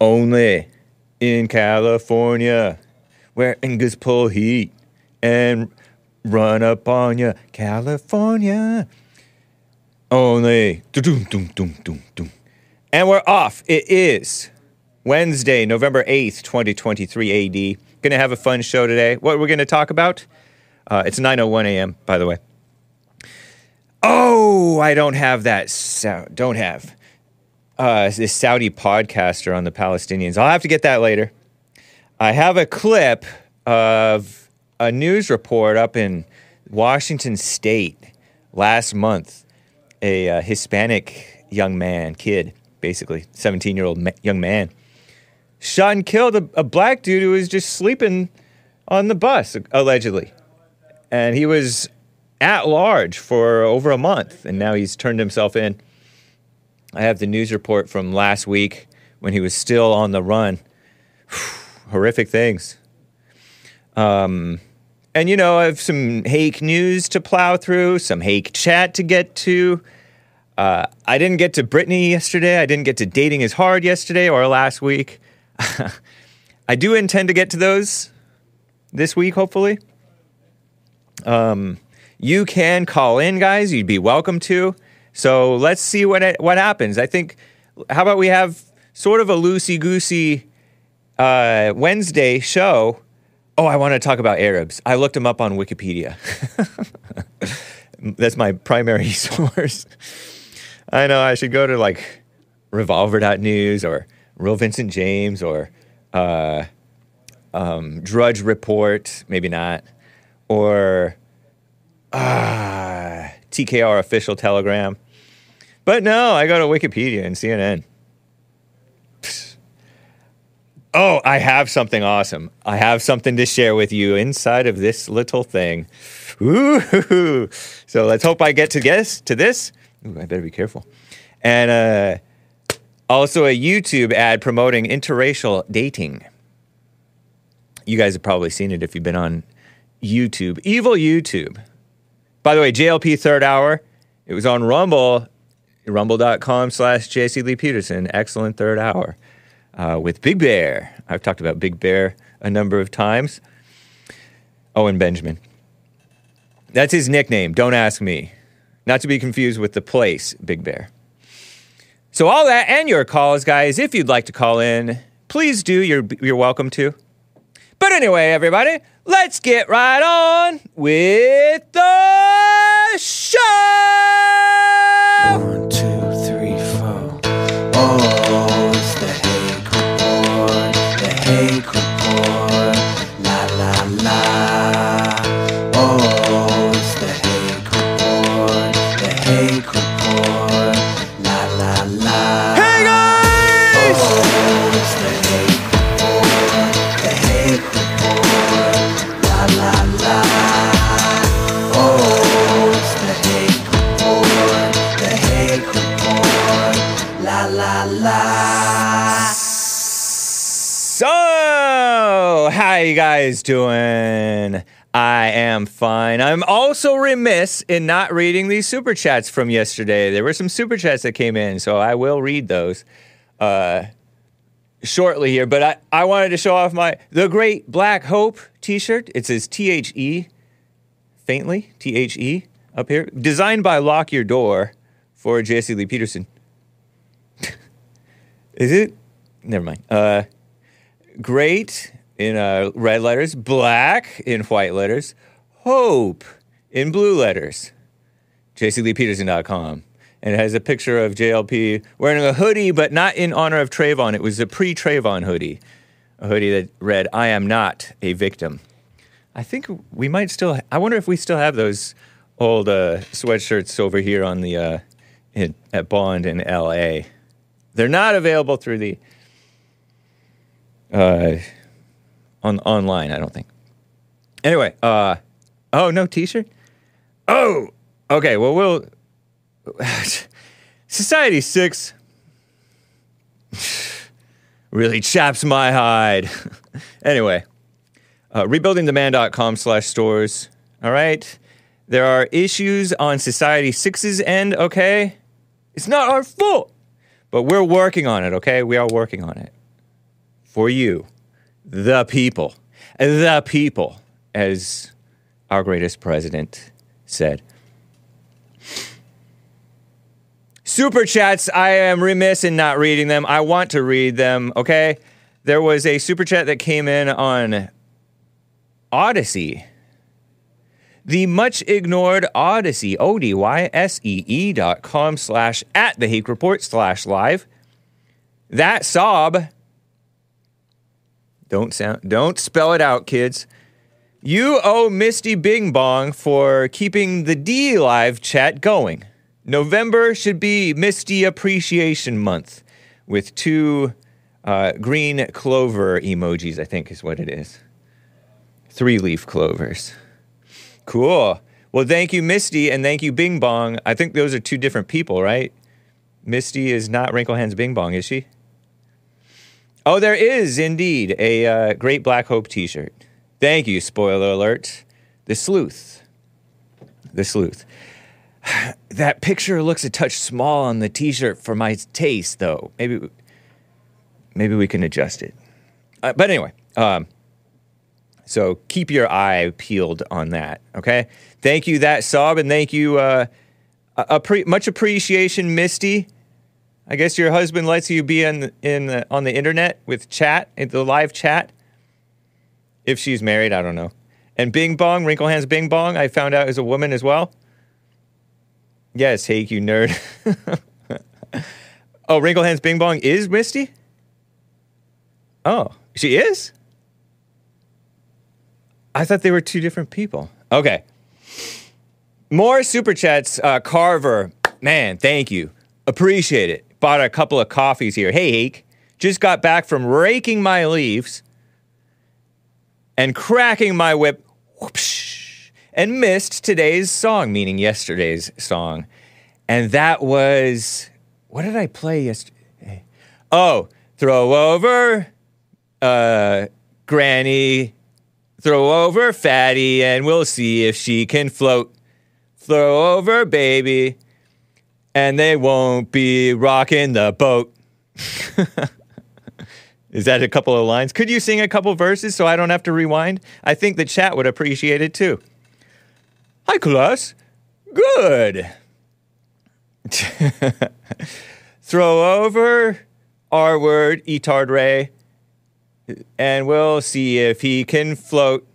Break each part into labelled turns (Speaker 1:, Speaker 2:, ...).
Speaker 1: Only in California, where Angus pull heat and run up on you, California. Only. And we're off. It is Wednesday, November 8th, 2023 AD. Gonna have a fun show today. What we're gonna talk about? Uh, it's 9.01 a.m., by the way. Oh, I don't have that. So, don't have uh, this Saudi podcaster on the Palestinians. I'll have to get that later. I have a clip of a news report up in Washington State last month. A uh, Hispanic young man, kid, basically, 17 year old ma- young man, shot and killed a, a black dude who was just sleeping on the bus, allegedly. And he was at large for over a month, and now he's turned himself in. I have the news report from last week when he was still on the run. Horrific things. Um, and you know, I have some Hake news to plow through, some Hake chat to get to. Uh, I didn't get to Brittany yesterday. I didn't get to dating is hard yesterday or last week. I do intend to get to those this week, hopefully. Um, you can call in, guys. You'd be welcome to. So let's see what it, what happens. I think. How about we have sort of a loosey goosey uh, Wednesday show? Oh, I want to talk about Arabs. I looked them up on Wikipedia. That's my primary source. I know I should go to like revolver.news or Real Vincent James or uh, um, Drudge Report, maybe not, or uh, TKR official telegram. But no, I go to Wikipedia and CNN. Oh, I have something awesome. I have something to share with you inside of this little thing. Ooh. So let's hope I get to guess to this. Ooh, I better be careful. And uh, also a YouTube ad promoting interracial dating. You guys have probably seen it if you've been on YouTube. Evil YouTube. By the way, JLP third hour. It was on Rumble, rumble.com slash Jesse Lee Peterson. Excellent third hour uh, with Big Bear. I've talked about Big Bear a number of times. Owen Benjamin. That's his nickname. Don't ask me. Not to be confused with the place, Big Bear. So, all that and your calls, guys, if you'd like to call in, please do. You're, you're welcome to. But anyway, everybody, let's get right on with the show.
Speaker 2: One, two,
Speaker 1: guys doing? I am fine. I'm also remiss in not reading these super chats from yesterday. There were some super chats that came in, so I will read those uh, shortly here. But I, I wanted to show off my The Great Black Hope t shirt. It says T H E, faintly, T H E up here. Designed by Lock Your Door for Jesse Lee Peterson. Is it? Never mind. Uh, great in uh, red letters, black in white letters, hope in blue letters. JesseLeePeterson.com. And it has a picture of JLP wearing a hoodie, but not in honor of Trayvon. It was a pre Trayvon hoodie, a hoodie that read, I am not a victim. I think we might still, I wonder if we still have those old uh, sweatshirts over here on the, uh, in, at Bond in LA. They're not available through the, uh, on online. I don't think. Anyway, uh, oh no T-shirt. Oh, okay. Well, we'll Society Six really chaps my hide. anyway, uh, rebuildingtheman.com slash stores. All right, there are issues on Society Six's end. Okay, it's not our fault, but we're working on it. Okay, we are working on it. for you, the people, the people, as our greatest president said. Super chats, I am remiss in not reading them. I want to read them, okay? There was a super chat that came in on Odysee. The much ignored Odysee, O D Y S E E dot com slash at the Hake Report slash live. That sob. Don't sound don't spell it out, kids. You owe Misty Bing Bong for keeping the D live chat going. November should be Misty Appreciation Month with two uh, green clover emojis, I think is what it is. Three leaf clovers. Cool. Well, thank you, Misty, and thank you, Bing Bong. I think those are two different people, right? Misty is not Wrinkle Hands Bing Bong, is she? Oh, there is indeed a uh, Great Black Hope t shirt. Thank you, spoiler alert. The sleuth. The sleuth. that picture looks a touch small on the t-shirt for my taste though maybe maybe we can adjust it uh, but anyway um, so keep your eye peeled on that okay thank you that sob and thank you uh, a, pre- much appreciation misty i guess your husband lets you be in, in the, on the internet with chat the live chat if she's married i don't know and bing bong wrinkle hands bing bong i found out is a woman as well Yes, Hake, you nerd. oh, Wrinkle Hands Bing Bong is Misty? Oh, she is? I thought they were two different people. Okay. More super chats. Uh, Carver, man, thank you. Appreciate it. Bought a couple of coffees here. Hey, Hake, just got back from raking my leaves and cracking my whip. Whoopsh and missed today's song, meaning yesterday's song. And that was what did I play yesterday? Oh, throw over uh Granny, throw over Fatty, and we'll see if she can float. Throw over baby, and they won't be rocking the boat. Is that a couple of lines? Could you sing a couple verses so I don't have to rewind? I think the chat would appreciate it too. Hi, class. Good. Throw over our word, Etard Ray, and we'll see if he can float.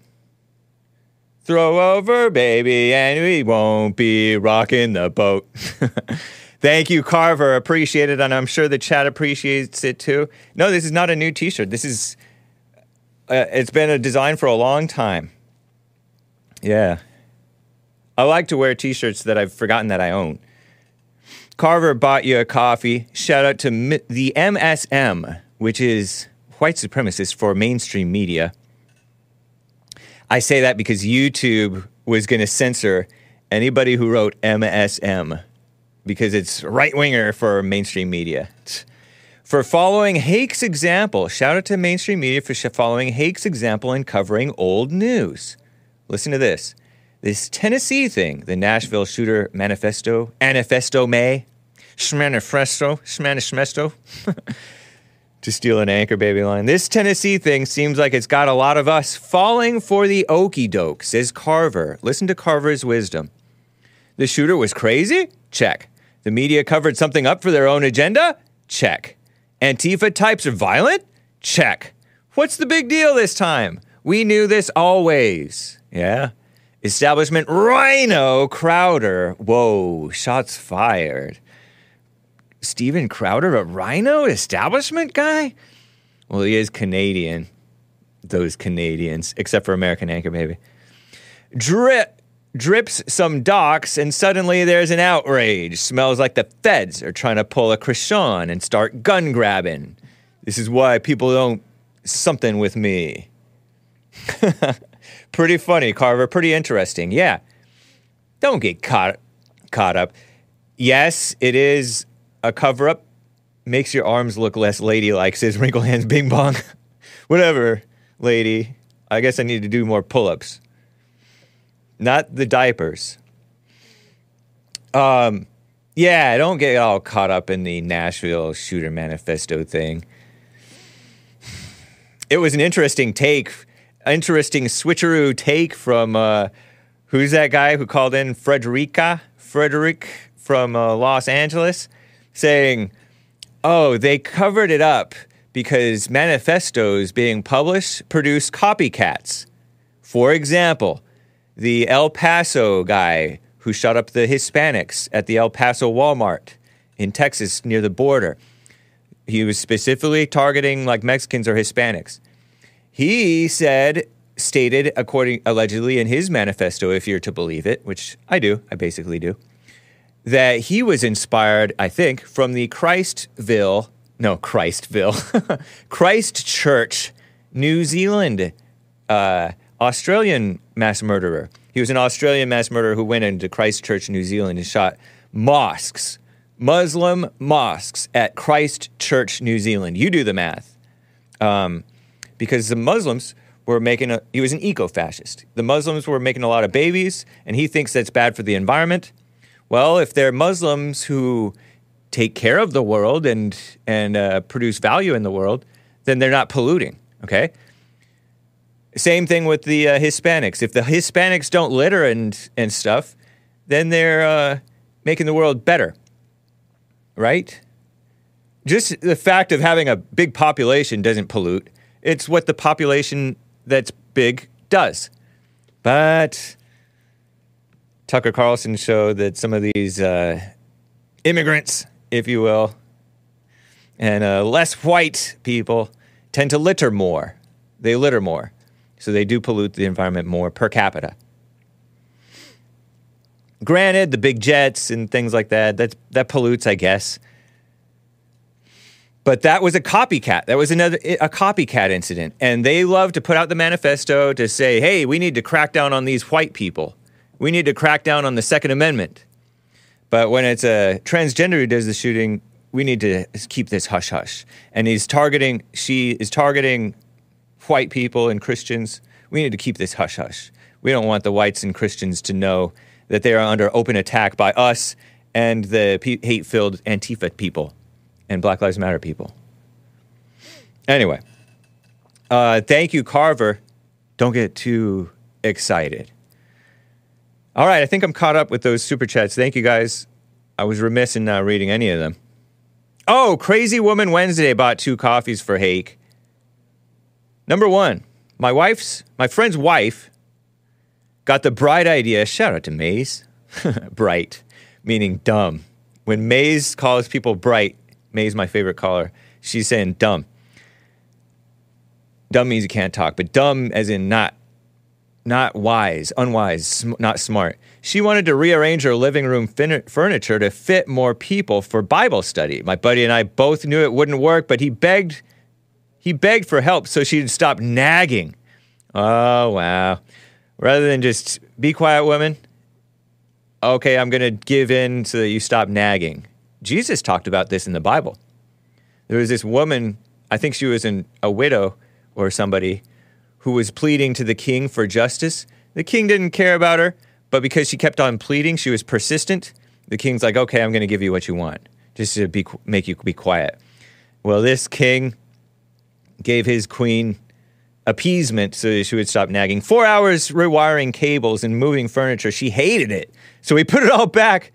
Speaker 1: Throw over, baby, and we won't be rocking the boat. Thank you, Carver. Appreciate it, and I'm sure the chat appreciates it too. No, this is not a new T-shirt. This is. Uh, it's been a design for a long time. Yeah, I like to wear t shirts that I've forgotten that I own. Carver bought you a coffee. Shout out to the MSM, which is white supremacist for mainstream media. I say that because YouTube was going to censor anybody who wrote MSM because it's right winger for mainstream media. For following Hake's example, shout out to mainstream media for following Hake's example in covering old news. Listen to this this Tennessee thing, the Nashville shooter manifesto, manifesto may, schmanifesto, schmanishmesto, to steal an anchor baby line. This Tennessee thing seems like it's got a lot of us falling for the okey doke, says Carver. Listen to Carver's wisdom. The shooter was crazy? Check. The media covered something up for their own agenda? Check. Antifa types are violent? Check. What's the big deal this time? We knew this always. Yeah? Establishment RINO Crowder. Whoa, shots fired. Steven Crowder, a RINO establishment guy? Well, he is Canadian. Those Canadians, except for American Anchor, maybe. Drip drips some docs, and suddenly there's an outrage. Smells like the feds are trying to pull a Krishan and start gun grabbing. This is why people don't something with me. Pretty funny, Carver. Pretty interesting. Yeah. Don't get caught caught up. Yes, it is a cover up. Makes your arms look less ladylike, says Wrinkle Hands Bing Bong. Whatever, lady. I guess I need to do more pull ups. Not the diapers. Um, yeah, don't get all caught up in the Nashville shooter manifesto thing. it was an interesting take, interesting switcheroo take from uh, who's that guy who called in Frederica, Frederick from uh, Los Angeles, saying, "Oh, they covered it up because manifestos being published produce copycats. For example, the El Paso guy who shot up the Hispanics at the El Paso Walmart in Texas near the border." he was specifically targeting like Mexicans or Hispanics. He said, stated, according allegedly in his manifesto, if you're to believe it, which I do, I basically do, that he was inspired, I think, from the Christville, no, Christville, Christchurch, New Zealand, uh, Australian mass murderer. He was an Australian mass murderer who went into Christchurch, New Zealand, and shot mosques Muslim mosques at Christchurch, New Zealand. You do the math. Um, because the Muslims were making a, he was an eco fascist. The Muslims were making a lot of babies, and he thinks that's bad for the environment. Well, if they're Muslims who take care of the world and, and uh, produce value in the world, then they're not polluting, okay? Same thing with the uh, Hispanics. If the Hispanics don't litter and, and stuff, then they're uh, making the world better right? Just the fact of having a big population doesn't pollute. It's what the population that's big does. But Tucker Carlson showed that some of these uh, immigrants, if you will, and uh, less white people tend to litter more. They litter more. So they do pollute the environment more per capita. Granted, the big jets and things like that, that's, that pollutes, I guess. But that was a copycat. That was another a copycat incident. And they love to put out the manifesto to say, hey, we need to crack down on these white people. We need to crack down on the Second Amendment. But when it's a transgender who does the shooting, we need to keep this hush hush. And he's targeting, she is targeting white people and Christians. We need to keep this hush hush. We don't want the whites and Christians to know that they are under open attack by us and the hate filled Antifa people and Black Lives Matter people. Anyway, uh, thank you, Carver. Don't get too excited. All right, I think I'm caught up with those super chats. Thank you guys. I was remiss in not reading any of them. Oh, Crazy Woman Wednesday bought two coffees for Hake. Number one, my wife's, my friend's wife got the bright idea. Shout out to Maze. bright, meaning dumb. When Maze calls people bright, May's my favorite caller. She's saying dumb. Dumb means you can't talk, but dumb as in not not wise, unwise, sm- not smart. She wanted to rearrange her living room fin- furniture to fit more people for Bible study. My buddy and I both knew it wouldn't work, but he begged he begged for help so she'd stop nagging. Oh, wow. Rather than just be quiet, woman. Okay, I'm going to give in so that you stop nagging. Jesus talked about this in the Bible. There was this woman, I think she was an, a widow or somebody, who was pleading to the king for justice. The king didn't care about her, but because she kept on pleading, she was persistent. The king's like, okay, I'm going to give you what you want, just to be, make you be quiet. Well, this king gave his queen appeasement so she would stop nagging. Four hours rewiring cables and moving furniture. She hated it. So we put it all back.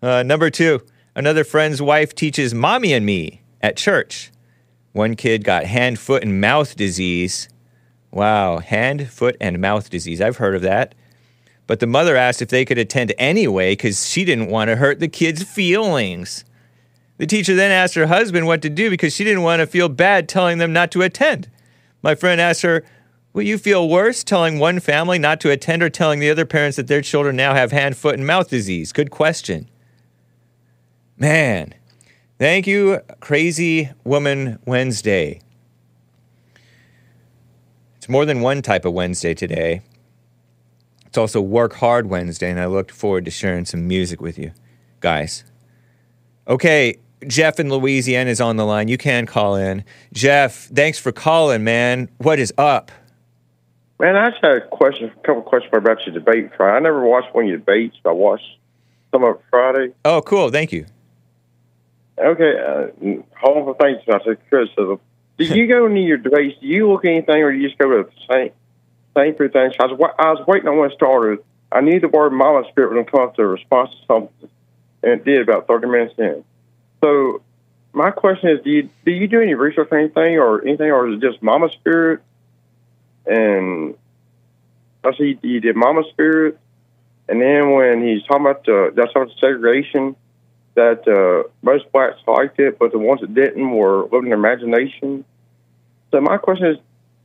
Speaker 1: Uh, number two, another friend's wife teaches mommy and me at church. One kid got hand, foot, and mouth disease. Wow, hand, foot, and mouth disease. I've heard of that. But the mother asked if they could attend anyway because she didn't want to hurt the kid's feelings. The teacher then asked her husband what to do because she didn't want to feel bad telling them not to attend. My friend asked her, Will you feel worse telling one family not to attend or telling the other parents that their children now have hand, foot, and mouth disease? Good question. Man, thank you, Crazy Woman Wednesday. It's more than one type of Wednesday today. It's also Work Hard Wednesday, and I look forward to sharing some music with you guys. Okay, Jeff in Louisiana is on the line. You can call in. Jeff, thanks for calling, man. What is up?
Speaker 3: Man, I just had a question, a couple of questions about your debate Friday. I never watched one of your debates, but I watched some of it Friday.
Speaker 1: Oh, cool. Thank you.
Speaker 3: Okay, uh, hold on for things. I said criticism. Do you go into your debates? Do you look anything, or do you just go the same same three things? I was I was waiting on when it started. I knew the word mama spirit to come up to a response to something, and it did about thirty minutes in. So my question is, do you do you do any research on anything or anything, or is it just mama spirit? And I see you did mama spirit, and then when he's talking about the that's about segregation, that uh, most blacks liked it, but the ones that didn't were living their imagination. So my question is,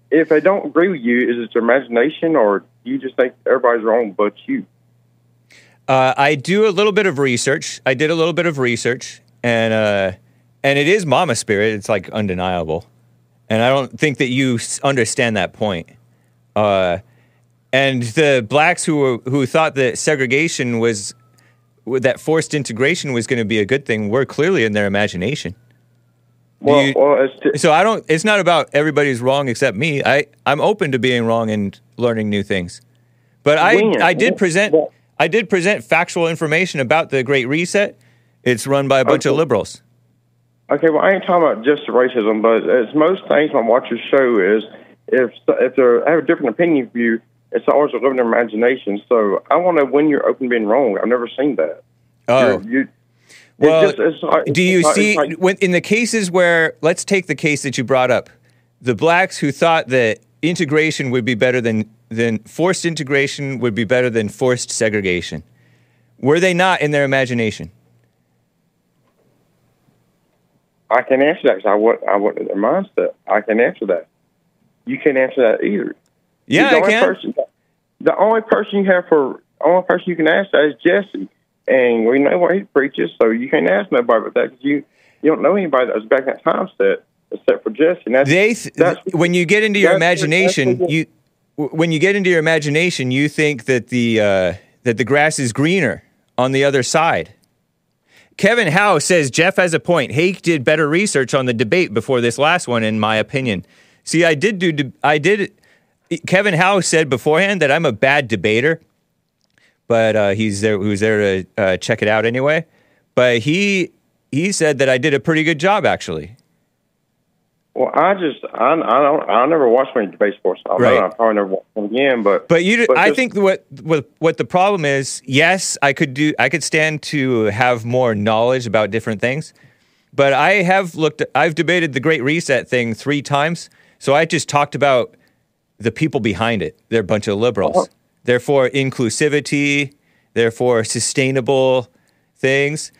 Speaker 3: if they don't agree with you, is it their imagination, or you just think everybody's wrong but you?
Speaker 1: Uh, I do a little bit of research. I did a little bit of research, and uh, and it is mama spirit. It's like undeniable, and I don't think that you understand that point. Uh, and the blacks who were, who thought that segregation was that forced integration was going to be a good thing were clearly in their imagination.
Speaker 3: Well,
Speaker 1: you-
Speaker 3: well, t-
Speaker 1: So I don't. It's not about everybody's wrong except me. I I'm open to being wrong and learning new things. But I? I did present I did present factual information about the Great Reset. It's run by a bunch of liberals.
Speaker 3: Okay, well, I ain't talking about just racism, but as most things when I watch your show is if if they have a different opinion from you, it's always a living imagination. So I want to know when you're open being wrong. I've never seen that.
Speaker 1: Oh,
Speaker 3: you,
Speaker 1: well,
Speaker 3: it's just, it's like,
Speaker 1: do you
Speaker 3: like-
Speaker 1: see
Speaker 3: like-
Speaker 1: when in the cases where let's take the case that you brought up, the blacks who thought that integration would be better than than forced integration would be better than forced segregation. Were they not in their imagination?
Speaker 3: I can answer that because I want I want their mindset. I can answer that. You can't answer that either.
Speaker 1: Yeah,
Speaker 3: the
Speaker 1: I
Speaker 3: only
Speaker 1: can.
Speaker 3: Person, the only person you have for only person you can ask that is Jesse, and we know what he preaches, so you can't ask nobody but that because you you don't know anybody that was back in that time set except for Jesse. And that's,
Speaker 1: they th-
Speaker 3: that's
Speaker 1: when you get into your imagination you when you get into your imagination you think that the uh, that the grass is greener on the other side. Kevin howe says jeff has a point. Hake did better research on the debate before this last one in my opinion. See i did do de- i did kevin howe said beforehand that i'm a bad debater but uh, he's there who's there to uh, check it out anyway but he he said that i did a pretty good job actually
Speaker 3: Well, I just I, I don't I never watched many debate sports. I
Speaker 1: Right.
Speaker 3: I probably never watch them again, but
Speaker 1: But you,
Speaker 3: But
Speaker 1: I
Speaker 3: just-
Speaker 1: think what, what what the problem is. Yes, I could do. I could stand to have more knowledge about different things, but I have looked. I've debated the Great Reset thing three times. So I just talked about the people behind it. They're a bunch of liberals.
Speaker 3: Uh-huh.
Speaker 1: Therefore, inclusivity. Therefore, sustainable things.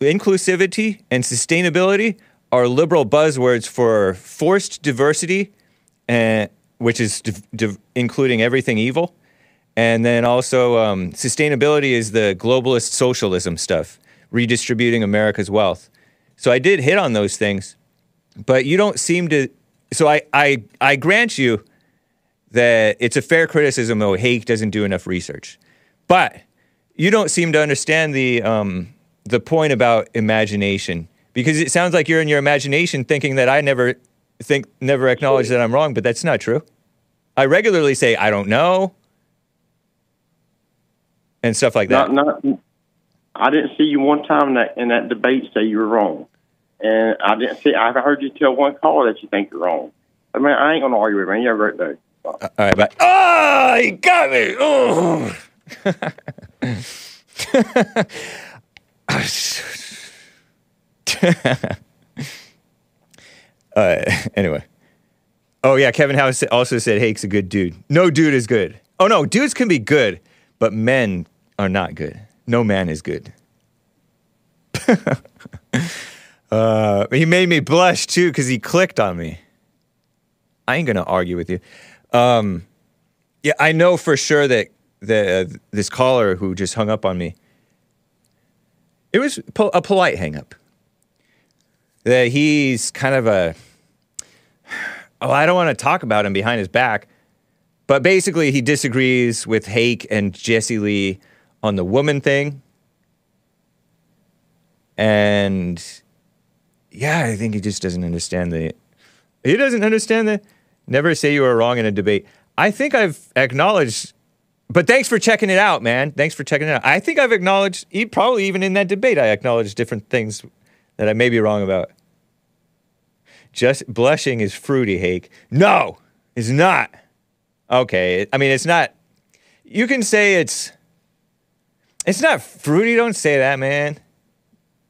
Speaker 1: Inclusivity and sustainability are liberal buzzwords for forced diversity, and which is div- div- including everything evil. And then also, um, sustainability is the globalist socialism stuff, redistributing America's wealth. So I did hit on those things, but you don't seem to. So I, I, I grant you that it's a fair criticism, though Hake doesn't do enough research. But you don't seem to understand the, um, the point about imagination because it sounds like you're in your imagination thinking that I never think, never acknowledge that I'm wrong, but that's not true. I regularly say, I don't know, and stuff like that.
Speaker 3: not not. I didn't see you one time in that in that debate say you were wrong, and I didn't see. I've heard you tell one caller that you think you're wrong. I mean, I ain't gonna argue with you, man. You have a great day. Bye.
Speaker 1: All right, bye. Oh, he got me. Oh. uh, anyway. Oh, yeah. Kevin House also said Hake's a good dude. No dude is good. Oh, no. Dudes can be good, but men are not good. No man is good. uh, he made me blush, too, because he clicked on me. I ain't going to argue with you. Um, yeah, I know for sure that the, uh, this caller who just hung up on me, it was po- a polite hang up. That he's kind of a, oh, I don't want to talk about him behind his back, but basically he disagrees with Hake and Jesse Lee on the woman thing. And yeah, I think he just doesn't understand the, he doesn't understand the, never say you were wrong in a debate. I think I've acknowledged, but thanks for checking it out, man. Thanks for checking it out. I think I've acknowledged, probably even in that debate, I acknowledged different things that I may be wrong about. Just blushing is fruity, Hake. No, it's not. Okay, I mean it's not. You can say it's. It's not fruity. Don't say that, man.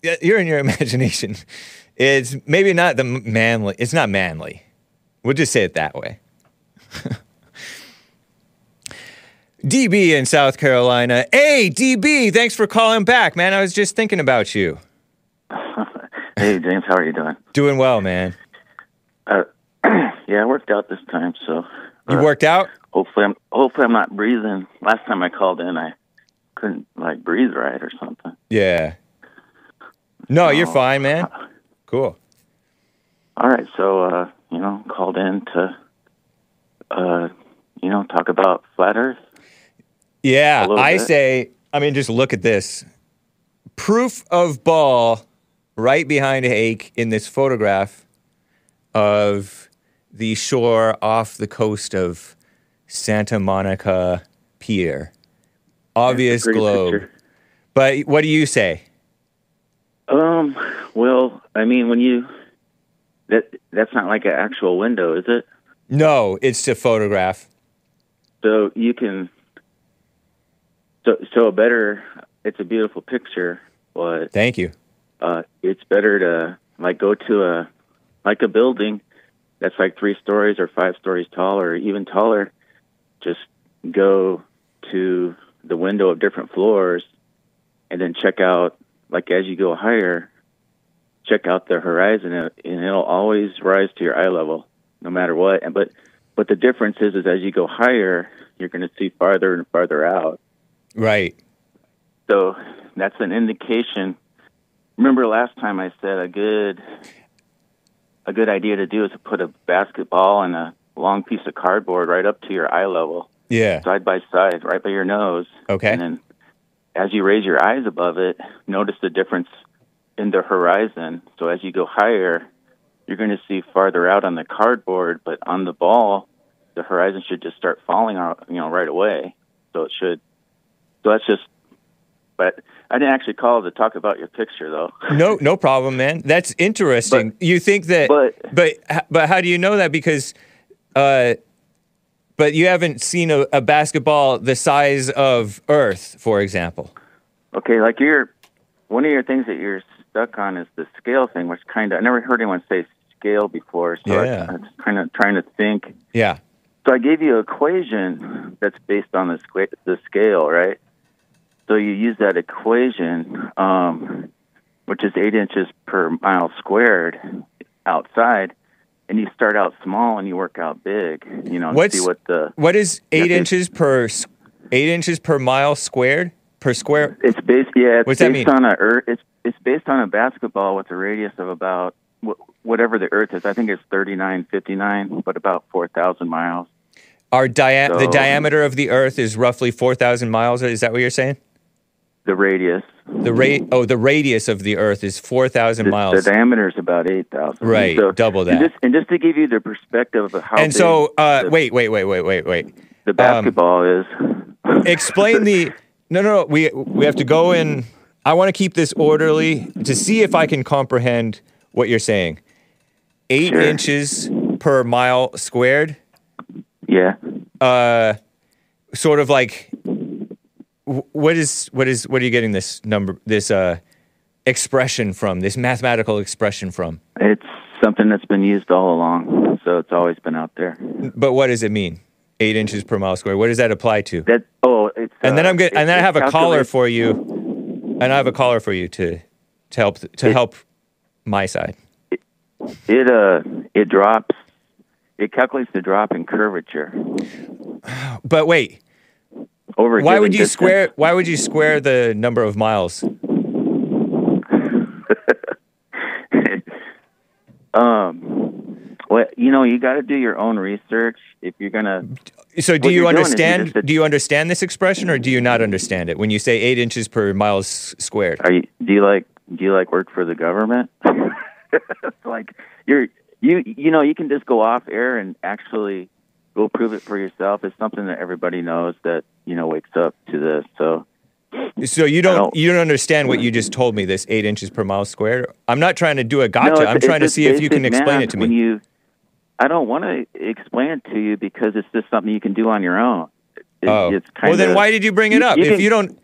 Speaker 1: You're in your imagination. It's maybe not the manly. It's not manly. We'll just say it that way. DB in South Carolina. Hey, DB, thanks for calling back, man. I was just thinking about you.
Speaker 4: Hey James, how are you doing?
Speaker 1: Doing well, man.
Speaker 4: Uh, yeah, I worked out this time, so
Speaker 1: You
Speaker 4: uh,
Speaker 1: worked out?
Speaker 4: Hopefully, I'm hopefully I'm not breathing. Last time I called in, I couldn't like breathe right or something.
Speaker 1: Yeah. No, you're
Speaker 4: Oh.
Speaker 1: fine, man. Cool.
Speaker 4: All right, so uh, you know, called in to uh, you know, talk about flat Earth.
Speaker 1: Yeah, I
Speaker 4: bit.
Speaker 1: say, I mean, just look at this. Proof of ball right behind Hake in this photograph of the shore off the coast of Santa Monica Pier. Obvious globe.
Speaker 4: picture.
Speaker 1: But what do you say?
Speaker 4: Um, well, I mean, when you that that's not like an actual window, is it?
Speaker 1: No, it's a photograph.
Speaker 4: So you can. So so a better. It's a beautiful picture, but
Speaker 1: Thank you.
Speaker 4: uh, it's better to like go to a like a building that's like three stories or five stories tall or even taller. Just go to the window of different floors, and then check out like as you go higher. Check out the horizon, and and it'll always rise to your eye level, no matter what. And but but the difference is, is as you go higher, you're going to see farther and farther out.
Speaker 1: Right.
Speaker 4: So that's an indication. Remember last time I said a good a good idea to do is to put a basketball and a long piece of cardboard right up to your eye level,
Speaker 1: Yeah.
Speaker 4: side by side, right by your nose.
Speaker 1: Okay.
Speaker 4: And then as you raise your eyes above it, notice the difference in the horizon. So as you go higher, you're going to see farther out on the cardboard, but on the ball, the horizon should just start falling out, you know, right away. So it should. So that's just. But I didn't actually call to talk about your picture, though.
Speaker 1: No, no problem, man. That's interesting.
Speaker 4: But-
Speaker 1: you think that,
Speaker 4: but-
Speaker 1: but but how do you know that? Because, uh, but you haven't seen a, a basketball the size of Earth, for example.
Speaker 4: Okay, like you're one of your things that you're stuck on is the scale thing, which kind of I never heard anyone say scale before. So
Speaker 1: Yeah.
Speaker 4: I, I'm kind of trying to think.
Speaker 1: Yeah.
Speaker 4: So I gave you an equation that's based on the the scale, right? So you use that equation, um, which is eight inches per mile squared outside, and you start out small and you work out big. You know,
Speaker 1: What's-
Speaker 4: see what the
Speaker 1: What is eight
Speaker 4: Yeah,
Speaker 1: inches per eight inches per mile squared per square?
Speaker 4: It's based, yeah. It's
Speaker 1: What's that
Speaker 4: based
Speaker 1: mean?
Speaker 4: on a earth. It's it's based on a basketball with a radius of about whatever the Earth is. I think it's thirty nine fifty nine, but about four thousand miles.
Speaker 1: Our dia- the diameter of the Earth is roughly four thousand miles. Is that what you're saying?
Speaker 4: The radius.
Speaker 1: The rate. Oh, the radius of the Earth is four thousand miles.
Speaker 4: the diameter is about eight thousand.
Speaker 1: Right, double
Speaker 4: And
Speaker 1: that.
Speaker 4: just, and just to give you the perspective of how
Speaker 1: and
Speaker 4: big
Speaker 1: so, uh,
Speaker 4: the,
Speaker 1: wait, wait, wait, wait, wait, wait.
Speaker 4: the basketball is.
Speaker 1: explain the no no no we we have to go in i want to keep this orderly to see if i can comprehend what you're saying eight
Speaker 4: Sure.
Speaker 1: inches per mile squared
Speaker 4: Yeah.
Speaker 1: uh sort of like what is what is what are you getting this number this uh expression from this mathematical expression from
Speaker 4: It's something that's been used all along, so it's always been out there.
Speaker 1: but what does it mean eight inches per mile squared what does that apply to
Speaker 4: That oh, it's
Speaker 1: and then
Speaker 4: uh,
Speaker 1: i'm good and then i have a caller for you and i have a caller for you to to help to
Speaker 4: It-
Speaker 1: help my side
Speaker 4: It uh, it drops. It calculates the drop in curvature
Speaker 1: but wait
Speaker 4: over.
Speaker 1: why would you
Speaker 4: distance.
Speaker 1: square why would you square the number of miles
Speaker 4: um, well, you know, you got to do your own research if you're gonna.
Speaker 1: so do you
Speaker 4: you're doing is you're
Speaker 1: understand do you understand this expression or do you not understand it when you say eight inches per mile squared
Speaker 4: Are you? Do you like? Do you like work for the government? like you're you you know you can just go off air and actually go prove it for yourself. It's something that everybody knows that you know wakes up to this. So
Speaker 1: So you don't,
Speaker 4: don't-
Speaker 1: you don't understand what you just told me. This eight inches per mile squared. I'm not trying to do a gotcha.
Speaker 4: it's-
Speaker 1: I'm trying to see if you can explain it to me.
Speaker 4: I don't want to explain it to you because it's just something you can do on your own. It-
Speaker 1: oh, well then why did you bring it up?
Speaker 4: you
Speaker 1: if you don't,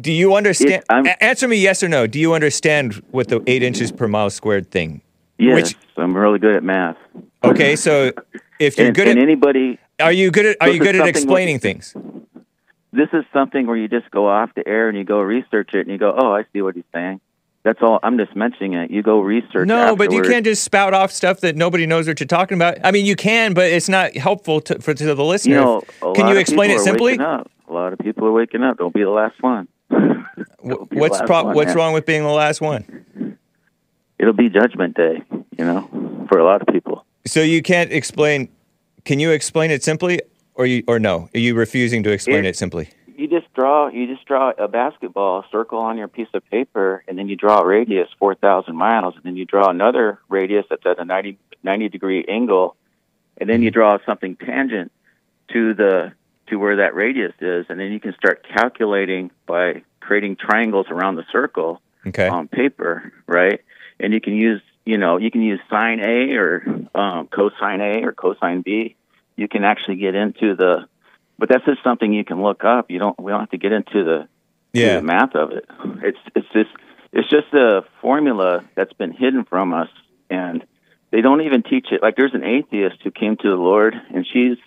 Speaker 1: do you understand?
Speaker 4: It-
Speaker 1: answer me yes or no. Do you understand what the eight inches per mile squared thing?
Speaker 4: Yes,
Speaker 1: which-
Speaker 4: I'm really good at math.
Speaker 1: Okay, so if you're
Speaker 4: and,
Speaker 1: good at,
Speaker 4: anybody,
Speaker 1: are you good at, are you good at explaining things?
Speaker 4: this is something where you just go off the air and you go research it and you go, oh, I see what he's saying. That's all. I'm just mentioning it. You go research.
Speaker 1: No, but you can't just spout off stuff that nobody knows what you're talking about. I mean, you can, but it's not helpful to, for to the listener.
Speaker 4: You know,
Speaker 1: can you explain it simply?
Speaker 4: A lot of people are waking up. Don't be the last one.
Speaker 1: Wh-
Speaker 4: Don't be the
Speaker 1: What's
Speaker 4: last
Speaker 1: pro-
Speaker 4: one,
Speaker 1: What's
Speaker 4: man.
Speaker 1: wrong with being the last one?
Speaker 4: It'll be Judgment Day. You know, for a lot of people.
Speaker 1: So you can't explain. Can you explain it simply, or you or no? Are you refusing to explain
Speaker 4: It-
Speaker 1: it simply?
Speaker 4: You just draw. You just draw a basketball circle on your piece of paper, and then you draw a radius four thousand miles, and then you draw another radius that's at a 90, 90 degree angle, and then you draw something tangent to the to where that radius is, and then you can start calculating by creating triangles around the circle
Speaker 1: Okay.
Speaker 4: on paper, right? And you can use, you know, you can use sine A or um, cosine A or cosine B. You can actually get into the, but that's just something you can look up. You don't, we don't have to get into the,
Speaker 1: yeah.
Speaker 4: the math of it. It's it's just it's just a formula that's been hidden from us, and they don't even teach it. Like there's an atheist who came to the Lord, and she's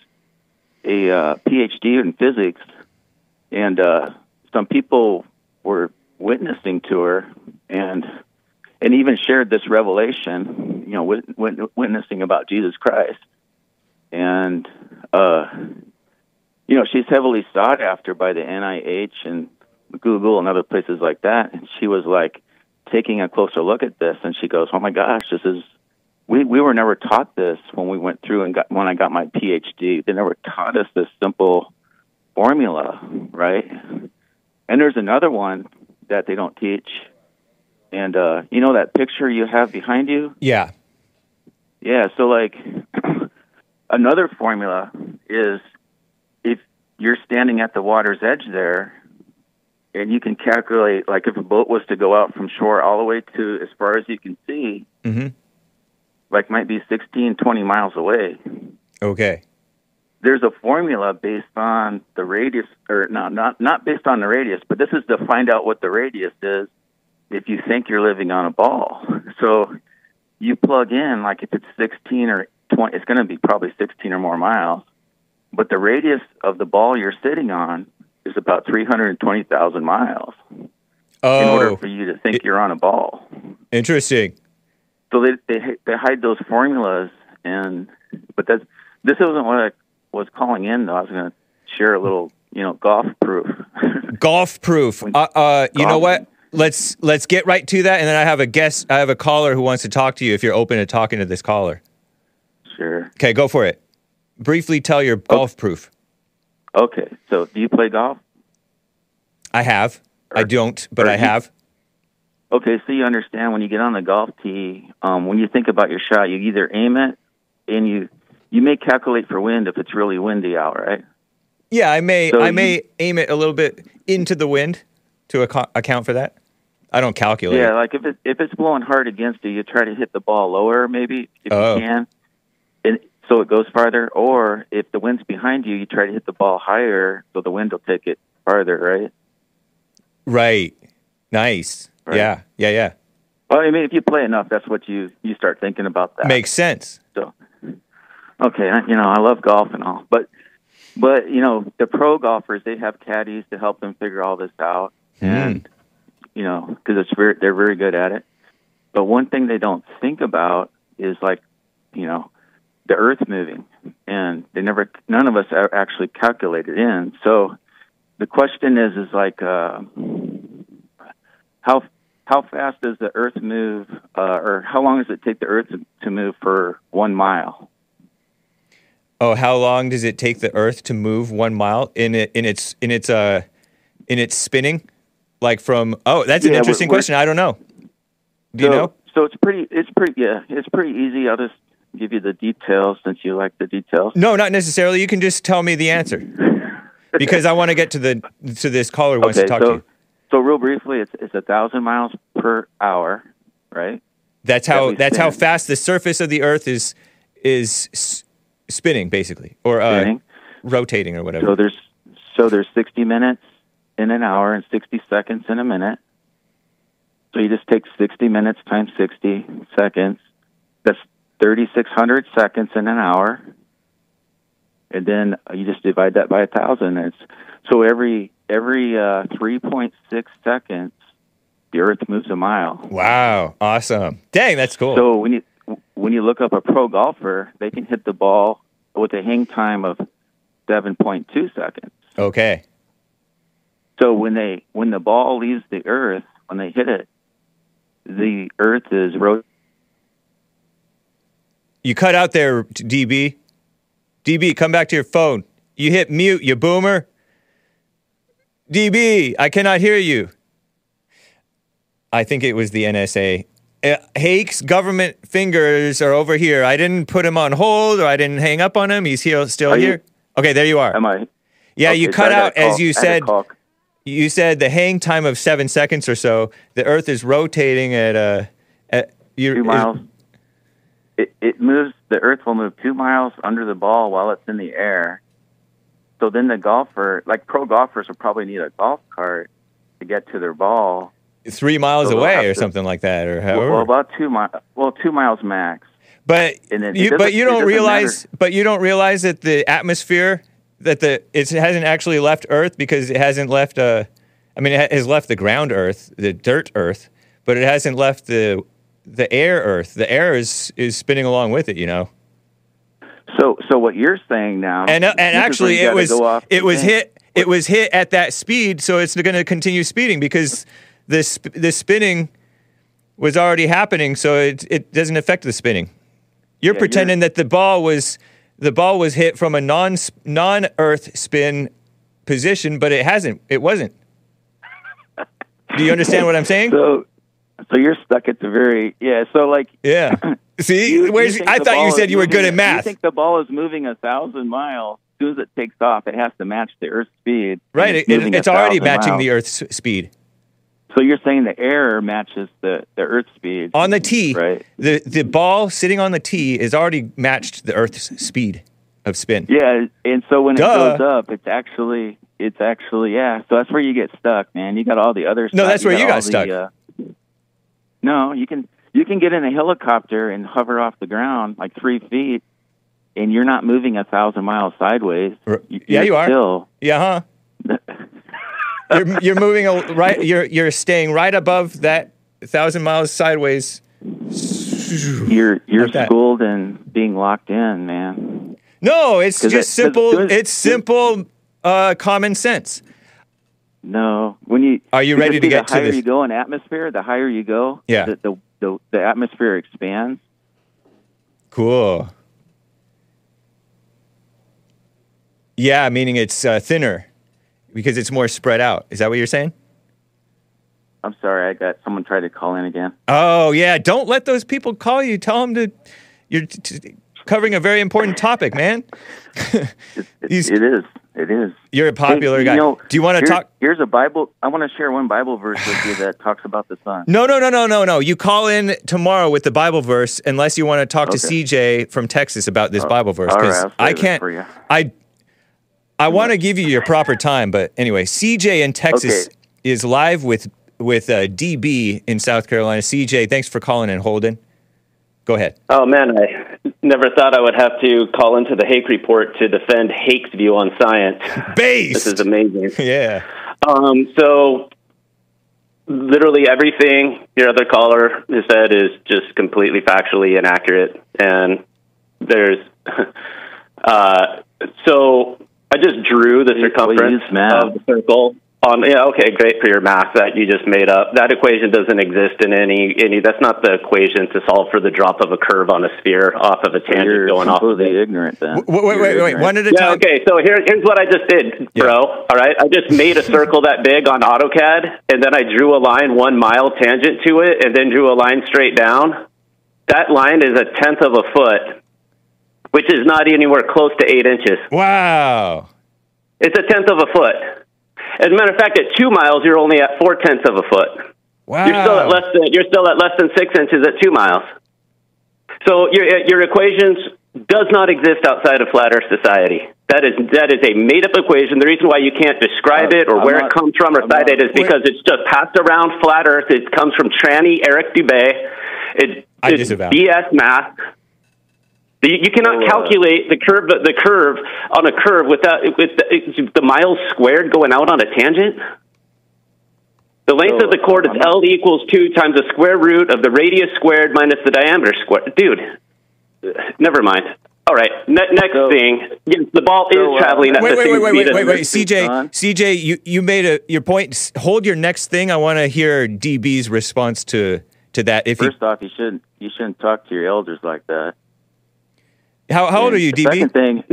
Speaker 4: a uh, PhD in physics, and uh, some people were witnessing to her, and and even shared this revelation, you know, wit- wit- witnessing about Jesus Christ, and uh, you know, she's heavily sought after by the NIH and Google and other places like that. And she was like taking a closer look at this, and she goes, "Oh my gosh, this is." We we were never taught this when we went through and got when I got my PhD. They never taught us this simple formula, right? And there's another one that they don't teach. And uh, you know that picture you have behind you?
Speaker 1: Yeah.
Speaker 4: Yeah, so like another formula is you're standing at the water's edge there and you can calculate like if a boat was to go out from shore all the way to as far as you can see,
Speaker 1: hmm
Speaker 4: like might be 16, 20 miles away.
Speaker 1: Okay.
Speaker 4: There's a formula based on the radius or not not not based on the radius, but this is to find out what the radius is if you think you're living on a ball. So you plug in like if it's 16 or 20 it's going to be probably 16 or more miles but the radius of the ball you're sitting on is about 320,000 miles Oh, in order
Speaker 1: Oh,
Speaker 4: for you to think
Speaker 1: it-
Speaker 4: you're on a ball
Speaker 1: interesting.
Speaker 4: so they they they hide those formulas and but that's this isn't what I was calling in though I was going to share a little you know golf proof
Speaker 1: Golf proof. Uh, uh, you know what? Let's let's get right to that, and then I have a guest. I have a caller who wants to talk to you. If you're open to talking to this caller,
Speaker 4: sure
Speaker 1: okay, go for it. Briefly tell your golf proof.
Speaker 4: okay so do you play golf
Speaker 1: I have. I don't, but
Speaker 4: or
Speaker 1: I
Speaker 4: you-
Speaker 1: have.
Speaker 4: Okay, so you understand when you get on the golf tee, um, when you think about your shot, you either aim it and you you may calculate for wind if it's really windy out, right?
Speaker 1: Yeah, I may.
Speaker 4: So
Speaker 1: I
Speaker 4: you-
Speaker 1: may aim it a little bit into the wind to ac- account for that. I don't calculate.
Speaker 4: Yeah, like if it if it's blowing hard against you, you try to hit the ball lower, maybe if
Speaker 1: Oh.
Speaker 4: you can, so it goes farther. Or if the wind's behind you, you try to hit the ball higher so the wind will take it farther, right?
Speaker 1: Right. Nice.
Speaker 4: Right.
Speaker 1: Yeah. Yeah. Yeah.
Speaker 4: Well, I mean, if you play enough, that's what you you start thinking about that.
Speaker 1: Makes sense.
Speaker 4: So, okay, you know, I love golf and all, but but you know, the pro golfers they have caddies to help them figure all this out, hmm. and you know, because it's very they're very good at it. But one thing they don't think about is like, you know, the Earth moving, and they never none of us actually calculated in. So the question is, is like, uh, how how fast does the Earth move, uh, or how long does it take the Earth to, move for one mile?
Speaker 1: Oh, how long does it take the Earth to move one mile in it in its in its uh in its spinning? Like from oh, that's an
Speaker 4: Yeah, we're-
Speaker 1: interesting
Speaker 4: we're-
Speaker 1: question. I don't know. Do you know?
Speaker 4: So it's pretty. It's pretty. Yeah, it's pretty easy. I'll just give you the details since you like the details.
Speaker 1: No, not necessarily. You can just tell me the answer. because I want to get to the to this caller wants
Speaker 4: okay,
Speaker 1: to talk
Speaker 4: so
Speaker 1: to you.
Speaker 4: so real briefly, it's it's a thousand miles per hour, right?
Speaker 1: That's how that's how fast the surface of the Earth is is s- spinning, basically, or uh,
Speaker 4: Spinning.
Speaker 1: rotating, or whatever.
Speaker 4: So there's so there's 60 minutes in an hour and 60 seconds in a minute. So you just take 60 minutes times 60 seconds. That's 3,600 seconds in an hour. And then you just divide that by a thousand. It's so every every uh, 3.6 seconds, the Earth moves a mile.
Speaker 1: wow, awesome! Dang, that's cool.
Speaker 4: So when you when you look up a pro golfer, they can hit the ball with a hang time of 7.2 seconds.
Speaker 1: okay,
Speaker 4: So when they when the ball leaves the earth, when they hit it, the earth is rotating.
Speaker 1: You cut out there, DB. DB, come back to your phone. You hit mute, you boomer. DB, I cannot hear you. I think it was the NSA. Uh, Hake's government fingers are over here. I didn't put him on hold or I didn't hang up on him. He's here, still
Speaker 4: Are you-
Speaker 1: here. Okay, there you are.
Speaker 4: Am I?
Speaker 1: yeah,
Speaker 4: okay,
Speaker 1: you cut out as you
Speaker 4: I had to
Speaker 1: said. You said the hang time of seven seconds or so. The Earth is rotating at a. At, you
Speaker 4: two miles. It it moves. The earth will move two miles under the ball while it's in the air. So then the golfer, like pro golfers, will probably need a golf cart to get to their ball.
Speaker 1: three miles
Speaker 4: So
Speaker 1: away or
Speaker 4: to-
Speaker 1: something like that, or however.
Speaker 4: well, about two miles. Well, two miles max.
Speaker 1: But
Speaker 4: And then
Speaker 1: you, but you don't realize,
Speaker 4: matter.
Speaker 1: but you don't realize that the atmosphere that the it hasn't actually left Earth because it hasn't left uh, I mean, it has left the ground Earth, the dirt Earth, but it hasn't left the the air Earth. The air is is spinning along with it, you know.
Speaker 4: So so what you're saying now?
Speaker 1: And uh, and actually, it was it was
Speaker 4: thing.
Speaker 1: hit it was hit at that speed, so it's going to continue speeding because this the spinning was already happening, so it it doesn't affect the spinning. You're
Speaker 4: Yeah,
Speaker 1: pretending that the ball was the ball was hit from a non non Earth spin position, but it hasn't. It wasn't. Do you understand what I'm saying?
Speaker 4: So so you're stuck at the very yeah. So like
Speaker 1: Yeah. See,
Speaker 4: You- you
Speaker 1: I thought you said you were good at math.
Speaker 4: You think the ball is moving a thousand miles? As soon as it takes off, it has to match the Earth's speed.
Speaker 1: right.
Speaker 4: it's
Speaker 1: It, it's already matching
Speaker 4: miles.
Speaker 1: the Earth's speed.
Speaker 4: So you're saying the air matches the the Earth's speed
Speaker 1: on the tee,
Speaker 4: right?
Speaker 1: the the ball sitting on the tee is already matched the Earth's speed of spin.
Speaker 4: Yeah, and so when
Speaker 1: Duh.
Speaker 4: it goes up, it's actually it's actually yeah. So that's where you get stuck, man. You got all the other.
Speaker 1: No,
Speaker 4: side-
Speaker 1: that's where you got
Speaker 4: all the,
Speaker 1: stuck.
Speaker 4: uh, no, you can you can get in a helicopter and hover off the ground like three feet, and you're not moving a thousand miles sideways.
Speaker 1: R-
Speaker 4: You-
Speaker 1: yeah,
Speaker 4: you're. Still,
Speaker 1: Yeah, huh? You're you're moving a, right. You're you're staying right above that thousand miles sideways.
Speaker 4: you're you're
Speaker 1: Like
Speaker 4: schooled in being locked in, man.
Speaker 1: No, it's just
Speaker 4: it-
Speaker 1: simple. It's simple uh, common sense.
Speaker 4: No, when you
Speaker 1: Are you ready to get
Speaker 4: the
Speaker 1: to
Speaker 4: higher
Speaker 1: this?
Speaker 4: you go in atmosphere, the higher you go.
Speaker 1: Yeah.
Speaker 4: the the, the, the atmosphere expands.
Speaker 1: Cool. Yeah, meaning it's uh, thinner because it's more spread out. Is that what you're saying?
Speaker 4: I'm sorry, I got someone tried to call in again.
Speaker 1: Oh yeah, don't let those people call you. Tell them to. You're t- t- covering a very important topic, man.
Speaker 4: It,
Speaker 1: He's-
Speaker 4: it is. It is.
Speaker 1: You're a popular
Speaker 4: Hey,
Speaker 1: guy.
Speaker 4: you know,
Speaker 1: Do you want to
Speaker 4: here's-
Speaker 1: talk?
Speaker 4: Here's a Bible. I want to share one Bible verse with you that talks about the sun.
Speaker 1: No, no, no, no, no, no. You call in tomorrow with the Bible verse, unless you want to talk to CJ from Texas about this Bible verse.
Speaker 4: all right,
Speaker 1: 'cause
Speaker 4: I'll
Speaker 1: I can't.
Speaker 4: for you.
Speaker 1: I I want to give you your proper time, but anyway, CJ in Texas
Speaker 4: Okay.
Speaker 1: is live with with uh, DB in South Carolina. CJ, thanks for calling and holding. Go ahead.
Speaker 5: Oh man, I never thought I would have to call into the Hake Report to defend Hake's view on science.
Speaker 1: Based.
Speaker 5: This is amazing.
Speaker 1: yeah.
Speaker 5: Um, so, literally everything your other caller has said is just completely factually inaccurate, and there's. Uh, so I just drew the
Speaker 4: Well,
Speaker 5: circumference
Speaker 4: used math.
Speaker 5: of the circle. On, yeah, okay, great for your math that you just made up. That equation doesn't exist in any any. That's not the equation to solve for the drop of a curve on a sphere off of a tangent
Speaker 4: You're
Speaker 5: going off. Of
Speaker 4: completely
Speaker 5: it.
Speaker 4: ignorant then.
Speaker 1: Wait, wait, wait, wait.
Speaker 4: ignorant.
Speaker 1: One at a
Speaker 5: Yeah,
Speaker 1: time.
Speaker 5: okay. So here, here's what I just did,
Speaker 1: Yeah.
Speaker 5: bro. All right, I just made a circle that big on AutoCAD, and then I drew a line one mile tangent to it, and then drew a line straight down. That line is a tenth of a foot, which is not anywhere close to eight inches.
Speaker 1: Wow.
Speaker 5: It's a tenth of a foot. As a matter of fact, at two miles, you're only at four tenths of a foot.
Speaker 1: Wow.
Speaker 5: You're still at less than you're still at less than six inches at two miles. So your your equations does not exist outside of flat Earth society. That is that is a made up equation. The reason why you can't describe
Speaker 4: Uh,
Speaker 5: it or
Speaker 4: I'm
Speaker 5: where
Speaker 4: not-
Speaker 5: it comes from or
Speaker 4: I'm
Speaker 5: cite
Speaker 4: not-
Speaker 5: it is because it's just passed around flat Earth. It comes from tranny Eric Dubay.
Speaker 1: I
Speaker 5: it's
Speaker 1: disavow.
Speaker 5: BS math. You, you cannot
Speaker 4: uh,
Speaker 5: calculate the curve the curve on a curve without with the, the miles squared going out on a tangent. The length
Speaker 4: So,
Speaker 5: of the chord is L equals two times the square root of the radius squared minus the diameter squared. Dude, never mind. All right, ne- next
Speaker 4: So-
Speaker 5: thing. Yes, the ball
Speaker 4: So,
Speaker 5: is
Speaker 4: uh,
Speaker 5: traveling at
Speaker 1: Wait,
Speaker 5: the
Speaker 1: wait,
Speaker 5: same
Speaker 1: wait, wait,
Speaker 5: speed
Speaker 1: wait,
Speaker 5: as
Speaker 1: wait, wait. CJ,
Speaker 4: Son.
Speaker 1: CJ, you, you made a your point. Hold your next thing. I want to hear DB's response to to that. If you,
Speaker 4: First off, you shouldn't you shouldn't talk to your elders like that.
Speaker 1: How how old are you, DB?
Speaker 4: Second thing,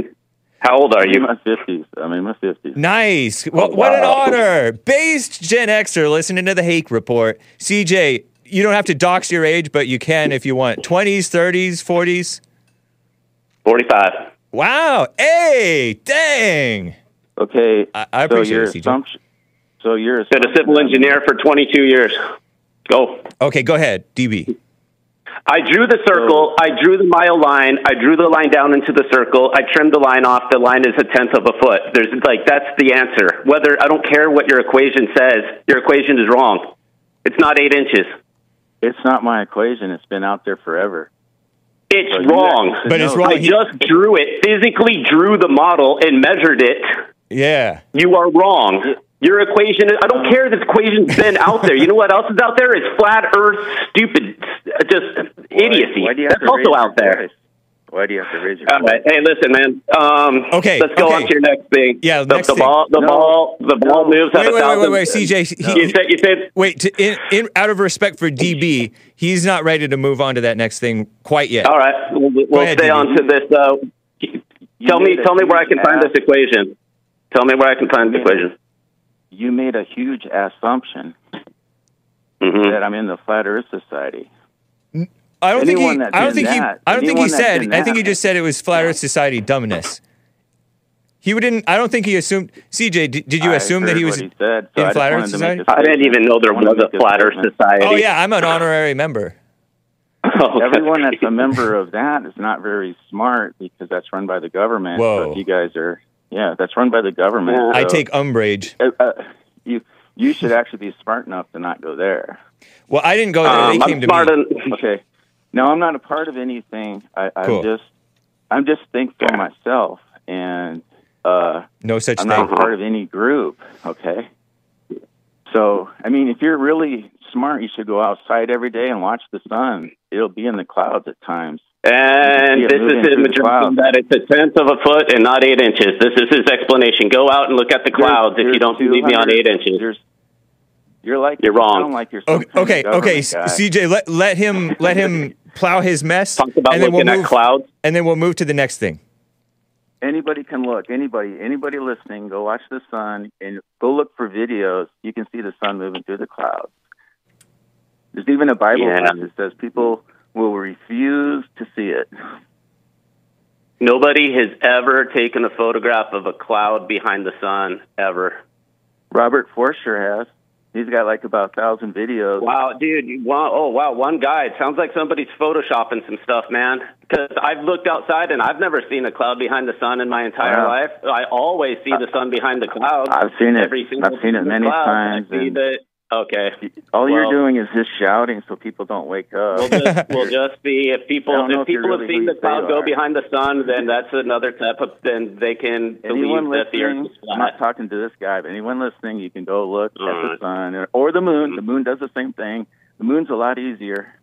Speaker 5: How old are
Speaker 4: I'm in
Speaker 5: you?
Speaker 4: my fifties. I'm in my fifties.
Speaker 1: Nice. Well,
Speaker 5: Oh,
Speaker 1: What an honor. Based Gen Xer listening to the Hake Report. CJ, you don't have to dox your age, but you can if you want. 20s, 30s, 40s.
Speaker 5: Forty-five.
Speaker 1: Wow. Hey, dang.
Speaker 4: Okay.
Speaker 1: I- I
Speaker 4: so
Speaker 1: appreciate
Speaker 4: your
Speaker 1: it, CJ.
Speaker 4: assumption. So your
Speaker 5: Been a civil engineer for twenty-two years. Go.
Speaker 1: Okay, go ahead, DB.
Speaker 5: I drew the circle. I drew the mile line. I drew the line down into the circle. I trimmed the line off. The line is a tenth of a foot. There's like that's the answer. Whether I don't care what your equation says, your equation is wrong. It's not eight inches.
Speaker 4: It's not my equation. It's been out there forever.
Speaker 5: It's
Speaker 4: So
Speaker 5: wrong.
Speaker 4: actually
Speaker 1: But it's wrong.
Speaker 5: I just drew it, physically drew the model and measured it.
Speaker 1: Yeah.
Speaker 5: You are wrong. Your equation, I don't care if this equation's been out there. You know what else is out there? It's flat earth, stupid, just idiocy.
Speaker 4: Why do you have
Speaker 5: That's also out there.
Speaker 4: voice? Why do you have to raise your
Speaker 5: All
Speaker 4: voice?
Speaker 5: right. Hey, listen, man. Um,
Speaker 1: Okay,
Speaker 5: Let's go
Speaker 1: okay.
Speaker 5: on to your next thing.
Speaker 1: Yeah,
Speaker 5: the,
Speaker 1: next
Speaker 5: the
Speaker 1: thing.
Speaker 5: ball. The
Speaker 4: No.
Speaker 5: ball. The ball
Speaker 4: No.
Speaker 5: moves at
Speaker 1: Wait,
Speaker 5: a
Speaker 1: wait, wait, wait, wait, CJ. He,
Speaker 5: You said. You said.
Speaker 1: wait, to, in, in, out of respect for DB, he's not ready to move on to that next thing quite yet.
Speaker 5: All right. We'll, we'll
Speaker 1: ahead,
Speaker 5: stay
Speaker 1: DB.
Speaker 5: on to this. Uh, tell me. Tell me where I
Speaker 4: huge
Speaker 5: can find this equation. Tell me where I can find the
Speaker 4: You made a-
Speaker 5: equation.
Speaker 4: You made a huge assumption
Speaker 5: hmm
Speaker 4: that I'm in the Flat Earth Society.
Speaker 1: I don't think he.
Speaker 4: Anyone that
Speaker 1: I don't
Speaker 4: did
Speaker 1: think he.
Speaker 4: that-
Speaker 1: I don't think he said. I think he just said it was flat Earth Society dumbness. He didn't. I don't think he assumed. CJ, did, did you
Speaker 4: I
Speaker 1: assume that he was?
Speaker 4: he said, so
Speaker 1: in
Speaker 4: I
Speaker 1: Flat Earth
Speaker 4: wanted to make
Speaker 1: Society?
Speaker 5: I didn't even know there was a flat Earth society.
Speaker 1: Oh yeah, I'm an honorary member.
Speaker 5: Oh,
Speaker 4: Everyone that's a member of that is not very smart because that's run by the government.
Speaker 1: Whoa.
Speaker 4: But you guys are, yeah, that's run by the government.
Speaker 5: Yeah.
Speaker 1: I take umbrage.
Speaker 4: uh, uh, you you should actually be smart enough to not go there.
Speaker 1: Well, I didn't go there.
Speaker 5: Um,
Speaker 1: they came
Speaker 5: I'm
Speaker 1: to
Speaker 5: smart.
Speaker 1: me.
Speaker 5: en-
Speaker 4: Okay. No, I'm not a part of anything. I, I'm
Speaker 1: Cool.
Speaker 4: just I'm just thankful myself, and uh,
Speaker 1: No such
Speaker 4: I'm
Speaker 1: thing.
Speaker 4: not part of any group. Okay. So, I mean, if you're really smart, you should go outside every day and watch the sun. It'll be in the clouds at times.
Speaker 5: And this is him
Speaker 4: through the
Speaker 5: addressing that it's a tenth of a foot and not eight inches. This is his explanation. Go out and look at the clouds if you don't believe me on eight inches.
Speaker 4: You're like
Speaker 5: You're wrong.
Speaker 4: sound Like you're some
Speaker 1: Okay, okay, okay.
Speaker 4: guy.
Speaker 1: CJ, let let him let him plow his mess,
Speaker 5: Talk about
Speaker 1: and then
Speaker 5: looking
Speaker 1: we'll
Speaker 5: at
Speaker 1: move.
Speaker 5: clouds.
Speaker 1: And then we'll move to the next thing.
Speaker 4: anybody can look. Anybody, anybody listening, go watch the sun and go look for videos. You can see the sun moving through the clouds. There's even a Bible
Speaker 5: Yeah.
Speaker 4: verse that says people will refuse to see it.
Speaker 5: Nobody has ever taken a photograph of a cloud behind the sun ever.
Speaker 4: Robert Forster has. He's got like about a thousand videos.
Speaker 5: Wow, dude! Wow, oh wow, one guy. It sounds like somebody's photoshopping some stuff, man. Because I've looked outside and I've never seen a cloud behind the sun in my entire life. I always see the sun behind the clouds.
Speaker 4: I've seen it.
Speaker 5: Every single
Speaker 4: I've seen it many
Speaker 5: cloud.
Speaker 4: times,
Speaker 5: I see
Speaker 4: and-
Speaker 5: the, okay.
Speaker 4: All you're doing is just shouting so people don't wake up.
Speaker 5: We'll just, we'll just see if people if people have seen the cloud go behind the sun, then that's another step. Of, then they can
Speaker 4: anyone
Speaker 5: believe that the Earth is
Speaker 4: I'm not talking to this guy, but anyone listening, you can go look
Speaker 5: All
Speaker 4: at
Speaker 5: right.
Speaker 4: the sun or, or the moon. The mm-hmm. moon does the same thing. The moon's a lot easier.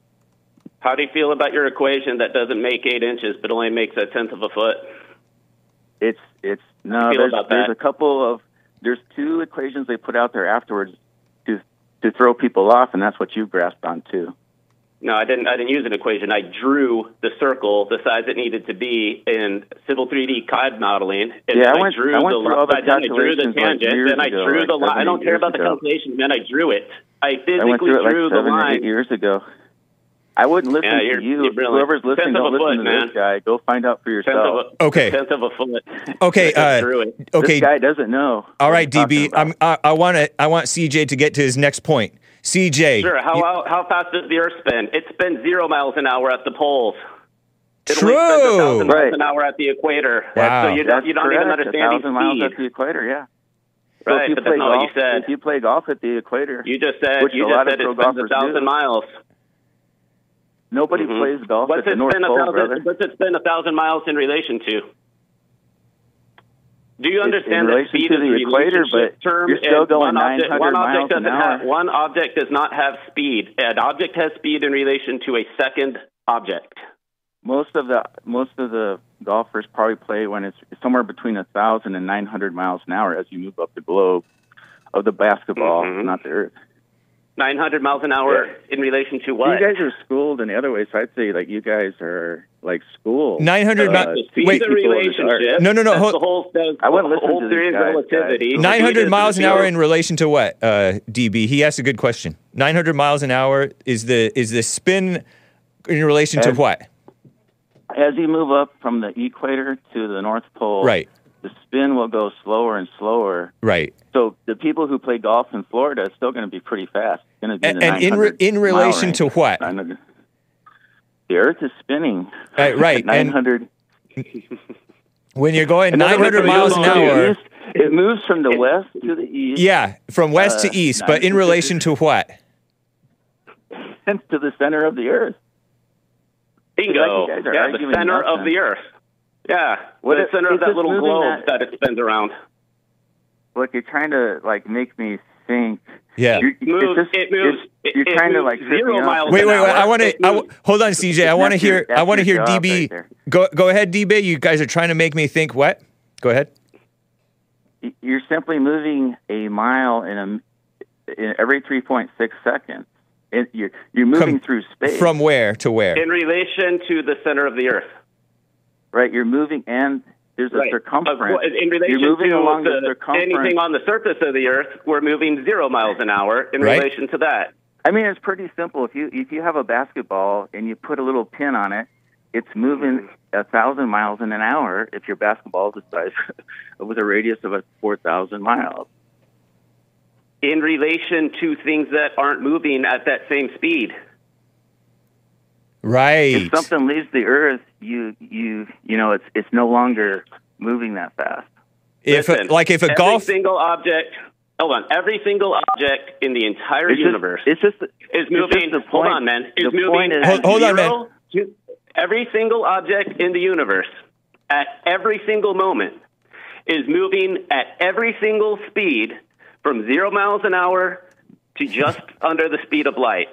Speaker 5: How do you feel about your equation that doesn't make eight inches but only makes a tenth of a foot?
Speaker 4: It's it's no. There's there's a couple of there's two equations they put out there afterwards to throw people off, and that's what you grasped on too.
Speaker 5: No, I didn't. I didn't use an equation. I drew the circle the size it needed to be in Civil 3D CAD modeling. And
Speaker 4: Yeah, I went-
Speaker 5: drew
Speaker 4: I went
Speaker 5: the
Speaker 4: through all the
Speaker 5: line, I drew the
Speaker 4: calculations, like,
Speaker 5: tangent,
Speaker 4: years
Speaker 5: then I
Speaker 4: ago,
Speaker 5: drew
Speaker 4: like
Speaker 5: the line. I don't care about the
Speaker 4: ago.
Speaker 5: calculation, man. I drew it. I
Speaker 4: I
Speaker 5: physically
Speaker 4: through it like
Speaker 5: drew the
Speaker 4: seven
Speaker 5: line.
Speaker 4: eight years ago. I wouldn't listen
Speaker 5: Yeah,
Speaker 4: to
Speaker 5: you're-
Speaker 4: you.
Speaker 5: you're really-
Speaker 4: Whoever's listening, don't listen
Speaker 5: foot,
Speaker 4: to
Speaker 5: man.
Speaker 4: this guy. Go find out for yourself.
Speaker 5: of a,
Speaker 1: Okay.
Speaker 5: tenth of a foot.
Speaker 1: Okay, uh,
Speaker 5: Through it.
Speaker 1: okay.
Speaker 4: This guy doesn't know.
Speaker 1: All
Speaker 4: what
Speaker 1: right,
Speaker 4: he's talking
Speaker 1: DB. I'm, I, I want to. I want CJ to get to his next point. CJ.
Speaker 5: Sure. How,
Speaker 1: you-
Speaker 5: how how fast does the Earth spin? It spins zero miles an hour at the poles. It
Speaker 1: True.
Speaker 5: only spins a thousand
Speaker 4: Right.
Speaker 5: miles an hour at the equator.
Speaker 1: Wow.
Speaker 5: So you're
Speaker 4: That's
Speaker 5: not, you're not even
Speaker 4: correct.
Speaker 5: understanding
Speaker 4: a thousand miles at the equator. Yeah. So
Speaker 5: Right,
Speaker 4: if you
Speaker 5: but
Speaker 4: play
Speaker 5: that's not what
Speaker 4: golf,
Speaker 5: you said.
Speaker 4: if you play golf at the equator,
Speaker 5: You just said
Speaker 4: Which
Speaker 5: you
Speaker 4: a
Speaker 5: just
Speaker 4: lot of
Speaker 5: said it
Speaker 4: pro
Speaker 5: spins a thousand
Speaker 4: do.
Speaker 5: miles.
Speaker 4: Nobody
Speaker 5: Mhm.
Speaker 4: plays golf
Speaker 5: What's
Speaker 4: at the
Speaker 5: it
Speaker 4: North Pole,
Speaker 5: thousand?
Speaker 4: brother.
Speaker 5: What's it spin a thousand miles in relation to? Do you understand that speed is
Speaker 4: the equator, but
Speaker 5: term?
Speaker 4: you're still going
Speaker 5: one object,
Speaker 4: 900
Speaker 5: one object
Speaker 4: miles an
Speaker 5: doesn't have
Speaker 4: hour.
Speaker 5: one object does not have speed. An object has speed in relation to a second object.
Speaker 4: Most of the most of the golfers probably play when it's somewhere between a thousand and nine hundred miles an hour as you move up the globe of the basketball,
Speaker 5: Mhm.
Speaker 4: not the earth.
Speaker 5: 900 miles an hour in relation to what?
Speaker 4: You guys are schooled in the other way, so I'd say like you guys are like schooled.
Speaker 1: 900
Speaker 4: uh,
Speaker 1: mi-
Speaker 5: the
Speaker 1: wait.
Speaker 5: the relationship.
Speaker 1: No, no, no,
Speaker 5: That's
Speaker 1: hold-
Speaker 5: the whole, that's
Speaker 4: I wouldn't listen
Speaker 5: whole
Speaker 4: to these
Speaker 5: theory of
Speaker 4: guys,
Speaker 5: relativity.
Speaker 1: 900 miles an hour in relation to what? Uh, DB. He asked a good question. 900 miles an hour is the is the spin in relation to what?
Speaker 4: As you move up from the equator to the North Pole,
Speaker 1: Right.
Speaker 4: The spin will go slower and slower.
Speaker 1: Right.
Speaker 4: So the people who play golf in Florida is still going to be pretty fast. It's going to be
Speaker 1: And,
Speaker 4: the
Speaker 1: and in re, in relation
Speaker 4: range.
Speaker 1: to what?
Speaker 4: The Earth is spinning.
Speaker 1: Uh, right, and-
Speaker 4: 900.
Speaker 1: When you're going 900 miles an hour.
Speaker 4: east- It moves from the west to the east.
Speaker 1: Yeah, from west
Speaker 4: Uh,
Speaker 1: to east, but in relation to what?
Speaker 4: and to the center of the Earth.
Speaker 5: Bingo.
Speaker 4: Like you guys are
Speaker 5: Yeah, the center of
Speaker 4: nonsense.
Speaker 5: the Earth. Yeah,
Speaker 4: What
Speaker 5: the
Speaker 4: if-
Speaker 5: center of that little globe
Speaker 4: that-
Speaker 5: that it spins around.
Speaker 4: Look, you're trying to like make me think.
Speaker 1: Yeah.
Speaker 4: You're,
Speaker 5: moves-
Speaker 4: it's just,
Speaker 5: it moves-
Speaker 4: it's-
Speaker 5: it-
Speaker 4: You're
Speaker 5: it
Speaker 4: trying to like
Speaker 5: zero
Speaker 4: me up.
Speaker 5: miles
Speaker 1: Wait,
Speaker 5: an
Speaker 1: wait, wait. I want to
Speaker 5: moves-
Speaker 1: hold on, CJ. I want to hear. I want to hear DB.
Speaker 4: right
Speaker 1: go go ahead, DB. You guys are trying to make me think. What? Go ahead.
Speaker 4: You're simply moving a mile in a in every 3.6 seconds. It, you're you're moving
Speaker 1: Come-
Speaker 4: through space.
Speaker 1: From where to where?
Speaker 5: in relation to the center of the Earth.
Speaker 4: Right. You're moving, and there's a
Speaker 5: Right.
Speaker 4: circumference.
Speaker 5: In relation
Speaker 4: you're moving
Speaker 5: to
Speaker 4: along the,
Speaker 5: the-
Speaker 4: circumference.
Speaker 5: anything on the surface of the Earth, we're moving zero miles an hour in
Speaker 1: Right.
Speaker 5: relation to that.
Speaker 4: I mean, it's pretty simple. If you if you have a basketball and you put a little pin on it, it's moving a thousand miles in an hour. If your basketball is the size with a radius of a four thousand miles.
Speaker 5: In relation to things that aren't moving at that same speed.
Speaker 1: Right.
Speaker 4: If something leaves the Earth, you you you know it's it's no longer moving that fast.
Speaker 1: If
Speaker 5: Listen,
Speaker 1: like if a
Speaker 5: every
Speaker 1: golf.
Speaker 5: single object, hold on, every single object in the entire
Speaker 4: It's just-
Speaker 5: universe
Speaker 4: it's just
Speaker 5: is
Speaker 4: it's just
Speaker 5: moving.
Speaker 4: the
Speaker 5: hold
Speaker 4: point-
Speaker 5: on, man. Is
Speaker 4: the
Speaker 5: moving.
Speaker 4: point is-
Speaker 5: at
Speaker 1: Hold- hold on,
Speaker 5: zero to- every single object in the universe at every single moment is moving at every single speed from zero miles an hour to just under the speed of light.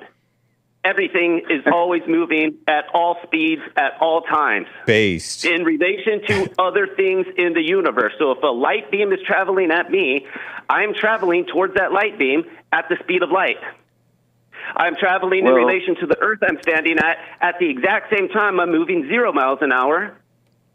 Speaker 5: Everything is always moving at all speeds at all times
Speaker 1: based.
Speaker 5: in relation to other things in the universe. So if a light beam is traveling at me, I'm traveling towards that light beam at the speed of light. I'm traveling in relation to the Earth I'm standing at. At the exact same time, I'm moving zero miles an hour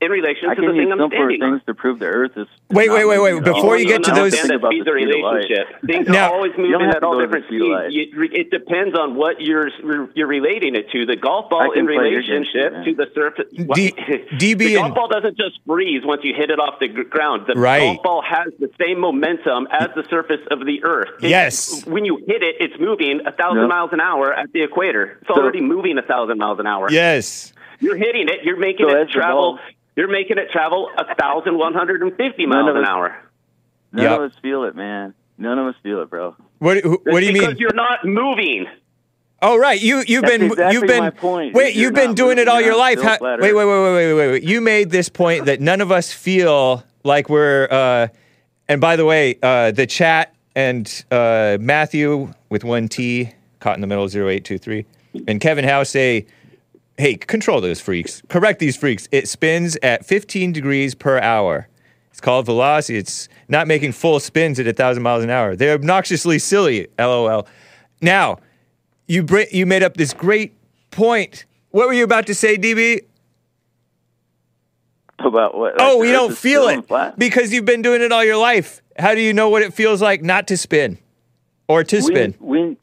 Speaker 5: in relation
Speaker 4: I
Speaker 5: to the
Speaker 4: can use
Speaker 5: thing I'm
Speaker 4: simpler
Speaker 5: standing on.
Speaker 4: things to prove the Earth is.
Speaker 1: Wait, wait, wait, wait.
Speaker 4: moving at all.
Speaker 1: Before you get to those-
Speaker 5: understand that
Speaker 4: about the
Speaker 5: are
Speaker 4: speed of light.
Speaker 5: relationship. Things
Speaker 1: Now-
Speaker 5: are always
Speaker 4: You don't
Speaker 5: moving
Speaker 4: have
Speaker 5: at all
Speaker 4: go to the
Speaker 5: different
Speaker 4: speed
Speaker 5: speeds. It depends on what you're you're relating it to. The golf ball in
Speaker 4: play your game,
Speaker 5: relationship to the surface.
Speaker 1: D- DB
Speaker 5: the golf ball doesn't just freeze once you hit it off the ground. The
Speaker 1: Right.
Speaker 5: golf ball has the same momentum as the surface of the Earth. It-
Speaker 1: Yes.
Speaker 5: When you hit it, it's moving a thousand
Speaker 4: Yep.
Speaker 5: miles an hour at the equator. It's
Speaker 4: So-
Speaker 5: already moving a thousand miles an hour.
Speaker 1: Yes.
Speaker 5: You're hitting it. You're making
Speaker 4: So
Speaker 5: it
Speaker 4: as the
Speaker 5: travel.
Speaker 4: Ball-
Speaker 5: You're making it travel a thousand one hundred and fifty miles
Speaker 4: of
Speaker 5: an hour.
Speaker 4: None
Speaker 1: Yep.
Speaker 4: of us feel it, man. None of us feel it, bro.
Speaker 1: What? who- What do you
Speaker 5: because
Speaker 1: mean?
Speaker 5: you're not moving.
Speaker 1: Oh, right. You you've
Speaker 4: That's
Speaker 1: been
Speaker 4: exactly
Speaker 1: you've been
Speaker 4: my point.
Speaker 1: wait.
Speaker 4: You're
Speaker 1: You've been doing it all your life. How- wait, wait, wait, wait, wait, wait, wait. You made this point that none of us feel like we're. Uh, and by the way, uh, the chat and uh, Matthew with one T caught in the middle zero eight two three, and Kevin Howe say, "Hey, control those freaks. Correct these freaks. It spins at 15 degrees per hour." It's called velocity. It's not making full spins at a thousand miles an hour. They're obnoxiously silly. LOL. Now, you br- you made up this great point. What were you about to say, DB?
Speaker 4: About what?
Speaker 1: oh,
Speaker 4: like
Speaker 1: we
Speaker 4: the
Speaker 1: don't feel it
Speaker 4: flat?
Speaker 1: because you've been doing it all your life. How do you know what it feels like not to spin or to spin?
Speaker 4: We,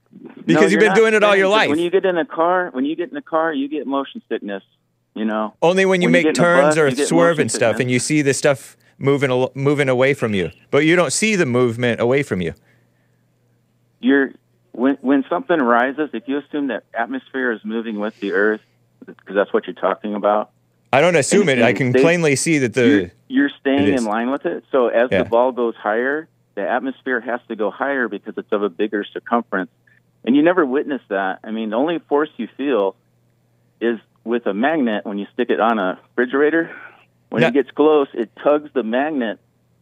Speaker 1: because you've been
Speaker 4: not
Speaker 1: doing it all your life.
Speaker 4: When you get in a car, when you get in a car, you get motion sickness. You know.
Speaker 1: Only when you
Speaker 4: when
Speaker 1: make
Speaker 4: a
Speaker 1: turns
Speaker 4: bus,
Speaker 1: or swerve and stuff,
Speaker 4: sickness.
Speaker 1: and you see the stuff moving moving away from you, but you don't see the movement away from you.
Speaker 4: You're when when something rises, if you assume that atmosphere is moving with the Earth, because that's what you're talking about.
Speaker 1: I don't assume it.
Speaker 4: And-
Speaker 1: I can
Speaker 4: they-
Speaker 1: plainly see that the
Speaker 4: you're, you're staying in line with it. So as
Speaker 1: Yeah.
Speaker 4: the ball goes higher, the atmosphere has to go higher because it's of a bigger circumference. And you never witness that. I mean, the only force you feel is with a magnet when you stick it on a refrigerator. When
Speaker 1: Now-
Speaker 4: it gets close, it tugs the magnet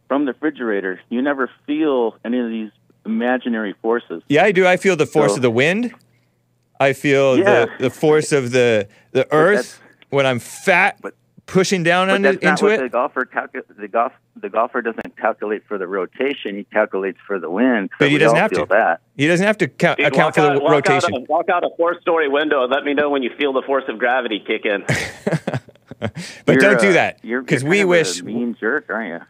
Speaker 4: from the refrigerator. You never feel any of these imaginary forces.
Speaker 1: yeah, I do. I feel the force
Speaker 4: So-
Speaker 1: of the wind. I feel
Speaker 4: Yeah.
Speaker 1: the, the force of the the earth when I'm fat
Speaker 4: but-
Speaker 1: pushing down
Speaker 4: But
Speaker 1: on
Speaker 4: that's
Speaker 1: it,
Speaker 4: not
Speaker 1: into
Speaker 4: what
Speaker 1: it.
Speaker 4: the golfer calcu- the golf the golfer doesn't calculate for the rotation. He calculates for the wind.
Speaker 1: But he doesn't have to.
Speaker 4: That.
Speaker 1: He doesn't have to count,
Speaker 5: Dude,
Speaker 1: account
Speaker 5: walk
Speaker 1: for the
Speaker 5: out, walk
Speaker 1: rotation.
Speaker 5: Out a, walk out a four-story window and let me know when you feel the force of gravity kick in.
Speaker 1: but
Speaker 4: You're,
Speaker 1: don't do
Speaker 4: uh,
Speaker 1: that because
Speaker 4: you're
Speaker 1: we
Speaker 4: of
Speaker 1: wish
Speaker 4: a mean jerk, aren't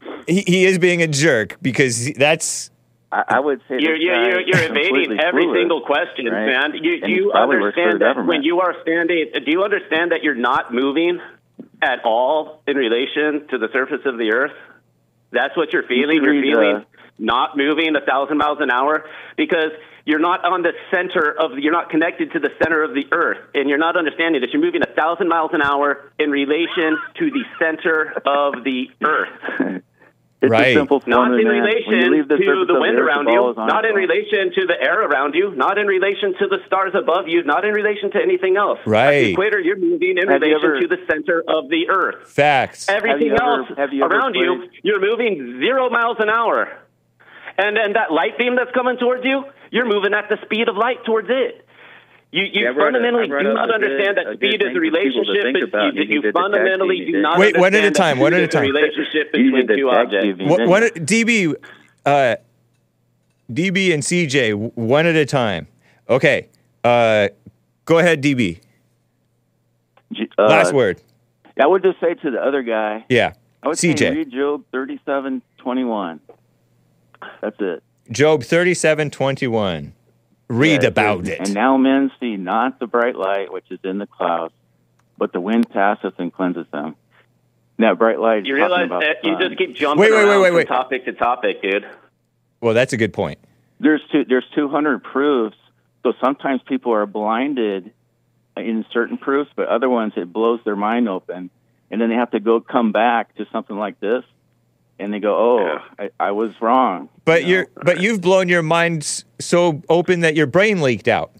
Speaker 4: you?
Speaker 1: he, he is being a jerk because that's
Speaker 4: I, I would say
Speaker 5: You're, you're, you're, you're evading every
Speaker 4: clueless,
Speaker 5: single question,
Speaker 4: right?
Speaker 5: man. You, you
Speaker 4: probably works for the
Speaker 5: understand that
Speaker 4: government.
Speaker 5: when you are standing, do you understand that you're not moving at all in relation to the surface of the earth? That's what you're feeling. You're feeling
Speaker 4: uh,
Speaker 5: not moving a thousand miles an hour because you're not on the center of, you're not connected to the center of the earth. And you're not understanding that you're moving a thousand miles an hour in relation to the center of the earth.
Speaker 4: It's
Speaker 1: Right.
Speaker 4: a simple
Speaker 5: Not in
Speaker 4: man.
Speaker 5: Relation
Speaker 4: the
Speaker 5: to the wind
Speaker 4: earth,
Speaker 5: around you, not in relation to the air around you, not in relation to the stars above you, not in relation to anything else. At
Speaker 1: Right.
Speaker 5: the equator, you're moving in
Speaker 4: Have
Speaker 5: relation
Speaker 4: ever-
Speaker 5: to the center of the earth.
Speaker 1: facts.
Speaker 5: Everything
Speaker 4: Have you ever-
Speaker 5: else
Speaker 4: have you ever
Speaker 5: around you, you're moving zero miles an hour. And and that light beam that's coming towards you, you're moving at the speed of light towards it. You, you
Speaker 4: Yeah,
Speaker 5: fundamentally
Speaker 4: up-
Speaker 5: do not
Speaker 4: a good-
Speaker 5: understand that speed is a
Speaker 4: for to
Speaker 5: relationship.
Speaker 4: think about.
Speaker 5: you,
Speaker 4: You
Speaker 5: you
Speaker 4: did the tag
Speaker 5: fundamentally do not.
Speaker 1: Wait, one at a
Speaker 5: understand that
Speaker 1: time, one
Speaker 5: speed
Speaker 1: at a time.
Speaker 5: relationship between two objects.
Speaker 4: team, you
Speaker 1: What,
Speaker 4: didn't.
Speaker 1: one DB, uh, DB and CJ, one at a time. Okay, uh, go ahead, DB.
Speaker 4: Uh,
Speaker 1: Last word.
Speaker 4: I would just say to the other guy,
Speaker 1: Yeah,
Speaker 4: I would say
Speaker 1: CJ.
Speaker 4: read Job thirty-seven twenty-one. That's it.
Speaker 1: Job thirty-seven twenty-one. Read
Speaker 4: Yeah,
Speaker 1: about it.
Speaker 4: And now men see not the bright light which is in the clouds, but the wind passeth and cleanseth them. That bright light.
Speaker 5: You realize
Speaker 4: about
Speaker 5: that you
Speaker 4: sun.
Speaker 5: just keep jumping
Speaker 1: Wait, wait, wait,
Speaker 5: around
Speaker 1: wait,
Speaker 5: from
Speaker 1: wait.
Speaker 5: topic to topic, dude.
Speaker 1: Well, that's a good point.
Speaker 4: there's two there's 200 proofs so sometimes people are blinded in certain proofs but other ones it blows their mind open and then they have to go come back to something like this and they go oh I, I was wrong
Speaker 1: But
Speaker 4: You know?
Speaker 1: you're, but you've blown your mind so open that your brain leaked out.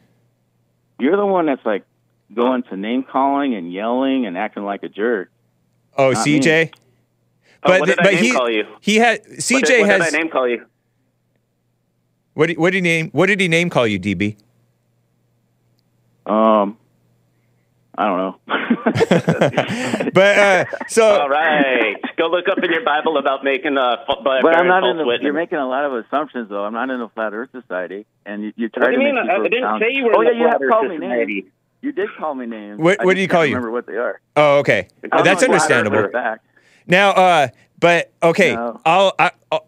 Speaker 4: you're the one that's like going to name calling and yelling and acting like a jerk
Speaker 1: Oh,
Speaker 4: Not me.
Speaker 1: CJ.
Speaker 5: Oh,
Speaker 1: But
Speaker 5: what did I
Speaker 1: but
Speaker 5: name
Speaker 1: he
Speaker 5: call you?
Speaker 1: he had
Speaker 5: What
Speaker 1: CJ
Speaker 5: did, what
Speaker 1: has
Speaker 5: did I name call you?
Speaker 1: what did, what did he name what did he name call you, DB?
Speaker 4: um i don't know
Speaker 1: But uh, so
Speaker 5: All right, go look up in your Bible about making a. F-
Speaker 4: but i'm not in the,
Speaker 5: witness.
Speaker 4: you're making a lot of assumptions though i'm not in the flat earth society and you, you try
Speaker 5: What do
Speaker 4: to
Speaker 5: you
Speaker 4: make
Speaker 5: mean? I
Speaker 4: people
Speaker 5: didn't
Speaker 4: sound-
Speaker 5: say you were
Speaker 4: oh
Speaker 5: in
Speaker 4: yeah
Speaker 5: the
Speaker 4: you have called
Speaker 5: Earth
Speaker 4: me names You did call me names.
Speaker 1: What- what do you call you?
Speaker 4: Remember what they are.
Speaker 1: oh, okay,
Speaker 4: I'm
Speaker 1: that's understandable. Now, uh, but okay,
Speaker 4: No.
Speaker 1: I'll, I, I'll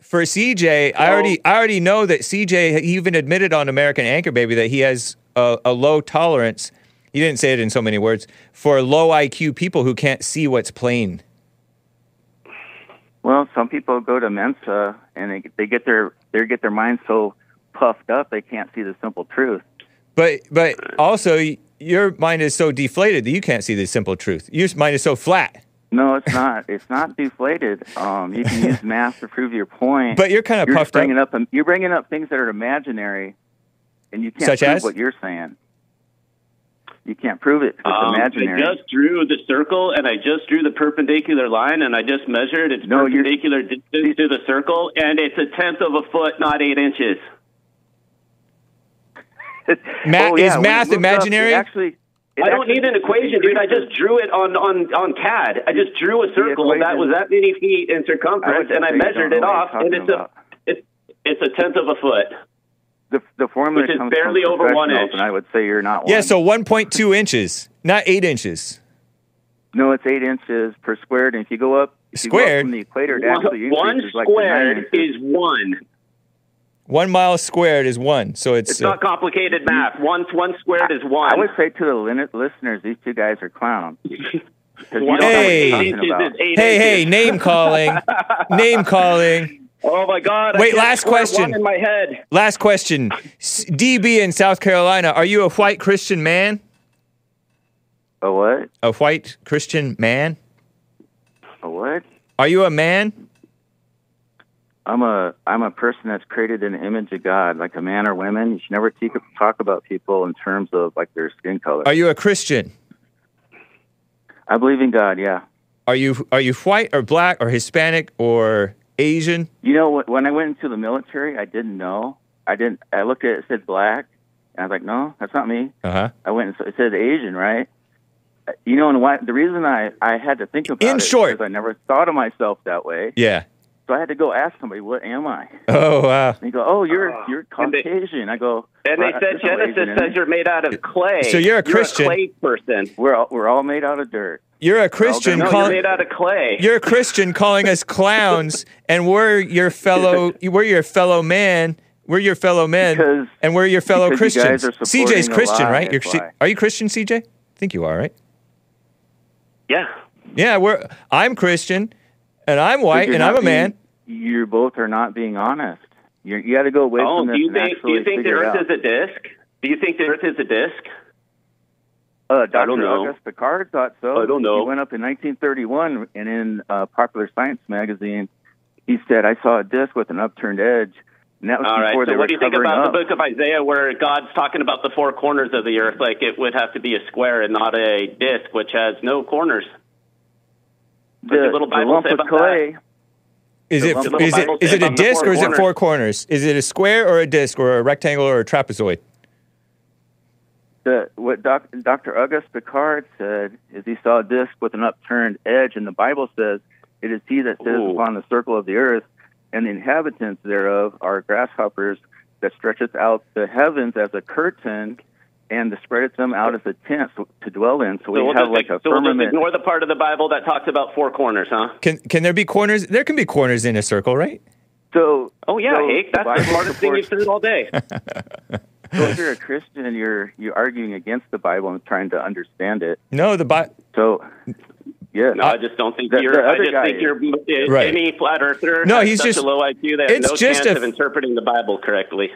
Speaker 1: for CJ. I already, I already know that CJ even admitted on American Anchor Baby that he has a, a low tolerance. He didn't say it in so many words for low IQ people who can't see what's plain.
Speaker 4: Well, some people go to Mensa and they they get their they get their minds so puffed up they can't see the simple truth.
Speaker 1: But, but also, your mind is so deflated that you can't see the simple truth. Your mind is so flat.
Speaker 4: No, it's not. It's not deflated. Um, you can use math to prove your point.
Speaker 1: But you're kind of
Speaker 4: you're
Speaker 1: puffed
Speaker 4: bringing
Speaker 1: up.
Speaker 4: up. You're bringing up things that are imaginary, and you can't
Speaker 1: Such
Speaker 4: prove
Speaker 1: as?
Speaker 4: what you're saying. You can't prove it. It's
Speaker 5: Um,
Speaker 4: imaginary.
Speaker 5: I just drew the circle and I just drew the perpendicular line and I just measured its
Speaker 4: No,
Speaker 5: perpendicular distance to the circle and it's a tenth of a foot, not eight inches.
Speaker 1: Ma-
Speaker 4: Oh,
Speaker 1: is
Speaker 4: yeah, when
Speaker 1: math
Speaker 4: it looks up,
Speaker 1: imaginary?
Speaker 4: it actually, it
Speaker 5: I don't need an equation, dude. I just drew it on, on, on CAD. I just drew a circle that was that many feet in
Speaker 4: I
Speaker 5: circumference, and I measured it off, and
Speaker 4: talking
Speaker 5: it's a it's it's a tenth of a foot.
Speaker 4: The the formula
Speaker 5: which is
Speaker 4: comes
Speaker 5: barely
Speaker 4: from
Speaker 5: over one
Speaker 4: professionals,
Speaker 5: inch.
Speaker 4: and I would say you're not. One.
Speaker 1: Yeah, so 1.2 inches, not eight inches.
Speaker 4: no, it's eight inches per squared, and if you go up, if you go up from the equator, it
Speaker 5: One,
Speaker 4: actually
Speaker 5: one
Speaker 4: increases like to nine
Speaker 5: squared
Speaker 4: inches.
Speaker 5: is one.
Speaker 1: One mile squared is one. So it's,
Speaker 5: It's
Speaker 1: uh,
Speaker 5: not complicated math. One one squared is one.
Speaker 4: I would say to the lin- listeners, these two guys are clowns. 'Cause you
Speaker 5: One
Speaker 4: don't know what
Speaker 1: Hey.
Speaker 4: you're
Speaker 5: eight
Speaker 4: talking
Speaker 5: inches
Speaker 4: about.
Speaker 5: is eight
Speaker 1: hey, hey, name calling, name calling.
Speaker 5: Oh my God!
Speaker 1: Wait,
Speaker 5: can't
Speaker 1: last question.
Speaker 5: One in my head.
Speaker 1: Last question. DB in South Carolina, are you a white Christian man?
Speaker 4: A what?
Speaker 1: A white Christian man?
Speaker 4: A what?
Speaker 1: Are you a man?
Speaker 4: I'm a I'm a person that's created in the image of God, like a man or women. You should never te- talk about people in terms of like their skin color.
Speaker 1: Are you a Christian?
Speaker 4: I believe in God. Yeah.
Speaker 1: Are you are you white or black or Hispanic or Asian?
Speaker 4: You know, when I went into the military, I didn't know. I didn't. I looked at it, it said black, and I was like, no, that's not me.
Speaker 1: Uh huh.
Speaker 4: I went and s- it said Asian, right? Uh, You know, and why? The reason I I had to think about
Speaker 1: In
Speaker 4: it
Speaker 1: short-
Speaker 4: because I never thought of myself that way.
Speaker 1: Yeah.
Speaker 4: So I had to go ask somebody, what am I?
Speaker 1: Oh wow.
Speaker 4: And he go, oh, you're you're
Speaker 5: and they-
Speaker 4: Caucasian. I go,
Speaker 5: And they said
Speaker 4: there's Asian
Speaker 5: Genesis says you're made out of clay.
Speaker 1: So you're a Christian.
Speaker 5: clay person.
Speaker 4: we're all, we're all made out of dirt.
Speaker 1: You're a Christian
Speaker 5: No, you're
Speaker 1: calling
Speaker 5: made out of clay.
Speaker 1: you're a Christian calling us clowns, and we're your fellow we're your fellow man. We're your fellow men,
Speaker 4: Because-
Speaker 1: and we're your fellow
Speaker 4: because you guys
Speaker 1: Christians.
Speaker 4: are
Speaker 1: CJ's Christian,
Speaker 4: lie,
Speaker 1: right? You're,
Speaker 4: that's
Speaker 1: C-
Speaker 4: why.
Speaker 1: are you Christian, CJ? I think you are, right?
Speaker 5: yeah.
Speaker 1: Yeah, we're. I'm Christian, and I'm white, and I'm
Speaker 4: not
Speaker 1: a man.
Speaker 4: being- You both are not being honest. You're, you got to go away
Speaker 5: Oh,
Speaker 4: from
Speaker 5: do
Speaker 4: this
Speaker 5: you
Speaker 4: and
Speaker 5: think do you think the Earth
Speaker 4: out.
Speaker 5: is a disc? Do you think the Earth is a disc?
Speaker 4: Uh, Dr.
Speaker 5: don't know.
Speaker 4: Auguste Piccard thought so.
Speaker 5: I don't know.
Speaker 4: He went up in 1931, and in uh, Popular Science magazine, he said, "I saw a disc with an upturned edge." And that was
Speaker 5: All right.
Speaker 4: before
Speaker 5: So what do you think about
Speaker 4: up.
Speaker 5: the book of Isaiah where God's talking about the four corners of the earth? Like it would have to be a square and not a disc, which has no corners. What's
Speaker 4: the,
Speaker 5: your little
Speaker 4: the
Speaker 5: Bible
Speaker 4: lump
Speaker 5: say
Speaker 4: of
Speaker 5: about
Speaker 4: clay.
Speaker 1: Is
Speaker 4: The
Speaker 1: it
Speaker 4: lump of
Speaker 1: is it
Speaker 5: Bible
Speaker 1: is it a disc or is it four corners? Is it a square or a disc or a rectangle or a trapezoid?
Speaker 4: The, what doc, Dr. Auguste Piccard said is he saw a disc with an upturned edge, and the Bible says, "It is he that sits upon the circle of the earth, and the inhabitants thereof are grasshoppers that stretcheth out the heavens as a curtain, and spreadeth them out as a tent to dwell in." So we
Speaker 5: So we'll,
Speaker 4: have
Speaker 5: just,
Speaker 4: like a
Speaker 5: so we'll just ignore the part of the Bible that talks about four corners, huh?
Speaker 1: Can can there be corners? There can be corners in a circle, right?
Speaker 4: so
Speaker 5: Oh yeah,
Speaker 4: so
Speaker 5: Hake, that's the
Speaker 4: Bible
Speaker 5: smartest thing you've said all day.
Speaker 4: So if you're a Christian, you're you're arguing against the Bible and trying to understand it.
Speaker 1: No, the Bi-
Speaker 4: So, yeah,
Speaker 5: No, I just don't think
Speaker 4: The-
Speaker 5: you're.
Speaker 4: the
Speaker 5: I just think
Speaker 4: is-
Speaker 5: you're
Speaker 1: Right.
Speaker 5: any flat earther.
Speaker 1: No, he's
Speaker 5: such
Speaker 1: just-
Speaker 5: a low IQ that has
Speaker 1: it's
Speaker 5: no
Speaker 1: just
Speaker 5: chance
Speaker 1: a-
Speaker 5: of interpreting the Bible correctly.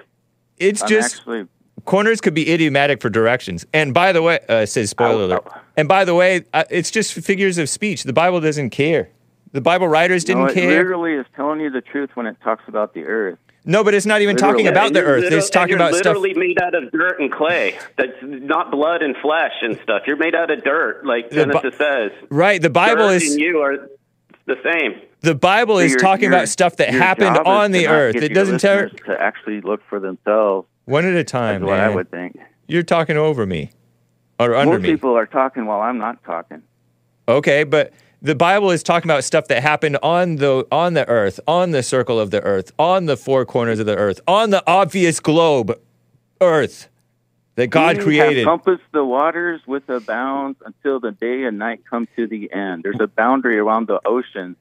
Speaker 1: it's
Speaker 4: I'm
Speaker 1: just
Speaker 4: actually
Speaker 1: corners could be idiomatic for directions. And by the way, uh, says spoiler alert. And by the way, uh, it's just figures of speech. The Bible doesn't care. The Bible writers didn't
Speaker 4: no, it
Speaker 1: care.
Speaker 4: literally is telling you the truth when it talks about the earth.
Speaker 1: No, but it's not even talking about the
Speaker 5: And you're
Speaker 1: earth. It's talking
Speaker 5: you're
Speaker 1: about stuff.
Speaker 5: literally made out of dirt and clay. That's not blood and flesh and stuff. You're made out of dirt, like Genesis says.
Speaker 1: Right. The Bible
Speaker 5: dirt
Speaker 1: is
Speaker 5: you are the same.
Speaker 1: the Bible
Speaker 4: So
Speaker 1: is
Speaker 4: your-
Speaker 1: talking
Speaker 4: your-
Speaker 1: about stuff that happened on the earth. It doesn't tell
Speaker 4: to actually look for themselves.
Speaker 1: one at a time,
Speaker 4: That's what I would think.
Speaker 1: You're talking over me or under
Speaker 4: Most
Speaker 1: me.
Speaker 4: people are talking while I'm not talking.
Speaker 1: Okay, but the Bible is talking about stuff that happened on the on the earth, on the circle of the earth, on the four corners of the earth, on the obvious globe, earth that God created.
Speaker 4: Have compassed the waters with a bounds until the day and night come to the end. There's a boundary around the ocean.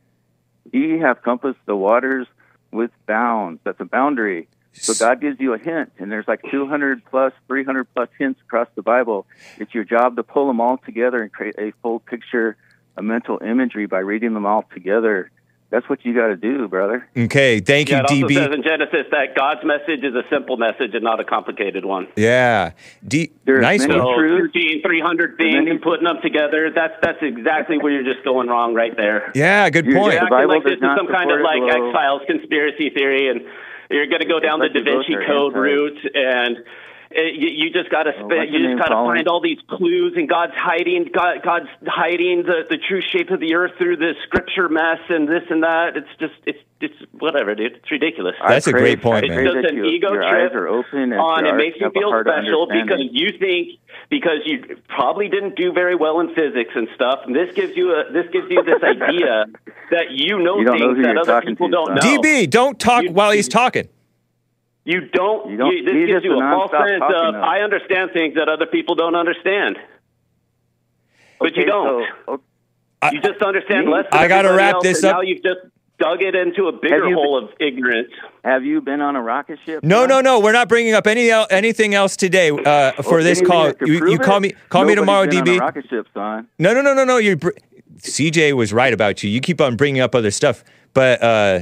Speaker 4: Ye have compassed the waters with bounds. That's a boundary. So God gives you a hint, and there's like 200 plus, 300 plus hints across the Bible. It's your job to pull them all together and create a full picture, a mental imagery by reading them all together. That's what you got to do, brother.
Speaker 1: Okay, thank you,
Speaker 5: Yeah, it also
Speaker 1: DB.
Speaker 5: says in Genesis that God's message is a simple message and not a complicated one.
Speaker 1: yeah, D-
Speaker 4: There's
Speaker 1: nice
Speaker 4: many-
Speaker 1: one.
Speaker 5: So 13, 300 things
Speaker 4: many-
Speaker 5: and putting them together, that's that's exactly where you're just going wrong right there.
Speaker 1: Yeah, good
Speaker 4: You're
Speaker 1: point.
Speaker 5: You're acting like this is some kind of like
Speaker 4: glow.
Speaker 5: X-Files conspiracy theory and you're going to go down the Da Vinci Code route and Eh, you, you just got to
Speaker 4: Well,
Speaker 5: spend,
Speaker 4: what's
Speaker 5: you just got to find all these clues and God's hiding God, God's hiding the, the true shape of the earth through this scripture mess and this and that. It's just it's it's whatever, dude. It's ridiculous.
Speaker 1: That's
Speaker 4: I
Speaker 1: a
Speaker 4: pray-
Speaker 1: great point,
Speaker 4: I
Speaker 1: man.
Speaker 5: It's just an
Speaker 4: you-
Speaker 5: ego trip
Speaker 4: are open
Speaker 5: on it makes you feel special because you think because you probably didn't do very well in physics and stuff. And this gives you a this gives you this idea that you know
Speaker 4: You don't know
Speaker 5: things that other people don't know.
Speaker 4: son.
Speaker 1: DB, don't talk
Speaker 5: You-
Speaker 1: while he's talking.
Speaker 5: You don't.
Speaker 4: You don't-
Speaker 5: you- this gives you
Speaker 4: a
Speaker 5: a false sense
Speaker 4: talking
Speaker 5: of. I understand things that other people don't understand. But you don't.
Speaker 4: so-
Speaker 5: you just understand
Speaker 4: Me-
Speaker 5: less. Than
Speaker 1: I gotta wrap
Speaker 5: else,
Speaker 1: this up.
Speaker 5: Now you've just dug it into a bigger
Speaker 4: you
Speaker 5: hole of ignorance.
Speaker 4: Have you been on a rocket ship?
Speaker 1: No,
Speaker 4: John?
Speaker 1: no, no. We're not bringing up any el- anything else today uh, for
Speaker 4: Well,
Speaker 1: this call. You, you call me call me tomorrow,
Speaker 4: been on
Speaker 1: DB.
Speaker 4: a rocket ship, son.
Speaker 1: No, no, no, no, no. You're br- CJ was right about you. You keep on bringing up other stuff, but uh,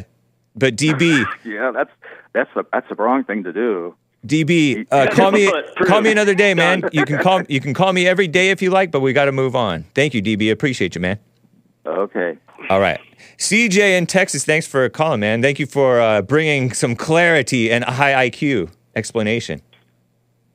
Speaker 1: but DB,
Speaker 4: Yeah, that's that's a that's a wrong thing to do.
Speaker 1: DB, uh, call me call me another day, man. You can call you can call me every day if you like, but we got to move on. Thank you, DB. Appreciate you, man.
Speaker 4: Okay.
Speaker 1: All right. CJ in Texas, thanks for calling, man. Thank you for uh, bringing some clarity and a high IQ explanation.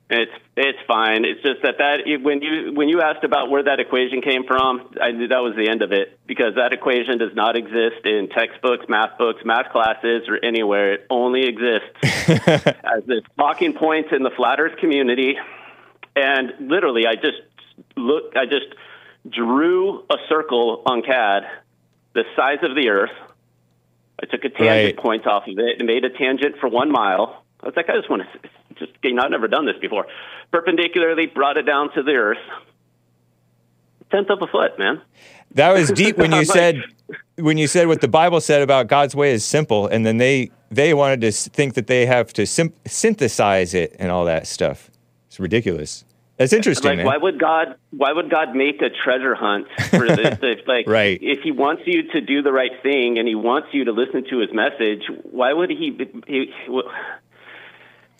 Speaker 5: It's it's fine. It's just that that when you when you asked about where that equation came from, I, knew that was the end of it because that equation does not exist in textbooks, math books, math classes, or anywhere. It only exists as the talking point in the flat Earth community. And literally, I just look. I just drew a circle on CAD the size of the Earth. I took a tangent
Speaker 1: Right.
Speaker 5: point off of it and made a tangent for one mile. I was like, I just want to just, you know, I've never done this before. Perpendicularly brought it down to the Earth. Tenth of a foot, man.
Speaker 1: That was deep when you said when you said what the Bible said about God's way is simple, and then they they wanted to think that they have to sim- synthesize it and all that stuff. It's ridiculous. That's interesting,
Speaker 5: Like,
Speaker 1: man.
Speaker 5: why would God? Why would God make a treasure hunt for this? if, like,
Speaker 1: Right.
Speaker 5: if He wants you to do the right thing and He wants you to listen to His message, why would He? he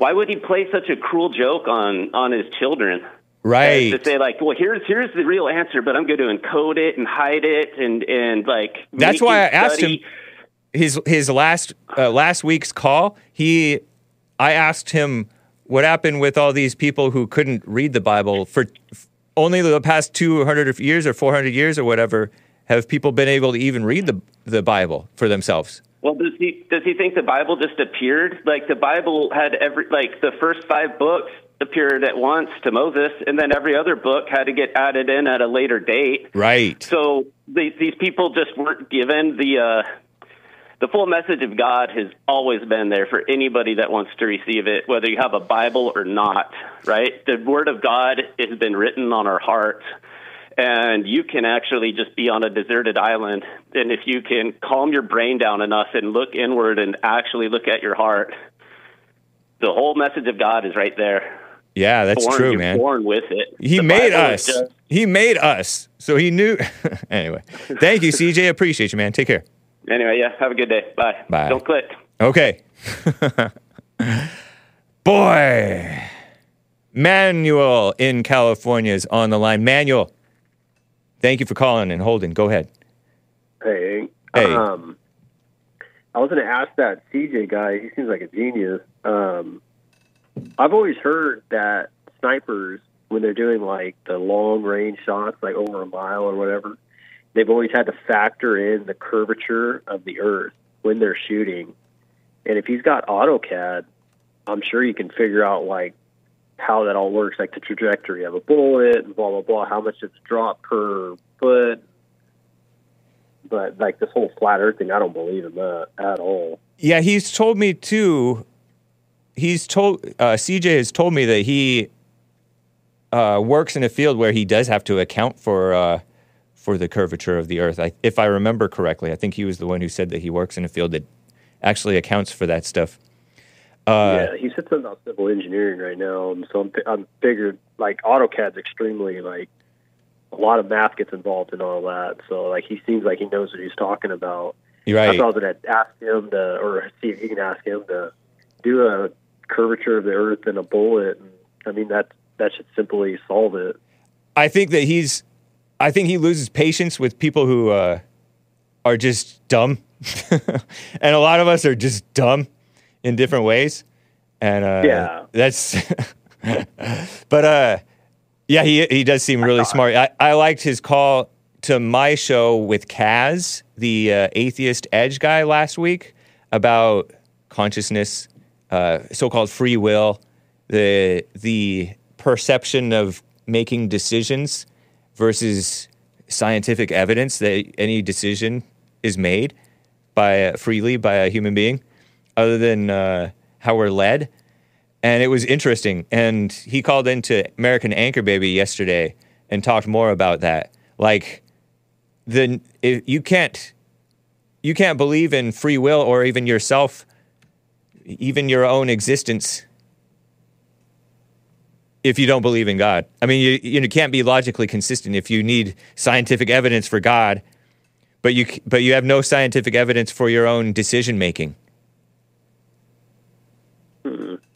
Speaker 5: why would He play such a cruel joke on on His children?
Speaker 1: right.
Speaker 5: to say like, well, here's here's the real answer, but I'm going to encode it and hide it and and like.
Speaker 1: That's why I asked him his his last uh, last week's call. He, I asked him what happened with all these people who couldn't read the Bible for f- only the past two hundred years or four hundred years or whatever. Have people been able to even read the the Bible for themselves?
Speaker 5: Well, does he does he think the Bible just appeared? Like the Bible had every like the first five books appeared at once to Moses, and then every other book had to get added in at a later date.
Speaker 1: Right.
Speaker 5: So the, these people just weren't given the uh, the full message of God has always been there for anybody that wants to receive it, whether you have a Bible or not. Right? The Word of God has been written on our hearts. And you can actually just be on a deserted island. And if you can calm your brain down enough and look inward and actually look at your heart, the whole message of God is right there.
Speaker 1: Yeah, that's
Speaker 5: born,
Speaker 1: true, man.
Speaker 5: born with it.
Speaker 1: He
Speaker 5: The
Speaker 1: made
Speaker 5: Bible
Speaker 1: us.
Speaker 5: just-
Speaker 1: He made us. So he knew. anyway, thank you, CJ. Appreciate you, man. Take care.
Speaker 5: anyway, yeah, have a good day. Bye.
Speaker 1: Bye.
Speaker 5: Don't click.
Speaker 1: Okay. Boy. Manuel in California is on the line. Manuel, thank you for calling and holding. Go ahead.
Speaker 6: Hey,
Speaker 1: Hey.
Speaker 6: Um, I was going to ask that CJ guy. He seems like a genius. Um, I've always heard that snipers, when they're doing like the long range shots, like over a mile or whatever, they've always had to factor in the curvature of the Earth when they're shooting. And if he's got AutoCAD, I'm sure you can figure out like how that all works, like the trajectory of a bullet and blah blah blah. How much it's drop per foot, but like this whole flat Earth thing, I don't believe in that at all.
Speaker 1: Yeah, he's told me too. He's told uh, CJ has told me that he uh, works in a field where he does have to account for uh, for the curvature of the Earth. I, if I remember correctly, I think he was the one who said that he works in a field that actually accounts for that stuff. Uh,
Speaker 6: yeah, he said something about civil engineering right now, and so I'm, I'm figured like AutoCAD's extremely like a lot of math gets involved in all that. So like he seems like he knows what he's talking about.
Speaker 1: You're right.
Speaker 6: thought I was going to ask him to, or see if he can ask him to do a curvature of the Earth in a bullet. And, I mean that that should simply solve it.
Speaker 1: I think that he's. I think he loses patience with people who uh, are just dumb, and a lot of us are just dumb in different ways. And uh,
Speaker 6: Yeah.
Speaker 1: that's. but uh, yeah, he he does seem really smart. I, I liked his call to my show with Kaz, the uh, atheist edge guy, last week about consciousness, uh, so-called free will, the the perception of making decisions versus scientific evidence that any decision is made by uh, freely by a human being, other than uh, how we're led. And it was interesting. And he called into American Anchor Baby yesterday and talked more about that. Like, the you can't you can't believe in free will or even yourself, even your own existence, if you don't believe in God. I mean, you you can't be logically consistent if you need scientific evidence for God, but you but you have no scientific evidence for your own decision making.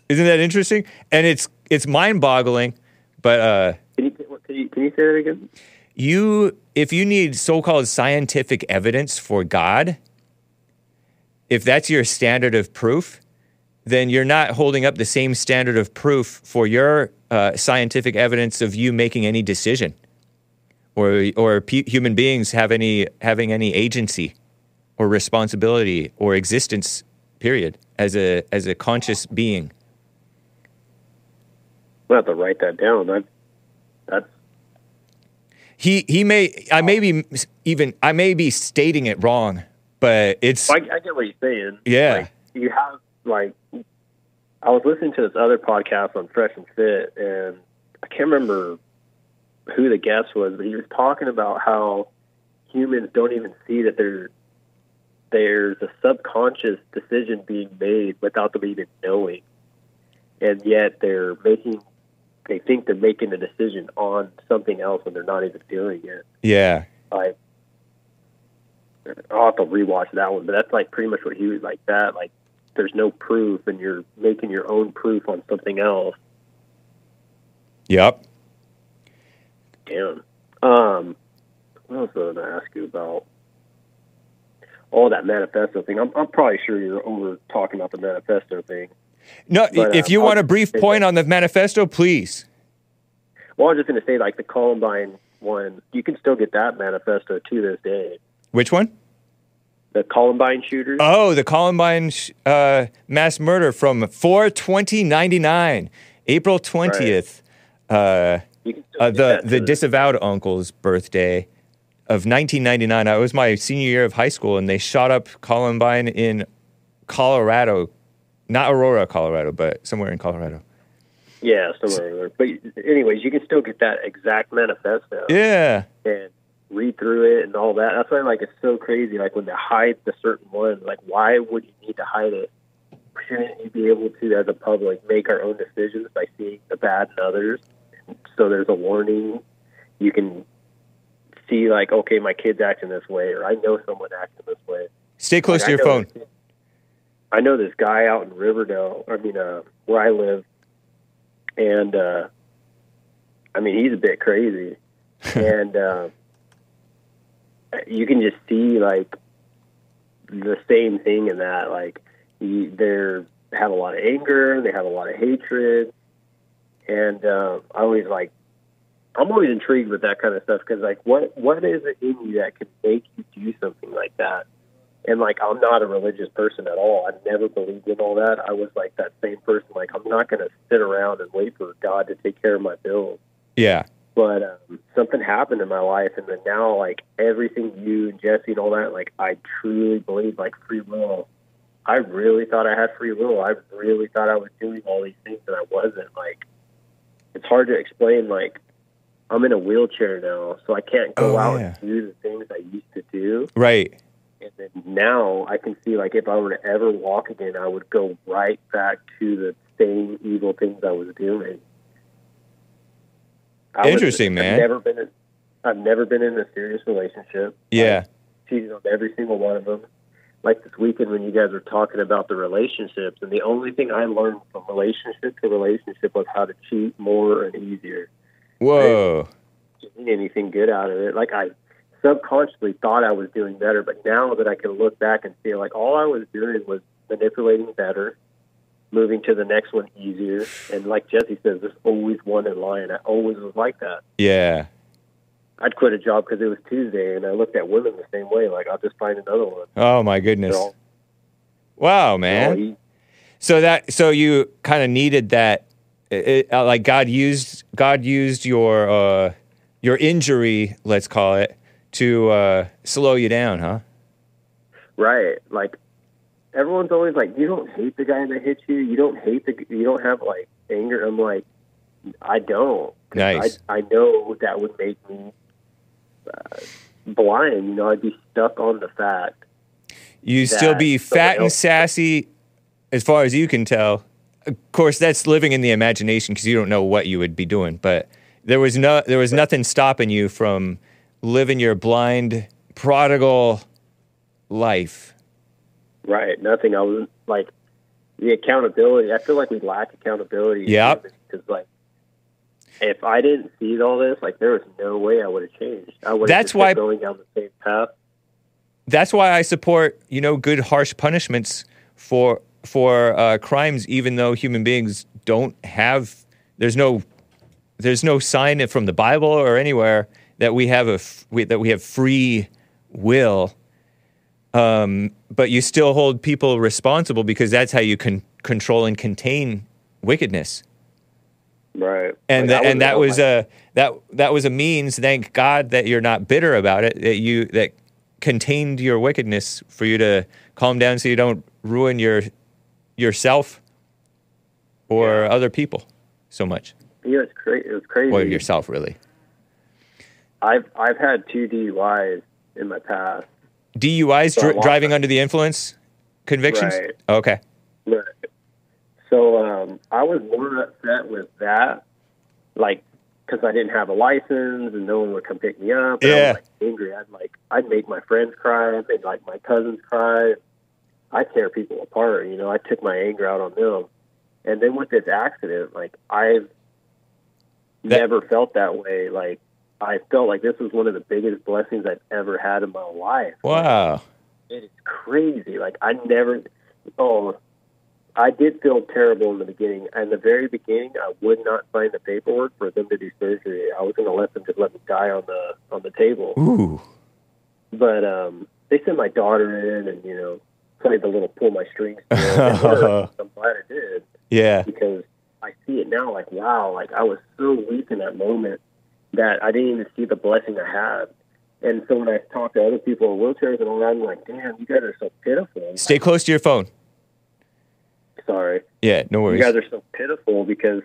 Speaker 1: Isn't that interesting? And it's it's mind boggling, but uh,
Speaker 6: Can you, can you can you say that again?
Speaker 1: you if you need so-called scientific evidence for god if that's your standard of proof then you're not holding up the same standard of proof for your uh, scientific evidence of you making any decision or or pe- human beings have any having any agency or responsibility or existence period as a as a conscious being
Speaker 6: I have to write that down. That that's
Speaker 1: he he may i may be even i may be stating it wrong but it's
Speaker 6: I, I get what you're saying.
Speaker 1: Yeah.
Speaker 6: Like, you have like I was listening to this other podcast on Fresh and Fit, and I can't remember who the guest was, but he was talking about how humans don't even see that there there's a subconscious decision being made without them even knowing, and yet they're making they think they're making a decision on something else when they're not even doing it.
Speaker 1: yeah
Speaker 6: Like I'll have to rewatch that one, but that's like pretty much what he was like that. Like there's no proof, and you're making your own proof on something else.
Speaker 1: yep
Speaker 6: Damn. Um, what else was I going to ask you about? All that manifesto thing. I'm, I'm probably sure you're over talking about the manifesto thing.
Speaker 1: No,
Speaker 6: But,
Speaker 1: if
Speaker 6: uh,
Speaker 1: you
Speaker 6: I'll
Speaker 1: want a brief point
Speaker 6: that-
Speaker 1: on the manifesto, please.
Speaker 6: Well, I was just going to say, like the Columbine one, you can still get that manifesto to this day.
Speaker 1: Which one?
Speaker 6: The Columbine shooters.
Speaker 1: Oh, the Columbine sh- uh, mass murder from 42099, April 20th. Uh,
Speaker 6: you can still
Speaker 1: uh, the the disavowed uncle's birthday of 1999. It was my senior year of high school, and they shot up Columbine in Colorado, not Aurora, Colorado, but somewhere in Colorado.
Speaker 6: Yeah, somewhere. But anyways, you can still get that exact manifesto.
Speaker 1: Yeah,
Speaker 6: and read through it and all that. That's why like it's so crazy. Like when they hide the certain one, like why would you need to hide it? Shouldn't you be able to, as a public, make our own decisions by seeing the bad in others? So there's a warning. You can see like, okay, my kid's acting this way, or I know someone acting this way.
Speaker 1: stay close
Speaker 6: Like,
Speaker 1: to your phone.
Speaker 6: I know this guy out in Riverdale. I mean, uh, where I live, and uh, I mean, he's a bit crazy, and uh, you can just see like the same thing in that. Like, he, they're have a lot of anger, they have a lot of hatred, and uh, I always like. I'm always intrigued with that kind of stuff because, like, what what is it in you that can make you do something like that? And like I'm not a religious person at all. I never believed in all that. I was like that same person. Like I'm not going to sit around and wait for God to take care of my bills.
Speaker 1: Yeah,
Speaker 6: But um, something happened in my life, and then now like everything you and Jesse and all that, like I truly believe like free will. I really thought I had free will. I really thought I was doing all these things, and I wasn't. Like it's hard to explain. Like I'm in a wheelchair now, so I can't go
Speaker 1: Oh,
Speaker 6: out
Speaker 1: yeah.
Speaker 6: and do the things I used to do.
Speaker 1: right.
Speaker 6: And then now I can see like if I were to ever walk again, I would go right back to the same evil things I was doing. I was-
Speaker 1: Interesting, man.
Speaker 6: I've never been in, I've never been in a serious relationship.
Speaker 1: Yeah,
Speaker 6: I cheated on every single one of them. Like this weekend when you guys were talking about the relationships, and the only thing I learned from relationship to relationship was how to cheat more and easier.
Speaker 1: whoa.
Speaker 6: Getting anything good out of it. Like I subconsciously thought I was doing better, but now that I can look back and see, like all I was doing was manipulating better, moving to the next one easier, and like Jesse says, there's always one in line. I always was like that.
Speaker 1: Yeah,
Speaker 6: I'd quit a job because it was Tuesday, and I looked at women the same way. Like I'll just find another one.
Speaker 1: Oh my goodness.
Speaker 6: All-
Speaker 1: Wow, man. So that so you kind of needed that it, uh, like God used God used your uh your injury, let's call it, to uh slow you down, huh?
Speaker 6: Right. Like everyone's always like, you don't hate the guy that hit you. You don't hate the. You don't have like anger. I'm like, I don't.
Speaker 1: Nice.
Speaker 6: I I know that would make me uh, blind. You know, I'd be stuck on the fact
Speaker 1: You still be fat and sassy, as far as you can tell. Of course, that's living in the imagination because you don't know what you would be doing. But there was no, there was nothing stopping you from living your blind, prodigal life.
Speaker 6: Right. Nothing. I was like the accountability. I feel like we lack accountability.
Speaker 1: Yep.
Speaker 6: Because like, if I didn't see all this, like there was no way I would have changed. I would.
Speaker 1: That's why-
Speaker 6: going down the same path.
Speaker 1: That's why I support, you know, good harsh punishments for for uh, crimes, even though human beings don't have. There's no, there's no sign from the Bible or anywhere that we have a f- we, that we have free will. Um, but you still hold people responsible because that's how you can control and contain wickedness.
Speaker 6: Right.
Speaker 1: and
Speaker 6: Like, I
Speaker 1: and that was a that that was a means. Thank God that you're not bitter about it. That you that contained your wickedness for you to calm down, so you don't ruin your yourself or other people so much,
Speaker 6: Yeah, it's cra- It was crazy.
Speaker 1: or yourself really.
Speaker 6: I've I've had two DUIs in my past.
Speaker 1: DUIs,
Speaker 6: So I
Speaker 1: dri- driving under the influence, convictions.
Speaker 6: Right.
Speaker 1: Okay.
Speaker 6: Right. So um, I was more upset with that, like because I didn't have a license and no one would come pick me up. And I
Speaker 1: Yeah.
Speaker 6: was like angry. I'd like I'd make my friends cry. I'd make like my cousins cry. I tear people apart. You know, I took my anger out on them. And then with this accident, like I've
Speaker 1: That-
Speaker 6: never felt that way. Like I felt like this was one of the biggest blessings I've ever had in my life.
Speaker 1: Wow.
Speaker 6: It is crazy. Like I never. Oh, I did feel terrible in the beginning. In the very beginning, I would not sign the paperwork for them to do surgery. I was going to let them just let me die on the on the table.
Speaker 1: Ooh.
Speaker 6: But um, they sent my daughter in, and you know, played the little pull my strings. deal. It worked. I'm glad it did
Speaker 1: Yeah.
Speaker 6: because I see it now. Like wow, like I was so weak in that moment that I didn't even see the blessing I had. And so when I talk to other people in wheelchairs and all that, I'm like, damn, you guys are so pitiful.
Speaker 1: Stay close to your phone.
Speaker 6: Sorry.
Speaker 1: Yeah. No worries.
Speaker 6: you guys are so pitiful because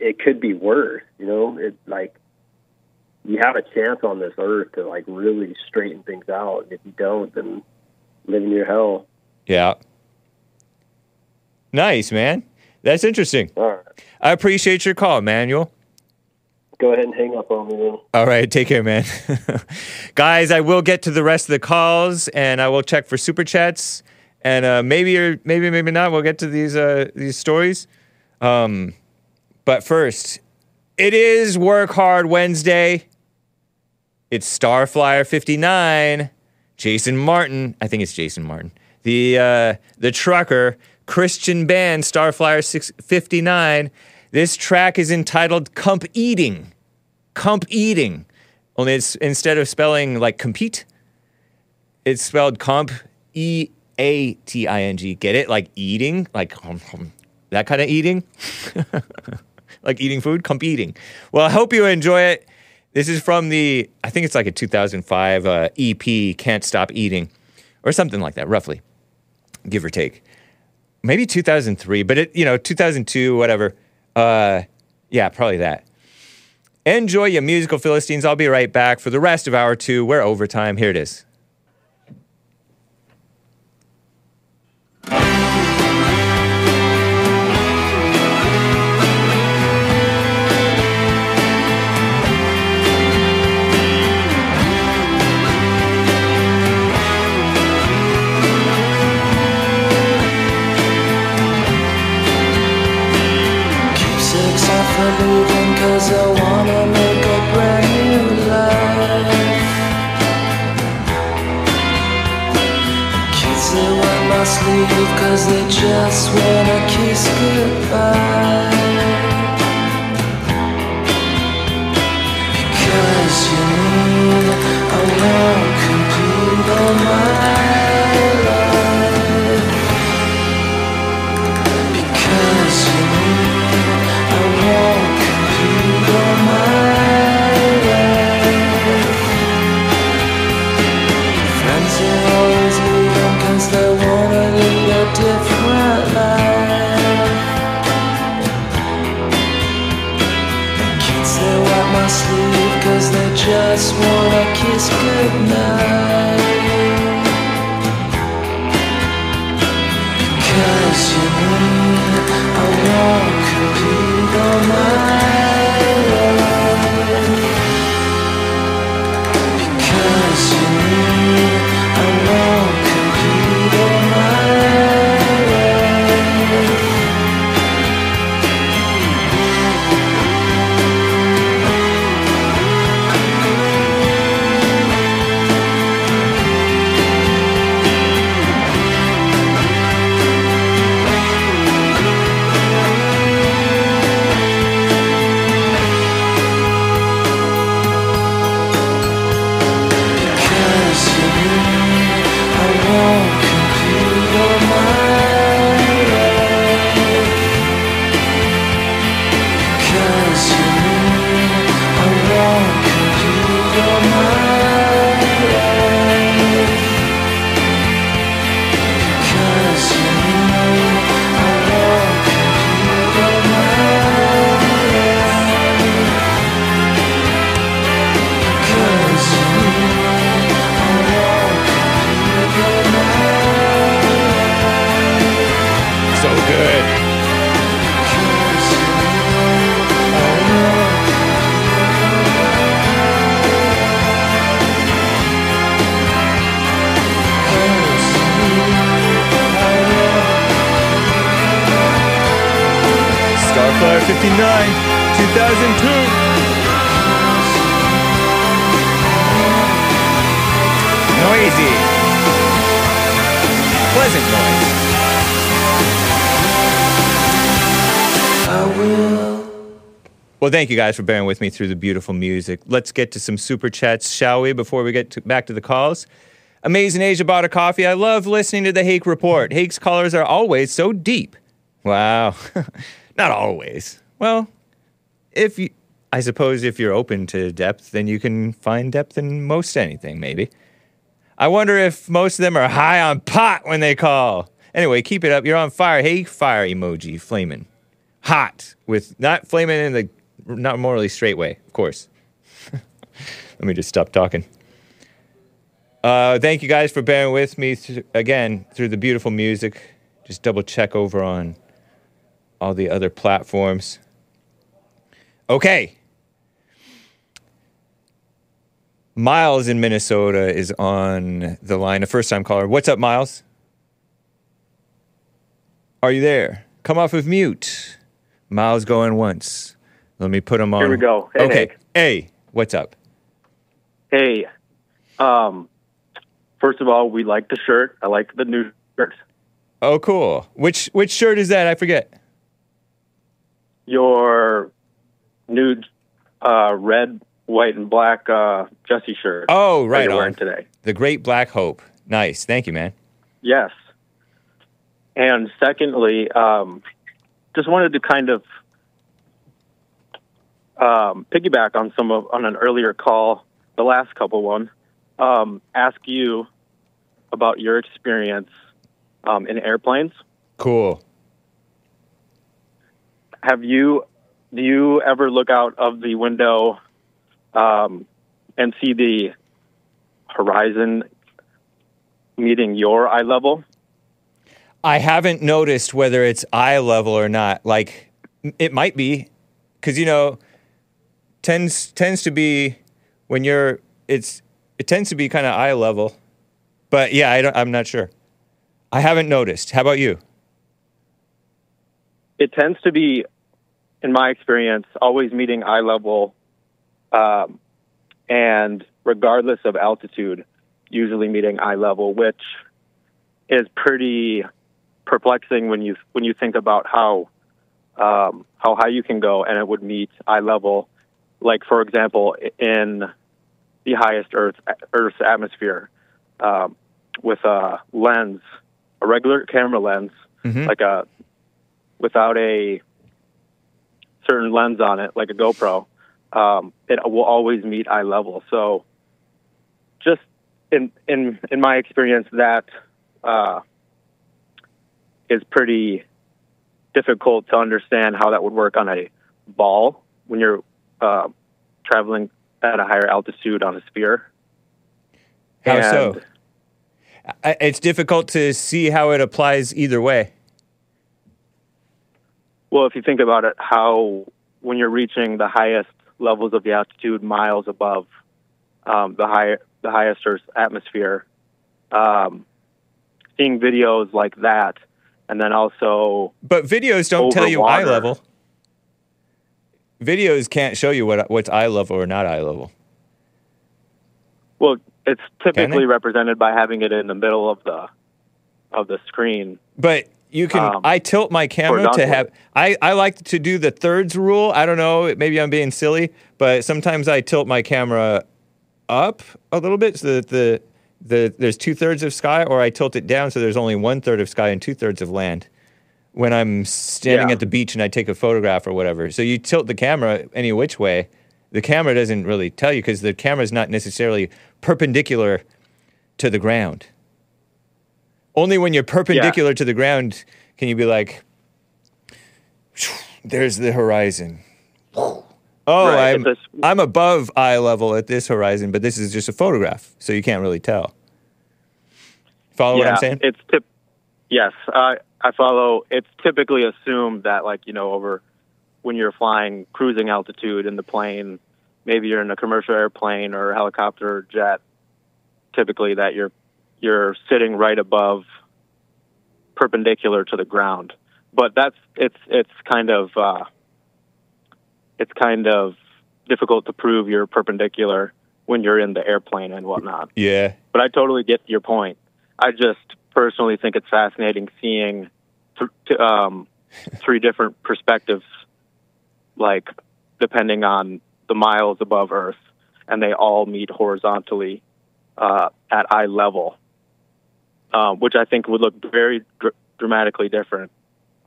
Speaker 6: it could be worse. You know, it like you have a chance on this earth to like really straighten things out. And if you don't, then live in your hell.
Speaker 1: yeah. Nice, man. That's interesting.
Speaker 6: Right,
Speaker 1: I appreciate your call, Manuel.
Speaker 6: Go ahead and hang up on me. Then.
Speaker 1: All right, take care, man. Guys, I will get to the rest of the calls and I will check for super chats and uh, maybe or maybe maybe not. We'll get to these uh, these stories. Um, but first, it is Work Hard Wednesday. It's Starflyer 59. Jason Martin, I think it's Jason Martin. The uh, the trucker Christian band Starflyer 59. This track is entitled Compeating. Cump Eating. Only it's instead of spelling like compete, it's spelled comp E A T I N G. Get it? Like eating, like that kind of eating, like eating food. Comp eating. Well, I hope you enjoy it. This is from the I think it's like a 2005 uh, EP, Can't Stop Eating, or something like that, roughly, give or take. Maybe 2003, but it you know 2002, whatever. Uh, yeah, probably that. Enjoy your musical Philistines. I'll be right back for the rest of hour two. We're overtime. Here it is.
Speaker 2: Just wanna kiss goodbye. Because you mean I won't
Speaker 1: 2002. Noisy. Pleasant noise. Well, thank you guys for bearing with me through the beautiful music. Let's get to some super chats, shall we, before we get to, back to the calls? Amazing Asia bought a coffee. I love listening to the Hake Report. Hake's callers are always so deep. Wow. Not always. Well, if you, I suppose if you're open to depth, then you can find depth in most anything, maybe. I wonder if most of them are high on pot when they call. Anyway, keep it up. You're on fire. Hey, fire emoji, flaming. Hot with not flaming in the not morally straight way, of course. Let me just stop talking. Uh, thank you guys for bearing with me th- again through the beautiful music. Just double check over on all the other platforms. Okay. Miles in Minnesota is on the line, a first time caller. What's up, Miles? Are you there? Come off of mute. Miles going once. Let me put him on.
Speaker 7: Here we go. Hey,
Speaker 1: okay.
Speaker 7: Hank.
Speaker 1: Hey, what's up?
Speaker 7: Hey, um, first of all, we like the shirt. I like the new shirt.
Speaker 1: Oh, cool. Which which shirt is that? I forget.
Speaker 7: Your new uh, red, white, and black uh, Jesse shirt.
Speaker 1: Oh, right
Speaker 7: you're wearing today.
Speaker 1: The Great Black Hope. Nice. Thank you, man.
Speaker 7: Yes. And secondly, um, just wanted to kind of um, piggyback on some of on an earlier call, the last couple one. Um, ask you about your experience um, in airplanes.
Speaker 1: Cool.
Speaker 7: Have you? Do you ever look out of the window um, and see the horizon meeting your eye level?
Speaker 1: I haven't noticed whether it's eye level or not. Like it might be, because you know, tends tends to be when you're it's it tends to be kind of eye level, but yeah, I don't, I'm not sure. I haven't noticed. How about you?
Speaker 7: it tends to be, in my experience, always meeting eye level, um, and regardless of altitude, usually meeting eye level, which is pretty perplexing when you when you think about how um, how high you can go and it would meet eye level. Like for example, in the highest Earth Earth's atmosphere, um, with a lens, a regular camera lens,
Speaker 1: Mhm.
Speaker 7: like a without a certain lens on it, like a GoPro, um, it will always meet eye level. So, just in in in my experience, that uh, is pretty difficult to understand how that would work on a ball when you're uh, traveling at a higher altitude on a sphere.
Speaker 1: How
Speaker 7: And-
Speaker 1: so? It's difficult to see how it applies either way.
Speaker 7: Well, if you think about it, how when you're reaching the highest levels of the altitude, miles above um, the high, the highest Earth's atmosphere, um, seeing videos like that, and then also
Speaker 1: But videos don't tell you eye level. Videos can't show you what what's eye level or not eye level.
Speaker 7: well, it's typically represented by having it in the middle of the of the screen.
Speaker 1: But you can.
Speaker 7: Um,
Speaker 1: I tilt my camera to have. I, I like to do the thirds rule. I don't know. Maybe I'm being silly, but sometimes I tilt my camera up a little bit so that the the there's two thirds of sky, or I tilt it down so there's only one third of sky and two thirds of land. When I'm standing
Speaker 7: Yeah.
Speaker 1: at the beach and I take a photograph or whatever, so you tilt the camera any which way, the camera doesn't really tell you because the camera is not necessarily perpendicular to the ground. Only when you're perpendicular to the ground can you be like, there's the horizon. Oh,
Speaker 7: Right,
Speaker 1: I'm,
Speaker 7: a-
Speaker 1: I'm above eye level at this horizon, but this is just a photograph, so you can't really tell. Follow what I'm saying?
Speaker 7: It's tip. Yes, I I follow. It's typically assumed that like you know over when you're flying cruising altitude in the plane, maybe you're in a commercial airplane or helicopter or jet. Typically, that you're you're sitting right above, perpendicular to the ground. But that's it's it's kind of uh, it's kind of difficult to prove you're perpendicular when you're in the airplane and whatnot.
Speaker 1: Yeah.
Speaker 7: But I totally get your point. I just personally think it's fascinating seeing th- um, three different perspectives, like depending on the miles above Earth, and they all meet horizontally uh, at eye level, um, which I think would look very dr- dramatically different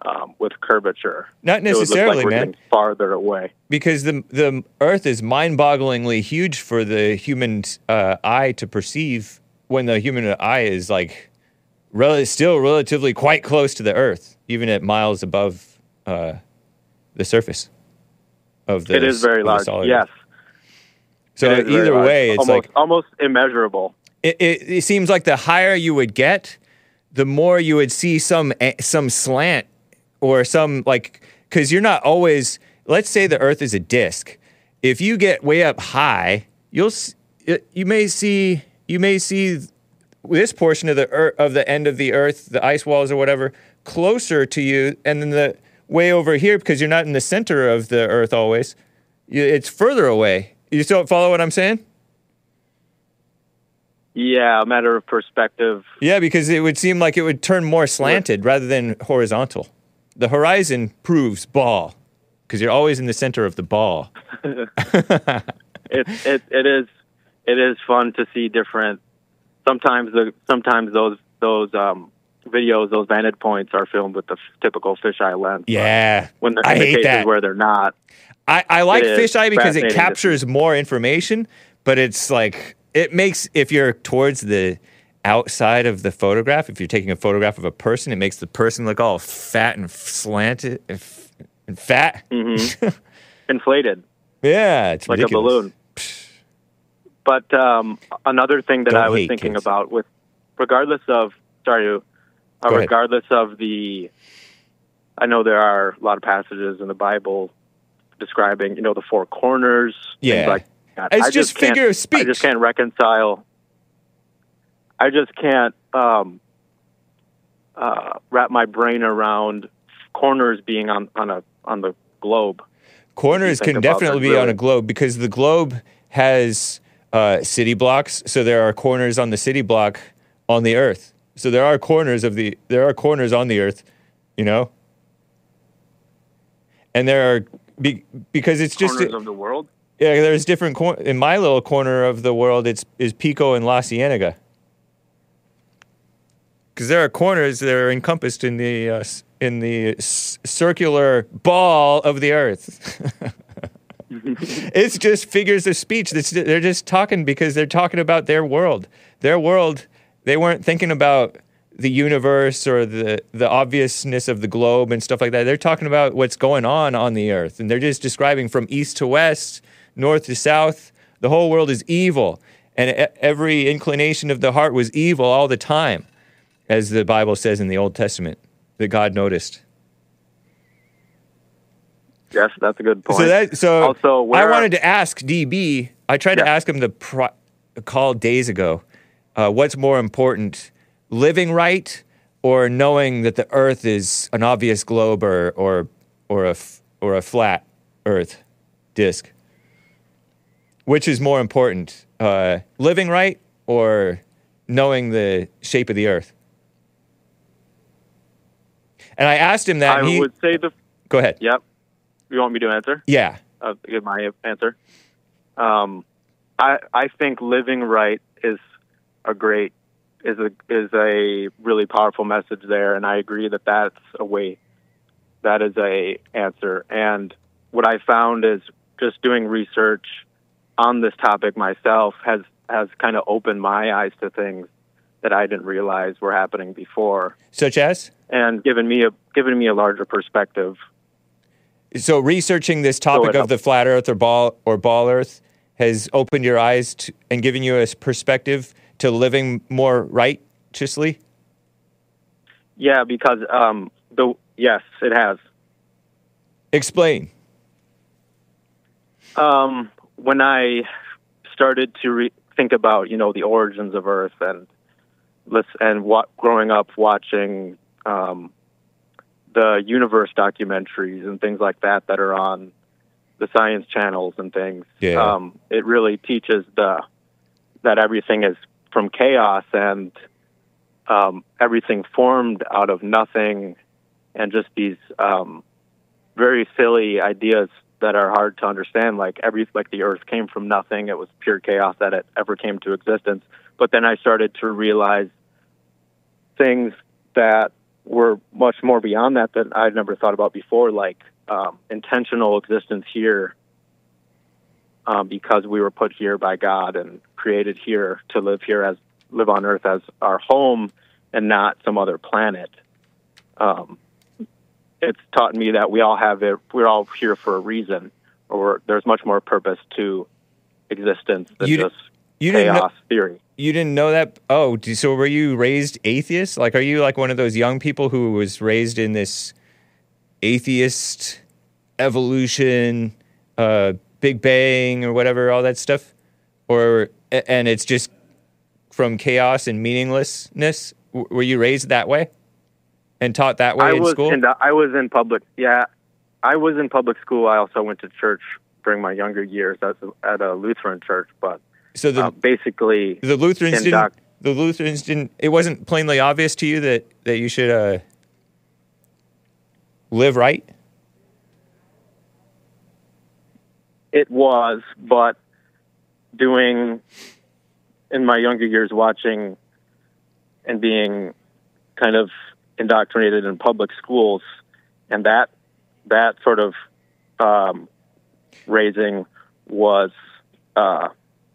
Speaker 7: um, with curvature.
Speaker 1: Not
Speaker 7: It would look
Speaker 1: necessarily,
Speaker 7: like
Speaker 1: man.
Speaker 7: farther away.
Speaker 1: because the the Earth is mind-bogglingly huge for the human uh, eye to perceive when the human eye is like rel- still relatively quite close to the Earth, even at miles above uh, the surface of the.
Speaker 7: it is very large. Yes.
Speaker 1: So
Speaker 7: It is very
Speaker 1: either
Speaker 7: large.
Speaker 1: way, it's
Speaker 7: almost,
Speaker 1: like
Speaker 7: almost immeasurable.
Speaker 1: It, it, it seems like the higher you would get, the more you would see some eh, some slant or some like because you're not always. Let's say the Earth is a disk. If you get way up high, you'll you may see you may see this portion of the earth, of the end of the Earth, the ice walls or whatever, closer to you, and then the way over here because you're not in the center of the Earth always. It's further away. You still follow what I'm saying?
Speaker 7: Yeah, a matter of perspective.
Speaker 1: Yeah, because it would seem like it would turn more slanted rather than horizontal. The horizon proves ball because you're always in the center of the ball.
Speaker 7: it, it it is it is fun to see different. Sometimes the sometimes those those um, videos, those vantage points are filmed with the f- typical fisheye lens.
Speaker 1: Yeah.
Speaker 7: When they're
Speaker 1: I
Speaker 7: in the
Speaker 1: hate
Speaker 7: cases
Speaker 1: that.
Speaker 7: where they're not.
Speaker 1: I, I like fisheye because it captures more information, but it's like, it makes, if you're towards the outside of the photograph, if you're taking a photograph of a person, it makes the person look all fat and slanted and f- and fat.
Speaker 7: inflated
Speaker 1: Yeah, it's
Speaker 7: like
Speaker 1: ridiculous.
Speaker 7: a balloon. But um, another thing that
Speaker 1: Don't
Speaker 7: I was thinking
Speaker 1: kids.
Speaker 7: about, with regardless of sorry, uh, regardless of the, I know there are a lot of passages in the Bible describing you know the four corners,
Speaker 1: Yeah.
Speaker 7: like that.
Speaker 1: It's
Speaker 7: I
Speaker 1: just
Speaker 7: can't-
Speaker 1: figure of speech.
Speaker 7: I just can't reconcile. I just can't um, uh, wrap my brain around corners being on, on a on the globe.
Speaker 1: Corners can definitely be on a globe because the globe has uh, city blocks. So there are corners on the city block on the Earth. So there are corners of the there are corners on the Earth, you know. And there are be, because it's just
Speaker 7: corners of the world.
Speaker 1: Yeah. There's different cor- in my little corner of the world. It's is Pico and La Cienega. Because there are corners that are encompassed in the uh, in the s- circular ball of the Earth. it's just figures of speech. It's, they're just talking because they're talking about their world. Their world. They weren't thinking about the universe or the the obviousness of the globe and stuff like that. They're talking about what's going on on the earth, and they're just describing from east to west, north to south. The whole world is evil, and every inclination of the heart was evil all the time, as the Bible says in the Old Testament that God noticed.
Speaker 7: Yes, that's a good point.
Speaker 1: So that so
Speaker 7: Also,
Speaker 1: I wanted to ask DB. I tried to ask him the pro- call days ago. Uh, what's more important, living right or knowing that the Earth is an obvious globe or or or a or a flat Earth disk? Which is more important, uh, living right or knowing the shape of the Earth? And I asked him that.
Speaker 7: I
Speaker 1: he,
Speaker 7: would say the
Speaker 1: go ahead.
Speaker 7: yep. You want me to answer?
Speaker 1: Yeah.
Speaker 7: uh, give my answer. Um, I I think living right is a great is a is a really powerful message there, and I agree that that's a way that is a answer. And what I found is just doing research on this topic myself has has kind of opened my eyes to things that I didn't realize were happening before,
Speaker 1: Such as?
Speaker 7: and given me a given me a larger perspective.
Speaker 1: So researching this topic
Speaker 7: it
Speaker 1: of the flat Earth or ball or ball Earth has opened your eyes to, and given you a perspective to living more righteously.
Speaker 7: Yeah, because um, the yes, it has.
Speaker 1: Explain.
Speaker 7: Um, when I started to re- think about, you know, the origins of Earth and and what growing up watching um, the universe documentaries and things like that that are on the science channels and things.
Speaker 1: Yeah.
Speaker 7: Um, it really teaches the that everything is from chaos and um, everything formed out of nothing, and just these um, very silly ideas that are hard to understand. Like every like the Earth came from nothing; it was pure chaos that it ever came to existence. But then I started to realize things that were much more beyond that that I'd never thought about before, like um, intentional existence here, um, because we were put here by God and created here to live here as live on Earth as our home and not some other planet. Um, it's taught me that we all have it. We're all here for a reason, or there's much more purpose to existence than
Speaker 1: You
Speaker 7: just
Speaker 1: you didn't know-
Speaker 7: chaos theory.
Speaker 1: You didn't know that? Oh, so were you raised atheist? Like, are you like one of those young people who was raised in this atheist evolution, uh, Big Bang, or whatever, all that stuff? Or, and it's just from chaos and meaninglessness? W- Were you raised that way and taught that way
Speaker 7: I
Speaker 1: in
Speaker 7: was
Speaker 1: school?
Speaker 7: in the, I was in public. Yeah, I was in public school. I also went to church during my younger years at, at a Lutheran church. But
Speaker 1: so the,
Speaker 7: uh, basically,
Speaker 1: the Lutherans didn't. The Lutherans didn't. It wasn't plainly obvious to you that that you should uh, live right.
Speaker 7: it was. But doing in my younger years, watching and being kind of indoctrinated in public schools, and that that sort of um, raising was. Uh,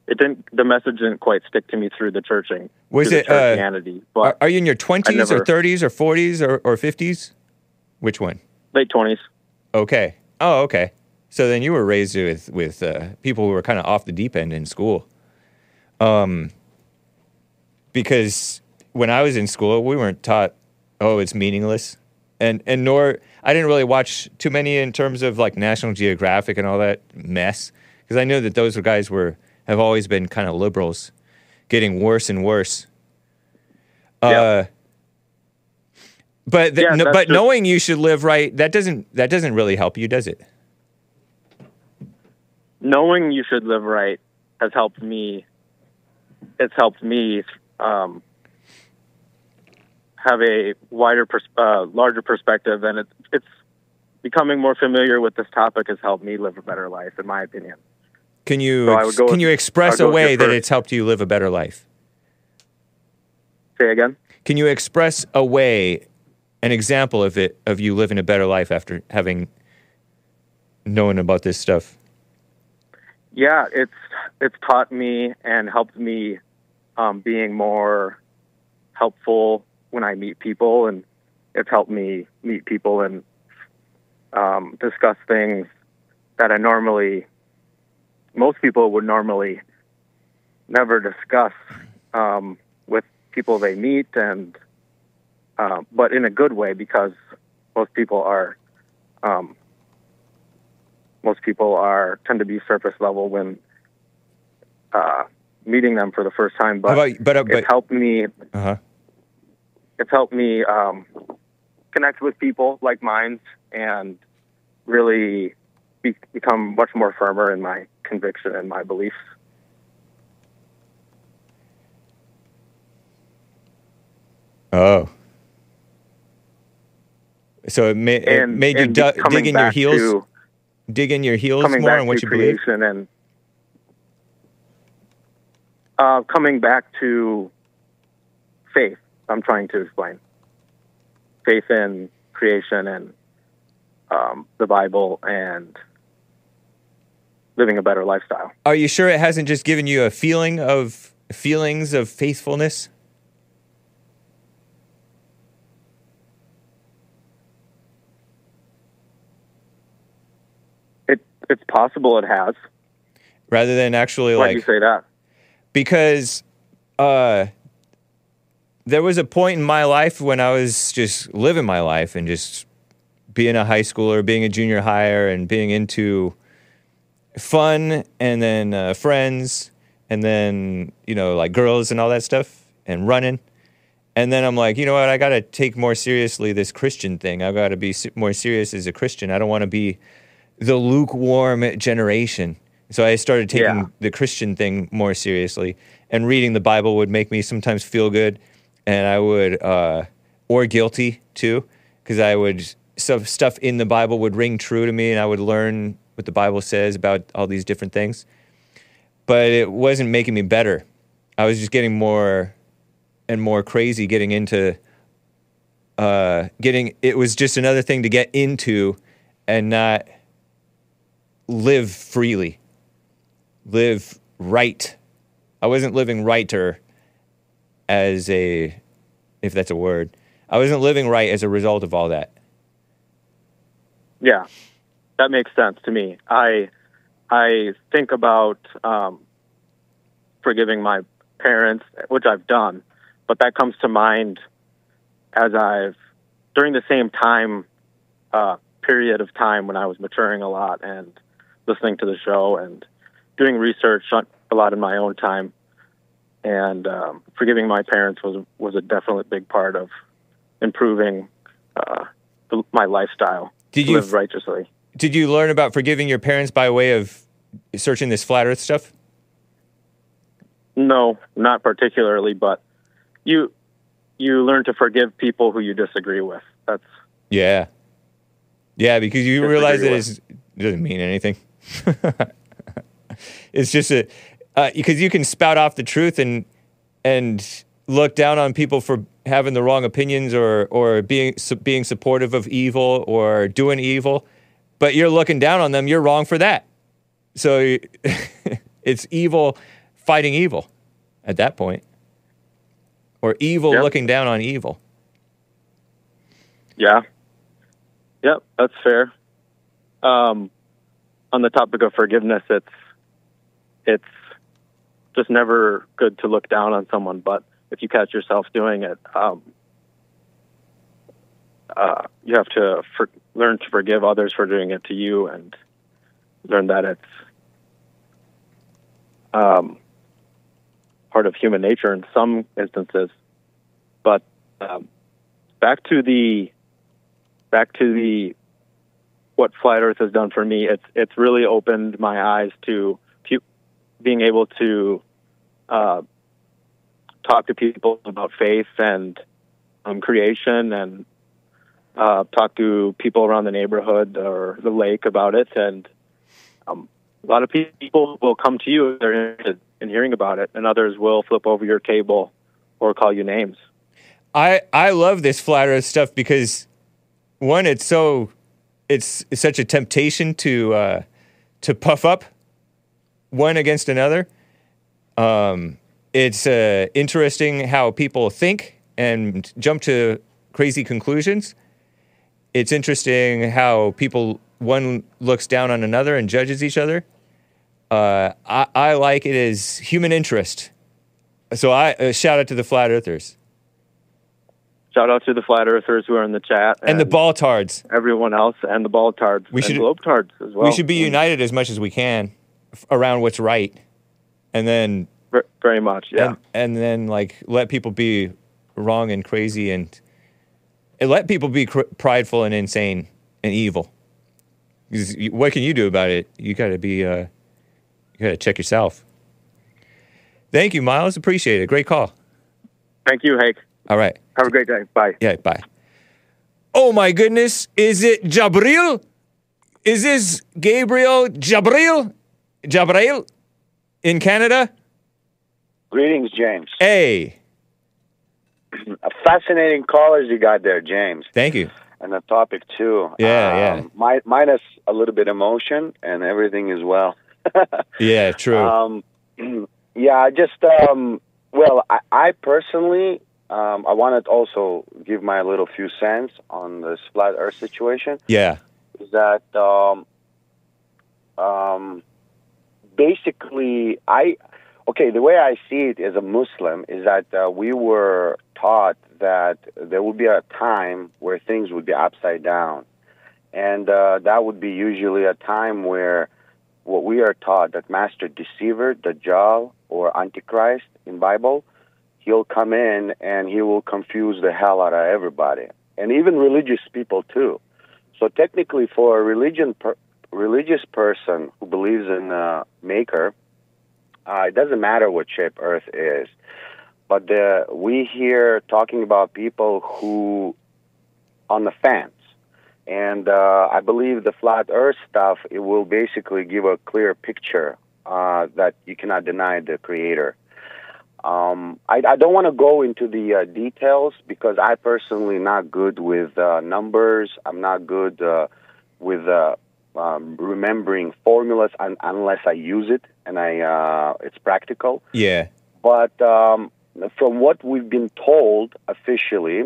Speaker 7: it didn't. The message didn't quite stick to me through the churching.
Speaker 1: Was it, uh,
Speaker 7: Christianity? but
Speaker 1: Are, you in your twenties or thirties or forties or or fifties? Which one?
Speaker 7: late twenties?
Speaker 1: Okay. Oh, okay. So then you were raised with with uh, people who were kind of off the deep end in school. Um, because when I was in school, we weren't taught, oh, it's meaningless, and and nor I didn't really watch too many in terms of like National Geographic and all that mess, because I knew that those guys were have always been kind of liberals, getting worse and worse. Uh,
Speaker 7: Yeah.
Speaker 1: but th-
Speaker 7: Yeah,
Speaker 1: no- but
Speaker 7: just-
Speaker 1: knowing you should live right that doesn't that doesn't really help you, does it?
Speaker 7: knowing you should live right has helped me. It's helped me um, have a wider, pers- uh, larger perspective, and it's it's becoming more familiar with this topic has helped me live a better life, in my opinion.
Speaker 1: Can you
Speaker 7: So
Speaker 1: ex- can
Speaker 7: with-
Speaker 1: you express a way that it's helped you live a better life?
Speaker 7: Say again.
Speaker 1: Can you express a way, an example of it of you living a better life after having known about this stuff?
Speaker 7: Yeah, it's it's taught me and helped me um, being more helpful when I meet people, and it's helped me meet people and um, discuss things that I normally most people would normally never discuss um, with people they meet, and um, but in a good way because most people are um, most people are tend to be surface level when uh, meeting them for the first time. But
Speaker 1: about but uh, but
Speaker 7: it's helped me.
Speaker 1: uh-huh.
Speaker 7: It's helped me um, connect with people like minds and really be, become much more firmer in my conviction and my beliefs.
Speaker 1: Oh. So it, ma- it made you du- dig in your heels,
Speaker 7: to-
Speaker 1: dig in your heels more on what you believe.
Speaker 7: and uh, coming back to faith. I'm trying to explain faith in creation and um, the Bible and living a better lifestyle.
Speaker 1: Are you sure it hasn't just given you a feeling of feelings of faithfulness?
Speaker 7: It it's possible it has.
Speaker 1: rather than actually
Speaker 7: Why
Speaker 1: like
Speaker 7: do you say that?
Speaker 1: because uh there was a point in my life when I was just living my life and just being a high schooler, being a junior higher, and being into fun and then uh, friends and then, you know, like girls and all that stuff and running. And then I'm like, you know what? I got to take more seriously this Christian thing. I got to be more serious as a Christian. I don't want to be the lukewarm generation. So I started taking
Speaker 7: Yeah.
Speaker 1: the Christian thing more seriously, and reading the Bible would make me sometimes feel good, and I would, uh, or guilty too, because I would some stuff in the Bible would ring true to me, and I would learn what the Bible says about all these different things. But it wasn't making me better. I was just getting more and more crazy, getting into, uh, getting. It was just another thing to get into, and not live freely, live right. I wasn't living righter as a, if that's a word. I wasn't living right as a result of all that.
Speaker 7: Yeah, that makes sense to me. I I think about um, forgiving my parents, which I've done, but that comes to mind as I've during the same time uh, period of time when I was maturing a lot and listening to the show and doing research a lot in my own time. And um, forgiving my parents was was a definite big part of improving uh, the, my lifestyle.
Speaker 1: Did you
Speaker 7: live righteously?
Speaker 1: Did you learn about forgiving your parents by way of searching this flat Earth stuff?
Speaker 7: No, not particularly, but you you learn to forgive people who you disagree with. That's
Speaker 1: Yeah, yeah, because you realize that it doesn't mean anything. it's just a uh, because you can spout off the truth and and look down on people for having the wrong opinions or or being su- being supportive of evil or doing evil, but you're looking down on them. You're wrong for that. So it's evil fighting evil at that point, or evil
Speaker 7: Yep.
Speaker 1: looking down on evil.
Speaker 7: yeah, yep, that's fair. Um, on the topic of forgiveness, it's it's just never good to look down on someone, but if you catch yourself doing it, um, uh, you have to for, learn to forgive others for doing it to you, and learn that it's um, part of human nature in some instances. But um, back to the back to the what flat Earth has done for me. It's it's really opened my eyes to being able to uh, talk to people about faith and um, creation and uh, talk to people around the neighborhood or the lake about it. And um, a lot of people will come to you if they're interested in hearing about it, and others will flip over your table or call you names.
Speaker 1: I I love this flat Earth stuff because one, it's so it's, such a temptation to uh, to puff up one against another. Um, it's uh, interesting how people think and jump to crazy conclusions. It's interesting how people one looks down on another and judges each other. Uh, I, I like it as human interest. So I uh, shout out to the flat earthers
Speaker 7: Shout out to the flat earthers who are in the chat
Speaker 1: and the ball tards.
Speaker 7: everyone else and the ball tards
Speaker 1: We
Speaker 7: and
Speaker 1: should-
Speaker 7: globe tards as well.
Speaker 1: we should be united as much as we can around what's right, and then
Speaker 7: very much. Yeah,
Speaker 1: and, and then like let people be wrong and crazy and, and let people be cr- prideful and insane and evil. What can you do about it? You got to be. Uh, you got to check yourself. Thank you, Miles. Appreciate it. Great call.
Speaker 7: Thank you, Hake.
Speaker 1: All right.
Speaker 7: Have a great day. Bye.
Speaker 1: Yeah. Bye. Oh my goodness! Is it Jabril? Is this Gabriel Jabril? Jabril in Canada?
Speaker 8: Greetings, James.
Speaker 1: Hey,
Speaker 8: A fascinating callers you got there, James,
Speaker 1: thank you.
Speaker 8: and the topic too.
Speaker 1: Yeah,
Speaker 8: um, mi- minus a little bit of emotion, and everything is well.
Speaker 1: Yeah, true.
Speaker 8: Um, yeah, I just um, well, I, I personally, um, I wanted to also give my little few cents on this flat Earth situation.
Speaker 1: yeah,
Speaker 8: Is that um, um, basically I okay the way I see it as a Muslim is that uh, we were taught that there would be a time where things would be upside down, and uh, that would be usually a time where what we are taught that master deceiver, Dajjal or Antichrist in Bible, he'll come in and he will confuse the hell out of everybody, and even religious people too. So technically, for a religion per- religious person who believes in uh, Maker, uh, it doesn't matter what shape Earth is. But the, we hear talking about people who on the fence. And uh, I believe the flat Earth stuff it will basically give a clear picture uh, that you cannot deny the Creator. Um, I, I don't want to go into the uh, details because I personally not good with uh, numbers. I'm not good uh, with uh, um, remembering formulas un- unless I use it and I uh, it's practical.
Speaker 1: Yeah.
Speaker 8: But um, from what we've been told officially,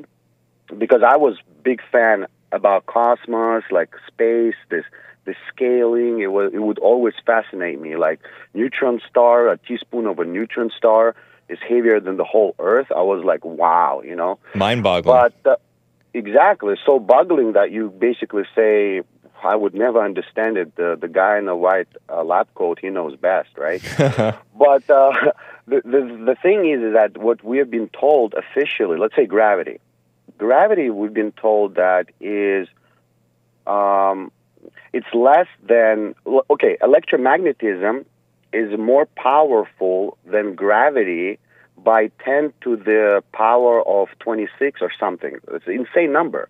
Speaker 8: because I was big fan about cosmos, like space, this the scaling. It was it would always fascinate me. Like neutron star, a teaspoon of a neutron star is heavier than the whole Earth. I was like, wow, you know.
Speaker 1: Mind boggling.
Speaker 8: But uh, exactly, so boggling that you basically say, I would never understand it. The the guy in the white uh, lab coat, he knows best, right? but uh, the, the the thing is, is that what we have been told officially, let's say gravity, gravity, we've been told that is, um, it's less than okay. Electromagnetism is more powerful than gravity by 10 to the power of 26 or something. It's an insane number.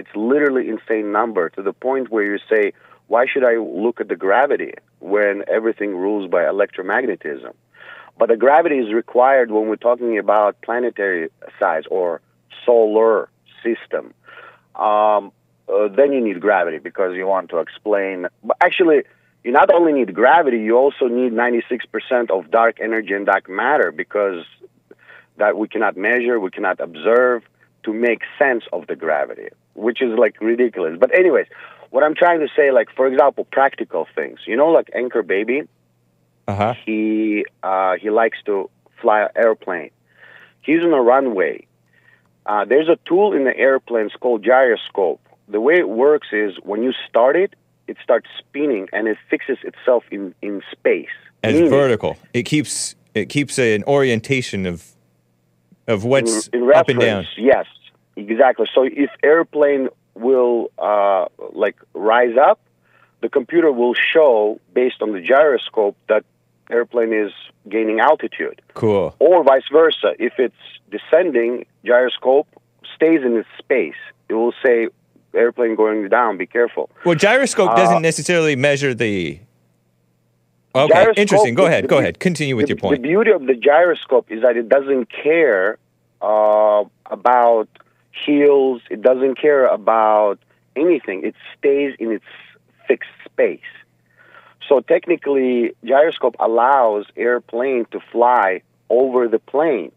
Speaker 8: It's literally insane number to the point where you say, why should I look at the gravity when everything rules by electromagnetism? But the gravity is required when we're talking about planetary size or solar system. Um, uh, then you need gravity because you want to explain. But actually, you not only need gravity, you also need 96% of dark energy and dark matter because that we cannot measure, we cannot observe to make sense of the gravity, which is like ridiculous. But anyways, what I'm trying to say, like for example, practical things. You know, like Anchor Baby,
Speaker 1: Uh huh.
Speaker 8: he uh, he likes to fly an airplane. He's on a runway. Uh, there's a tool in the airplane it's called gyroscope. The way it works is when you start it, it starts spinning and it fixes itself in, in space.
Speaker 1: As
Speaker 8: Meaning,
Speaker 1: vertical, it keeps it keeps an orientation of of what's
Speaker 8: in, in
Speaker 1: up and down.
Speaker 8: Yes, exactly. So if airplane will uh, like rise up, the computer will show based on the gyroscope that airplane is gaining altitude.
Speaker 1: Cool.
Speaker 8: or vice versa. If it's descending, gyroscope stays in its space. It will say airplane going down. Be careful.
Speaker 1: Well, gyroscope
Speaker 8: Uh,
Speaker 1: doesn't necessarily measure the. Okay, interesting. Go ahead.
Speaker 8: the
Speaker 1: Go ahead. Continue with
Speaker 8: the,
Speaker 1: your point.
Speaker 8: The beauty of the gyroscope is that it doesn't care uh, about hills. It doesn't care about anything. It stays in its fixed space. So technically, gyroscope allows airplane to fly over the plane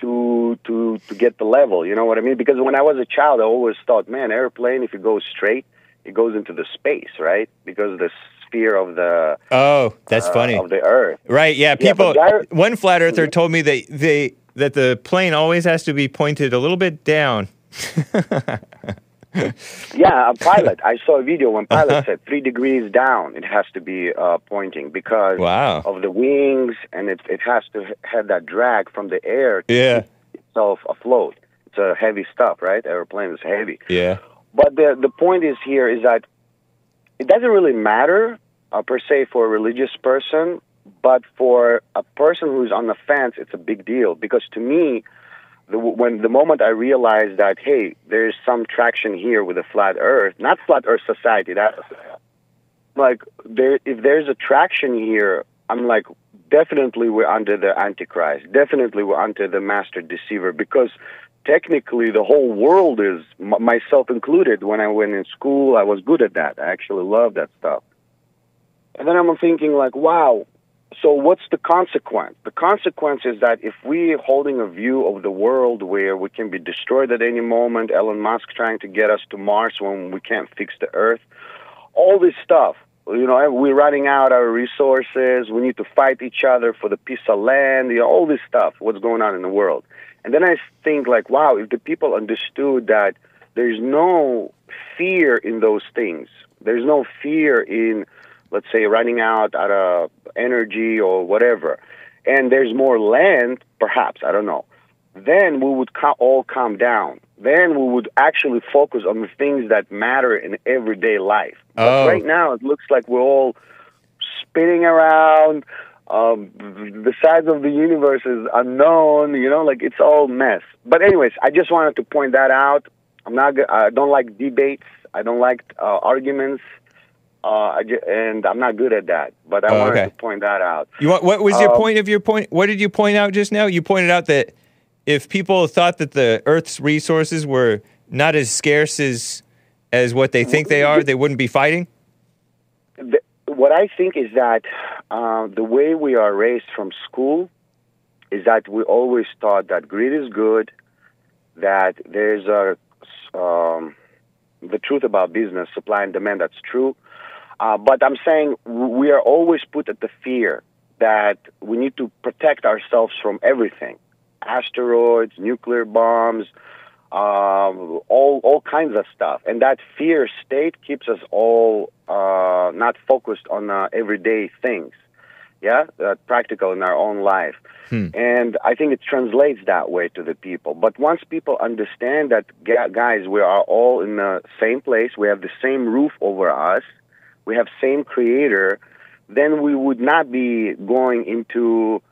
Speaker 8: to to to get the level. You know what I mean? Because when I was a child, I always thought, man, airplane if it goes straight, it goes into the space, right? Because the sphere of the
Speaker 1: Oh, that's
Speaker 8: uh,
Speaker 1: funny.
Speaker 8: of the Earth.
Speaker 1: Right? Yeah.
Speaker 8: Yeah,
Speaker 1: People.
Speaker 8: but gyro-
Speaker 1: one flat earther told me that they that the plane always has to be pointed a little bit down.
Speaker 8: Yeah, a pilot. I saw a video when pilot
Speaker 1: Uh-huh.
Speaker 8: said three degrees down, it has to be uh, pointing because
Speaker 1: Wow.
Speaker 8: of the wings, and it it has to have that drag from the air to
Speaker 1: Yeah.
Speaker 8: keep itself afloat. It's a heavy stuff, right? Airplane is heavy.
Speaker 1: Yeah.
Speaker 8: But the the point is here is that it doesn't really matter uh, per se for a religious person, but for a person who's on the fence, it's a big deal. Because to me, the, when the moment I realized that hey, there's some traction here with the flat Earth, not flat Earth society, that like there if there's a traction here, I'm like definitely we're under the Antichrist, definitely we're under the master deceiver. Because technically the whole world is myself included. When i went in school i was good at that. I actually loved that stuff. And then i'm thinking like wow so what's the consequence? The consequence is that if we're holding a view of the world where we can be destroyed at any moment elon musk trying to get us to mars when we can't fix the earth all this stuff you know we're running out our resources we need to fight each other for the piece of land you know all this stuff what's going on in the world. And then I think like, wow, if the people understood that there's no fear in those things, there's no fear in, let's say, running out out of energy or whatever, and there's more land, perhaps I don't know, then we would co- all calm down. then we would actually focus on the things that matter in everyday life. But
Speaker 1: Oh.
Speaker 8: right now, it looks like we're all spinning around. Um, the size of the universe is unknown. You know, like it's all mess. But anyways, I just wanted to point that out. I'm not. I don't like debates. I don't like uh, arguments. Uh, and I'm not good at that. But I
Speaker 1: Oh,
Speaker 8: wanted
Speaker 1: okay.
Speaker 8: to point that out.
Speaker 1: You want, what was your
Speaker 8: Um,
Speaker 1: point of your point? What did you point out just now? You pointed out that if people thought that the Earth's resources were not as scarce as as what they think they are, they wouldn't be fighting.
Speaker 8: the, what I think is that uh, the way we are raised from school is that we always thought that greed is good, that there's a um, the truth about business, supply and demand. That's true, uh, but I'm saying we are always put at the fear that we need to protect ourselves from everything, asteroids, nuclear bombs, um, all all kinds of stuff, and that fear state keeps us all uh, not focused on uh, everyday things, yeah, uh, practical in our own life. And I think it translates that way to the people. But once people understand that, guys, we are all in the same place, we have the same roof over us, we have same creator, then we would not be going into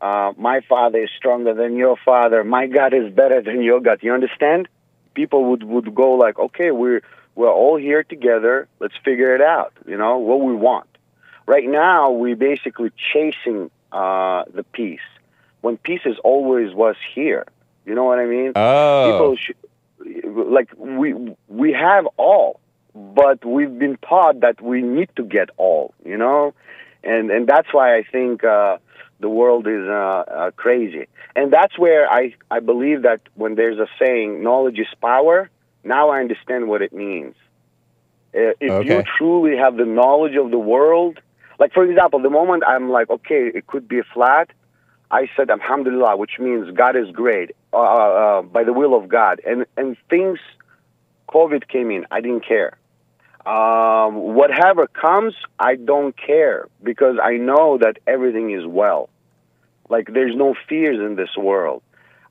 Speaker 8: uh, my father is stronger than your father, my God is better than your God. You understand? People would, would go like, okay, we're we're all here together. Let's figure it out. You know what we want. Right now, we're basically chasing uh, the peace when peace is always was here. You know what I mean?
Speaker 1: Oh,
Speaker 8: People sh- like we we have all, but we've been taught that we need to get all. You know, and and that's why I think uh, the world is uh, uh, crazy. And that's where I I believe that when there's a saying, knowledge is power. Now I understand what it means. Uh, if
Speaker 1: Okay.
Speaker 8: you truly have the knowledge of the world, like for example, the moment I'm like, okay, it could be flat, I said Alhamdulillah, which means God is great uh, uh, by the will of God, and and things, COVID came in, I didn't care. Um, whatever comes, I don't care because I know that everything is well. Like there's no fears in this world.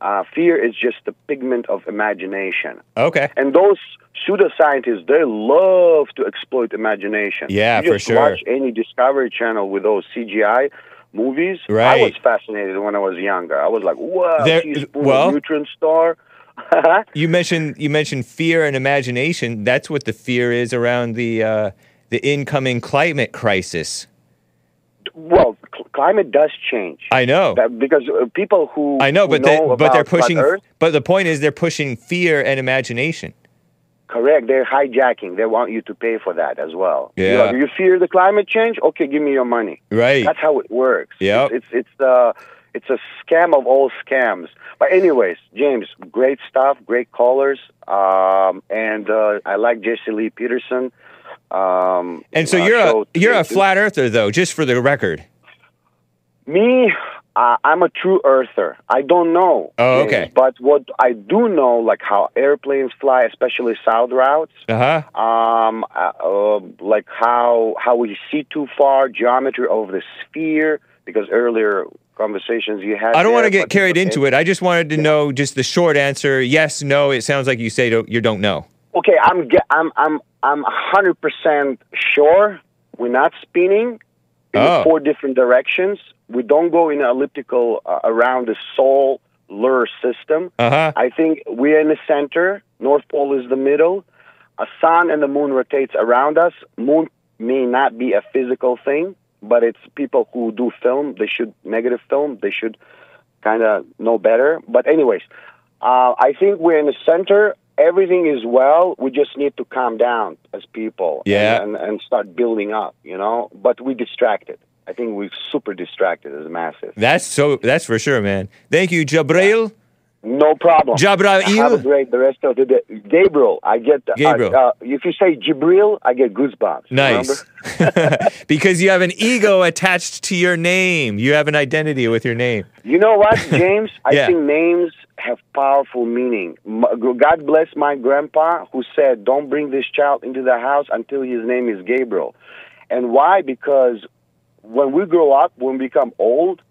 Speaker 8: Uh, fear is just a pigment of imagination.
Speaker 1: okay.
Speaker 8: And those pseudoscientists, they love to exploit imagination.
Speaker 1: Yeah,
Speaker 8: you
Speaker 1: for sure.
Speaker 8: Watch any Discovery Channel with those CGI movies.
Speaker 1: Right.
Speaker 8: I was fascinated when I was younger. I was like, "Wow,
Speaker 1: There-
Speaker 8: teaspoon
Speaker 1: well-
Speaker 8: neutron star."
Speaker 1: You mentioned you mentioned fear and imagination. That's what the fear is around the uh, the incoming climate crisis.
Speaker 8: well, cl- climate does change.
Speaker 1: I know.
Speaker 8: That, because uh, people who
Speaker 1: I know, but they, but they're pushing.
Speaker 8: Earth,
Speaker 1: But the point is, they're pushing fear and imagination.
Speaker 8: correct. They're hijacking. They want you to pay for that as well.
Speaker 1: Yeah.
Speaker 8: You're you fear the climate change? Okay, give me your money.
Speaker 1: Right.
Speaker 8: That's how it works.
Speaker 1: Yep.
Speaker 8: It's it's it's uh it's a scam of all scams. But anyways, James, great stuff, great callers, um, and uh, I like Jesse Lee Peterson. Um,
Speaker 1: And so
Speaker 8: uh,
Speaker 1: you're
Speaker 8: show
Speaker 1: a you're a flat earther, though, just for the record.
Speaker 8: Me, uh, I'm a true earther. I don't know.
Speaker 1: Oh,
Speaker 8: James,
Speaker 1: okay.
Speaker 8: But what I do know, like how airplanes fly, especially south routes.
Speaker 1: Uh huh.
Speaker 8: um, uh, uh, like how how we see too far, geometry of the sphere. Because earlier conversations you had.
Speaker 1: I don't want to get carried into it. I just wanted to know just the short answer: yes, no. It sounds like you say don't, you don't know.
Speaker 8: Okay, I'm I'm I'm I'm hundred percent sure we're not spinning in
Speaker 1: Oh.
Speaker 8: four different directions. We don't go in an elliptical uh, around the solar system.
Speaker 1: Uh huh.
Speaker 8: I think we're in the center. North Pole is the middle. A sun and the moon rotates around us. Moon may not be a physical thing, but it's people who do film. They should negative film. They should kind of know better. But anyways, uh, I think we're in the center. Everything is well. We just need to calm down as people.
Speaker 1: Yeah.
Speaker 8: And, and, start building up. You know. But we distracted. I think we're super distracted as masses.
Speaker 1: That's so. That's for sure, man. Thank you, Jabril.
Speaker 8: No problem.
Speaker 1: Jabrail.
Speaker 8: Have a great the rest of the day. Gabriel, I get. Uh,
Speaker 1: Gabriel.
Speaker 8: Uh, if you say Jibril, I get goosebumps.
Speaker 1: Nice. because you have an ego attached to your name. You have an identity with your name.
Speaker 8: You know what, James? I think names have powerful meaning. God bless my grandpa who said, "Don't bring this child into the house until his name is Gabriel." And why? Because when we grow up, when we become old,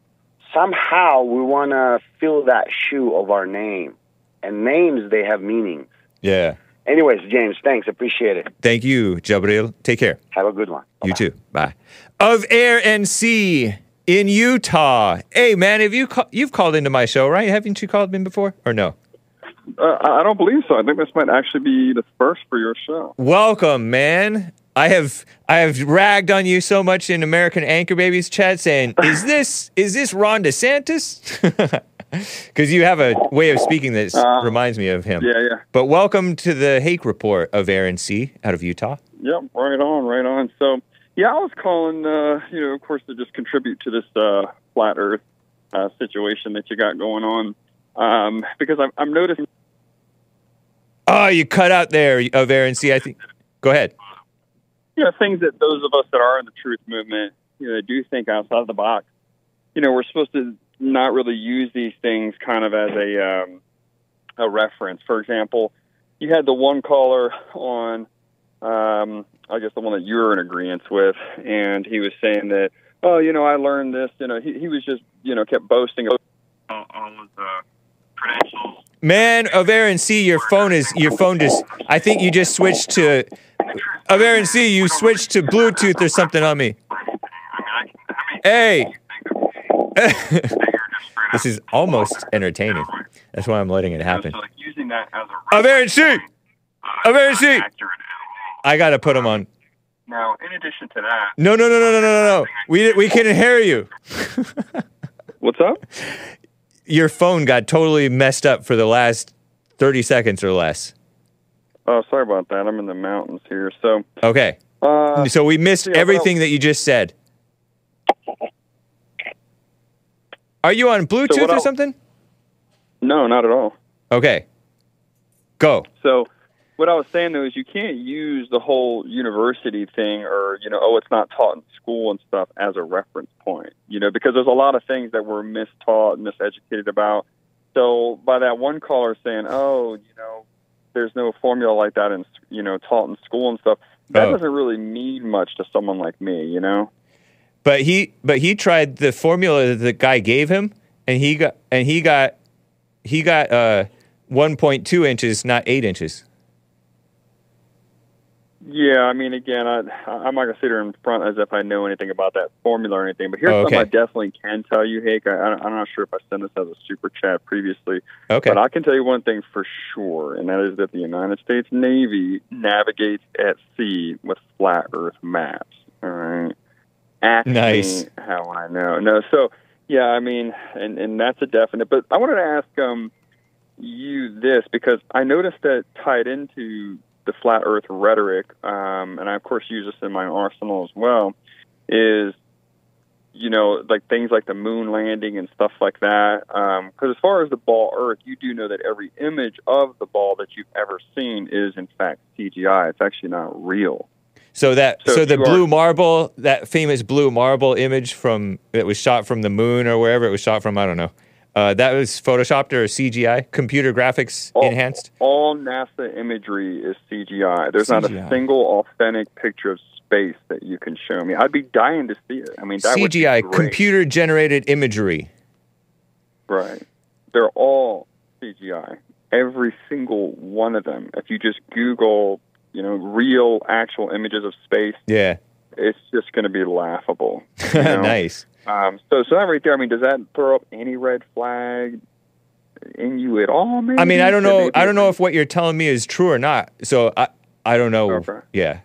Speaker 8: somehow we want to fill that shoe of our name. and names they have meanings.
Speaker 1: Yeah.
Speaker 8: Anyways, James, thanks. Appreciate it.
Speaker 1: Thank you, Jabril. Take care.
Speaker 8: Have a good one.
Speaker 1: You too. Bye. Of Air and Sea in Utah. Hey, man, have you ca- you've called into my show, right? Haven't you called me before, or no?
Speaker 9: Uh, I I don't believe so. I think this might actually be the first for your show.
Speaker 1: Welcome, man. I have I have ragged on you so much in American Anchor Babies chat, saying, "Is this is this Ron DeSantis?" Because you have a way of speaking that
Speaker 9: Uh,
Speaker 1: reminds me of him.
Speaker 9: Yeah, yeah.
Speaker 1: But welcome to the Hake Report of Air and Sea. Out of Utah.
Speaker 9: Yep, right on, right on. So, yeah, I was calling, uh, you know, of course, to just contribute to this uh, flat Earth uh, situation that you got going on, um, because I'm, I'm noticing.
Speaker 1: Oh, you cut out there of Air and Sea. I think. Go ahead.
Speaker 9: You know, things that those of us that are in the truth movement, you know, do think outside of the box. You know, we're supposed to not really use these things kind of as a um, a reference. For example, you had the one caller on, um, I guess the one that you were in agreement with, and he was saying that, oh, you know, I learned this. You know, he, he was just, you know, kept boasting of all, his uh, credentials.
Speaker 1: Man of and Sea, your phone is your phone just. I think you just switched to and Sea. You switched to Bluetooth or something on me. Hey, this is almost entertaining. That's why I'm letting it happen.
Speaker 9: So, like, using that
Speaker 1: Of Air and of Air and I gotta put them on.
Speaker 9: Now, in addition to that,
Speaker 1: No, no, no, no, no, no, no, no. We we can hear you.
Speaker 9: what's up?
Speaker 1: Your phone got totally messed up for the last thirty seconds or less.
Speaker 9: Oh, sorry about that. I'm in the mountains here. So,
Speaker 1: Okay.
Speaker 9: uh,
Speaker 1: So we missed
Speaker 9: yeah, well-
Speaker 1: everything that you just said. Are you on Bluetooth
Speaker 9: what
Speaker 1: or something?
Speaker 9: no, not at all.
Speaker 1: Okay. Go.
Speaker 9: So, what I was saying though is you can't use the whole university thing or, you know, oh, it's not taught in school and stuff as a reference point, you know, because there's a lot of things that we're mistaught and miseducated about. So, by that one caller saying, oh, you know, there's no formula like that in, you know, taught in school and stuff, that
Speaker 1: Oh.
Speaker 9: doesn't really mean much to someone like me, you know?
Speaker 1: But he but he tried the formula that the guy gave him and he got and he got he got uh 1.2 inches, not 8 inches.
Speaker 9: Yeah, I mean, again, I, I'm not gonna sit here in front as if I know anything about that formula or anything. But here's
Speaker 1: Oh,
Speaker 9: something I definitely can tell you, Hake. I, I, I'm not sure if I sent this as a super chat previously,
Speaker 1: Okay.
Speaker 9: but I can tell you one thing for sure, and that is that the United States Navy navigates at sea with flat Earth maps. All right, ask
Speaker 1: Nice.
Speaker 9: me how I know. No, so yeah, I mean, and and that's a definite. But I wanted to ask um you this because I noticed that tied into the flat Earth rhetoric, um, and I of course use this in my arsenal as well, is you know like things like the moon landing and stuff like that. Because as far as the ball Earth, you do know that every image of the ball that you've ever seen is in fact CGI. It's actually not real.
Speaker 1: So that
Speaker 9: So
Speaker 1: so, the
Speaker 9: you are-
Speaker 1: blue marble, that famous blue marble image from that was shot from the moon or wherever it was shot from, I don't know. Uh, that was photoshopped or CGI, computer graphics
Speaker 9: All-
Speaker 1: enhanced.
Speaker 9: All NASA imagery is CGI. There's not a single authentic picture of space that you can show me. I'd be dying to see it. I mean, that
Speaker 1: CGI, computer generated imagery.
Speaker 9: Right. They're all CGI. Every single one of them. If you just Google, you know, real actual images of space,
Speaker 1: Yeah.
Speaker 9: it's just going to be laughable. you know?
Speaker 1: nice.
Speaker 9: Um, so, so that right there. I mean, does that throw up any red flag in you at all? Maybe?
Speaker 1: I mean, I don't know. I don't know if what you're telling me is true or not. So I, I don't know.
Speaker 9: Okay.
Speaker 1: Yeah,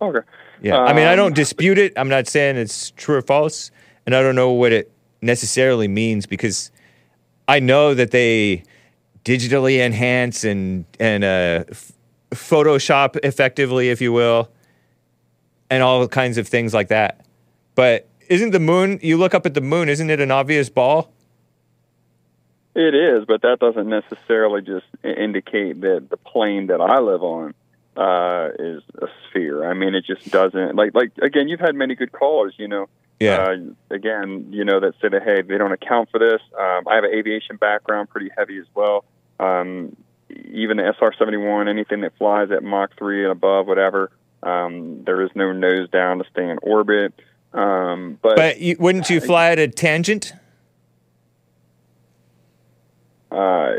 Speaker 9: Okay.
Speaker 1: yeah. I mean, I
Speaker 9: Um,
Speaker 1: don't dispute it. I'm not saying it's true or false, and I don't know what it necessarily means because I know that they digitally enhance and and uh, f- Photoshop effectively, if you will, and all kinds of things like that. But isn't the moon? You look up at the moon. Isn't it an obvious ball?
Speaker 9: It is, but that doesn't necessarily just indicate that the plane that I live on uh, is a sphere. I mean, it just doesn't. Like, like again, you've had many good callers. You know,
Speaker 1: Yeah.
Speaker 9: Uh, again, you know that say that hey, they don't account for this. Um, I have an aviation background, pretty heavy as well. Um, even the SR seventy one, anything that flies at Mach three and above, whatever. Um, there is no nose down to stay in orbit. Um, but
Speaker 1: But you, wouldn't you fly at a tangent?
Speaker 9: uh,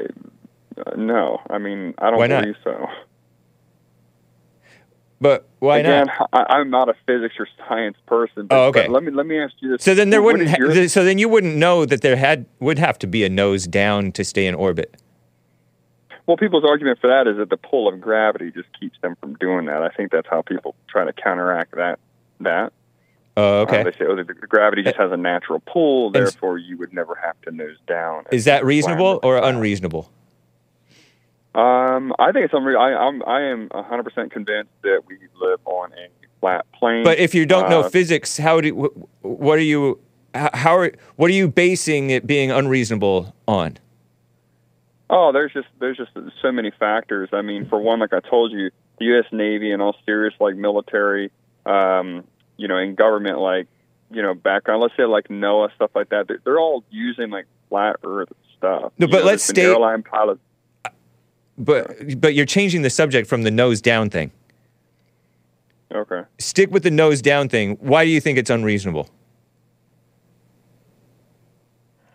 Speaker 9: no, I mean I don't believe so.
Speaker 1: But why
Speaker 9: Again,
Speaker 1: not?
Speaker 9: I, I'm not a physics or science person. But,
Speaker 1: Oh, okay.
Speaker 9: let me let me ask you this.
Speaker 1: So then there wouldn't. Ha-
Speaker 9: your-
Speaker 1: so then you wouldn't know that there had would have to be a nose down to stay in orbit.
Speaker 9: Well, people's argument for that is that the pull of gravity just keeps them from doing that. I think that's how people try to counteract that. That
Speaker 1: Oh,
Speaker 9: Uh,
Speaker 1: okay.
Speaker 9: they say, oh, the, the gravity just has a natural pull, therefore you would never have to nose down.
Speaker 1: Is that reasonable or unreasonable?
Speaker 9: Um, I think it's unreal. I, I'm I am 100 percent convinced that we live on a flat plane.
Speaker 1: But if you don't know
Speaker 9: Uh,
Speaker 1: physics, how do wh- what are you how are what are you basing it being unreasonable on?
Speaker 9: Oh, there's just there's just so many factors. I mean, for one, like I told you, the U.S. Navy and all serious like military, um, you know, in government like you know background. Let's say like NOAA stuff like that. They're, they're all using like flat Earth stuff.
Speaker 1: No,
Speaker 9: You
Speaker 1: but
Speaker 9: know,
Speaker 1: let's stay-
Speaker 9: airline pilots.
Speaker 1: But but you're changing the subject from the nose down thing.
Speaker 9: Okay.
Speaker 1: Stick with the nose down thing. Why do you think it's unreasonable?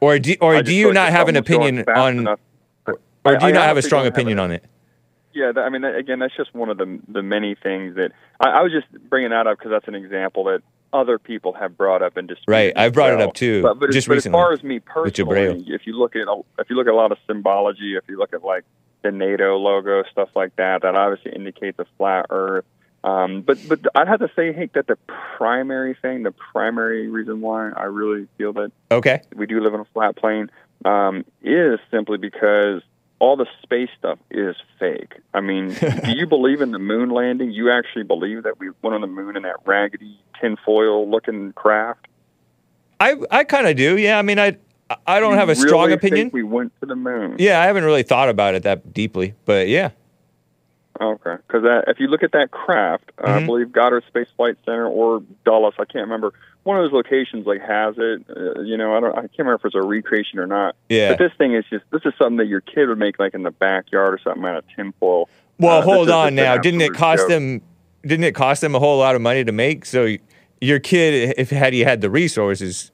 Speaker 1: Or do or do you not have an opinion on or do you
Speaker 9: I
Speaker 1: not have a strong
Speaker 9: don't have
Speaker 1: opinion on it?
Speaker 9: Yeah, that, I mean, that, again, that's just one of the the many things that I, I was just bringing that up because that's an example that other people have brought up and disputed.
Speaker 1: Right, I've brought it up too,
Speaker 9: But, but,
Speaker 1: just
Speaker 9: but
Speaker 1: recently,
Speaker 9: as far as me personally, if you look at a- if you look at a lot of symbology, if you look at like the NATO logo, stuff like that, that obviously indicates a flat Earth. Um, but but I'd have to say, Hake, that the primary thing, the primary reason why I really feel that
Speaker 1: Okay.
Speaker 9: we do live on a flat plane um, is simply because all the space stuff is fake. I mean, do you believe in the moon landing? You actually believe that we went on the moon in that raggedy tinfoil looking craft?
Speaker 1: I I kind of do. Yeah, I mean I I don't
Speaker 9: You
Speaker 1: have a strong opinion.
Speaker 9: Think we went to the moon.
Speaker 1: Yeah, I haven't really thought about it that deeply, but yeah.
Speaker 9: Okay, because if you look at that craft, uh, I believe Goddard Space Flight Center or Dulles, I can't remember. One of those locations like has it. Uh, you know, I don't. I can't remember if it's a recreation or not.
Speaker 1: Yeah.
Speaker 9: But this thing is just. This is something that your kid would make like in the backyard or something out of tinfoil.
Speaker 1: Well,
Speaker 9: Uh,
Speaker 1: hold
Speaker 9: is
Speaker 1: on now. Didn't it cost
Speaker 9: joke.
Speaker 1: them? Didn't it cost them a whole lot of money to make? So your kid, if had he had the resources,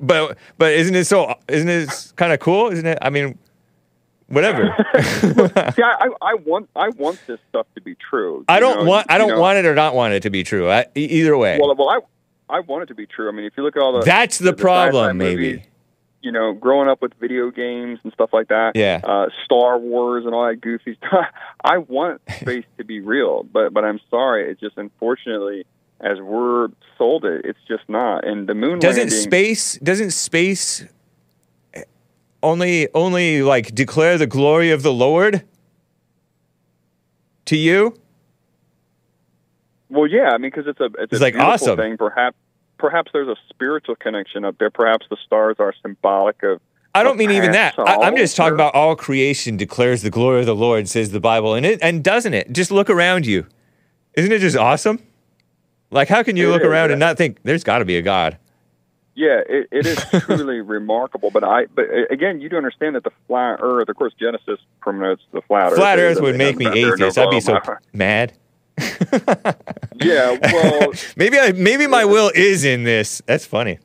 Speaker 1: but but isn't it so? Isn't it kind of cool? Isn't it? I mean, whatever.
Speaker 9: See, I, I, want I want this stuff to be true.
Speaker 1: I don't
Speaker 9: know,
Speaker 1: want. I don't
Speaker 9: know.
Speaker 1: want it or not want it to be true. I, either way,
Speaker 9: Well, well, I I want it to be true. I mean, if you look at all the
Speaker 1: that's the,
Speaker 9: the
Speaker 1: problem.
Speaker 9: movies,
Speaker 1: Maybe.
Speaker 9: you know, growing up with video games and stuff like that.
Speaker 1: Yeah.
Speaker 9: Uh, Star Wars and all that goofy stuff. I want space to be real, but but I'm sorry. It's just unfortunately, as we're sold it, it's just not. And the moon
Speaker 1: Doesn't
Speaker 9: landing.
Speaker 1: space? Doesn't space? Only, only like declare the glory of the Lord. To you,
Speaker 9: Well, yeah. I mean, because it's a it's,
Speaker 1: It's
Speaker 9: a
Speaker 1: like
Speaker 9: beautiful
Speaker 1: awesome.
Speaker 9: thing. Perhaps perhaps there's a spiritual connection up there. Perhaps the stars are symbolic of.
Speaker 1: I don't mean even that. I, I'm just talking about all creation declares the glory of the Lord, says the Bible, and it and doesn't it? Just look around you. Isn't it just awesome? Like, how can you
Speaker 9: It
Speaker 1: look
Speaker 9: is,
Speaker 1: around
Speaker 9: yeah.
Speaker 1: and not think there's got to be a God?
Speaker 9: Yeah, it, it is truly remarkable. But I, but again, you do understand that the flat Earth, of course, Genesis promotes the flat Earth.
Speaker 1: Flat Earth would make me
Speaker 9: no
Speaker 1: atheist. I'd be so mad.
Speaker 9: yeah, well,
Speaker 1: maybe I, maybe my will is in this. That's funny.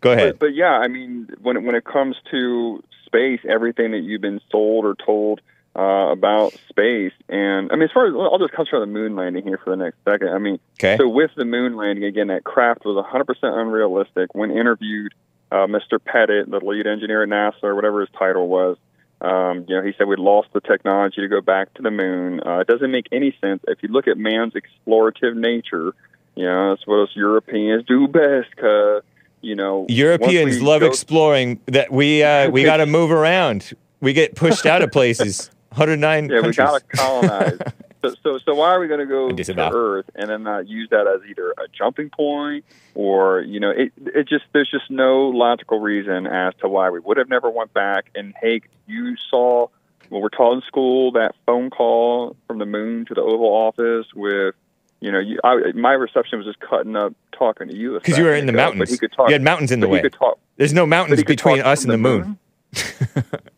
Speaker 1: Go ahead.
Speaker 9: But, but yeah, I mean, when it, when it comes to space, everything that you've been sold or told uh, about space, and I mean, as far as I'll just concentrate on the moon landing here for the next second. I mean,
Speaker 1: Okay.
Speaker 9: so with the moon landing again, that craft was 100% unrealistic. When interviewed, uh, Mr. Pettit, the lead engineer at NASA, or whatever his title was, um, you know, he said we'd lost the technology to go back to the moon. Uh, it doesn't make any sense if you look at man's explorative nature. You know, that's what us Europeans do best. Cause you know,
Speaker 1: Europeans love
Speaker 9: go-
Speaker 1: exploring. That we uh, we got to move around. We get pushed out of places. 109
Speaker 9: Yeah, we gotta colonize. so, so, so why are we going to go to. Earth and then not use that as either a jumping point or you know, it it just there's just no logical reason as to why we would have never went back. And hey, you saw when we're taught in school that phone call from the moon to the Oval Office with. You know, you, I, my reception was just cutting up talking to you
Speaker 1: Because you were in the
Speaker 9: ago, But
Speaker 1: mountains.
Speaker 9: he could talk.
Speaker 1: You had mountains in the way.
Speaker 9: Talk.
Speaker 1: There's no mountains between us and the moon.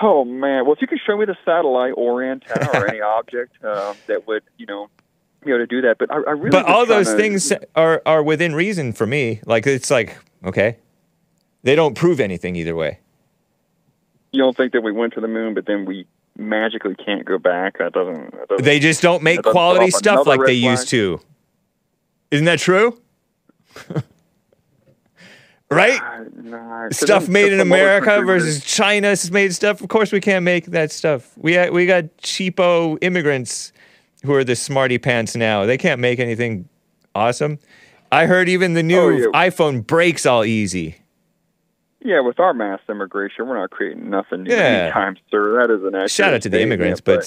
Speaker 9: Oh man! Well, if you could show me the satellite or antenna or any object um, that would, you know, be able to do that, but I, I really.
Speaker 1: But all those
Speaker 9: to-
Speaker 1: things are are within reason for me. Like it's like okay, they don't prove anything either way.
Speaker 9: you don't think that we went to the moon, but then we magically can't go back. That doesn't. That doesn't
Speaker 1: They just don't make quality stuff like they used to. Isn't that true? right?
Speaker 9: Nah, 'cause
Speaker 1: Stuff made in America versus China's made stuff. Of course, we can't make that stuff. We we got cheapo immigrants who are the smarty pants now. They can't make anything awesome. I heard even the new
Speaker 9: Oh, yeah.
Speaker 1: iPhone breaks all easy.
Speaker 9: Yeah, with our mass immigration, we're not creating nothing new
Speaker 1: Yeah.
Speaker 9: anytime, sir. That is an accurate
Speaker 1: Shout out to the immigrants, but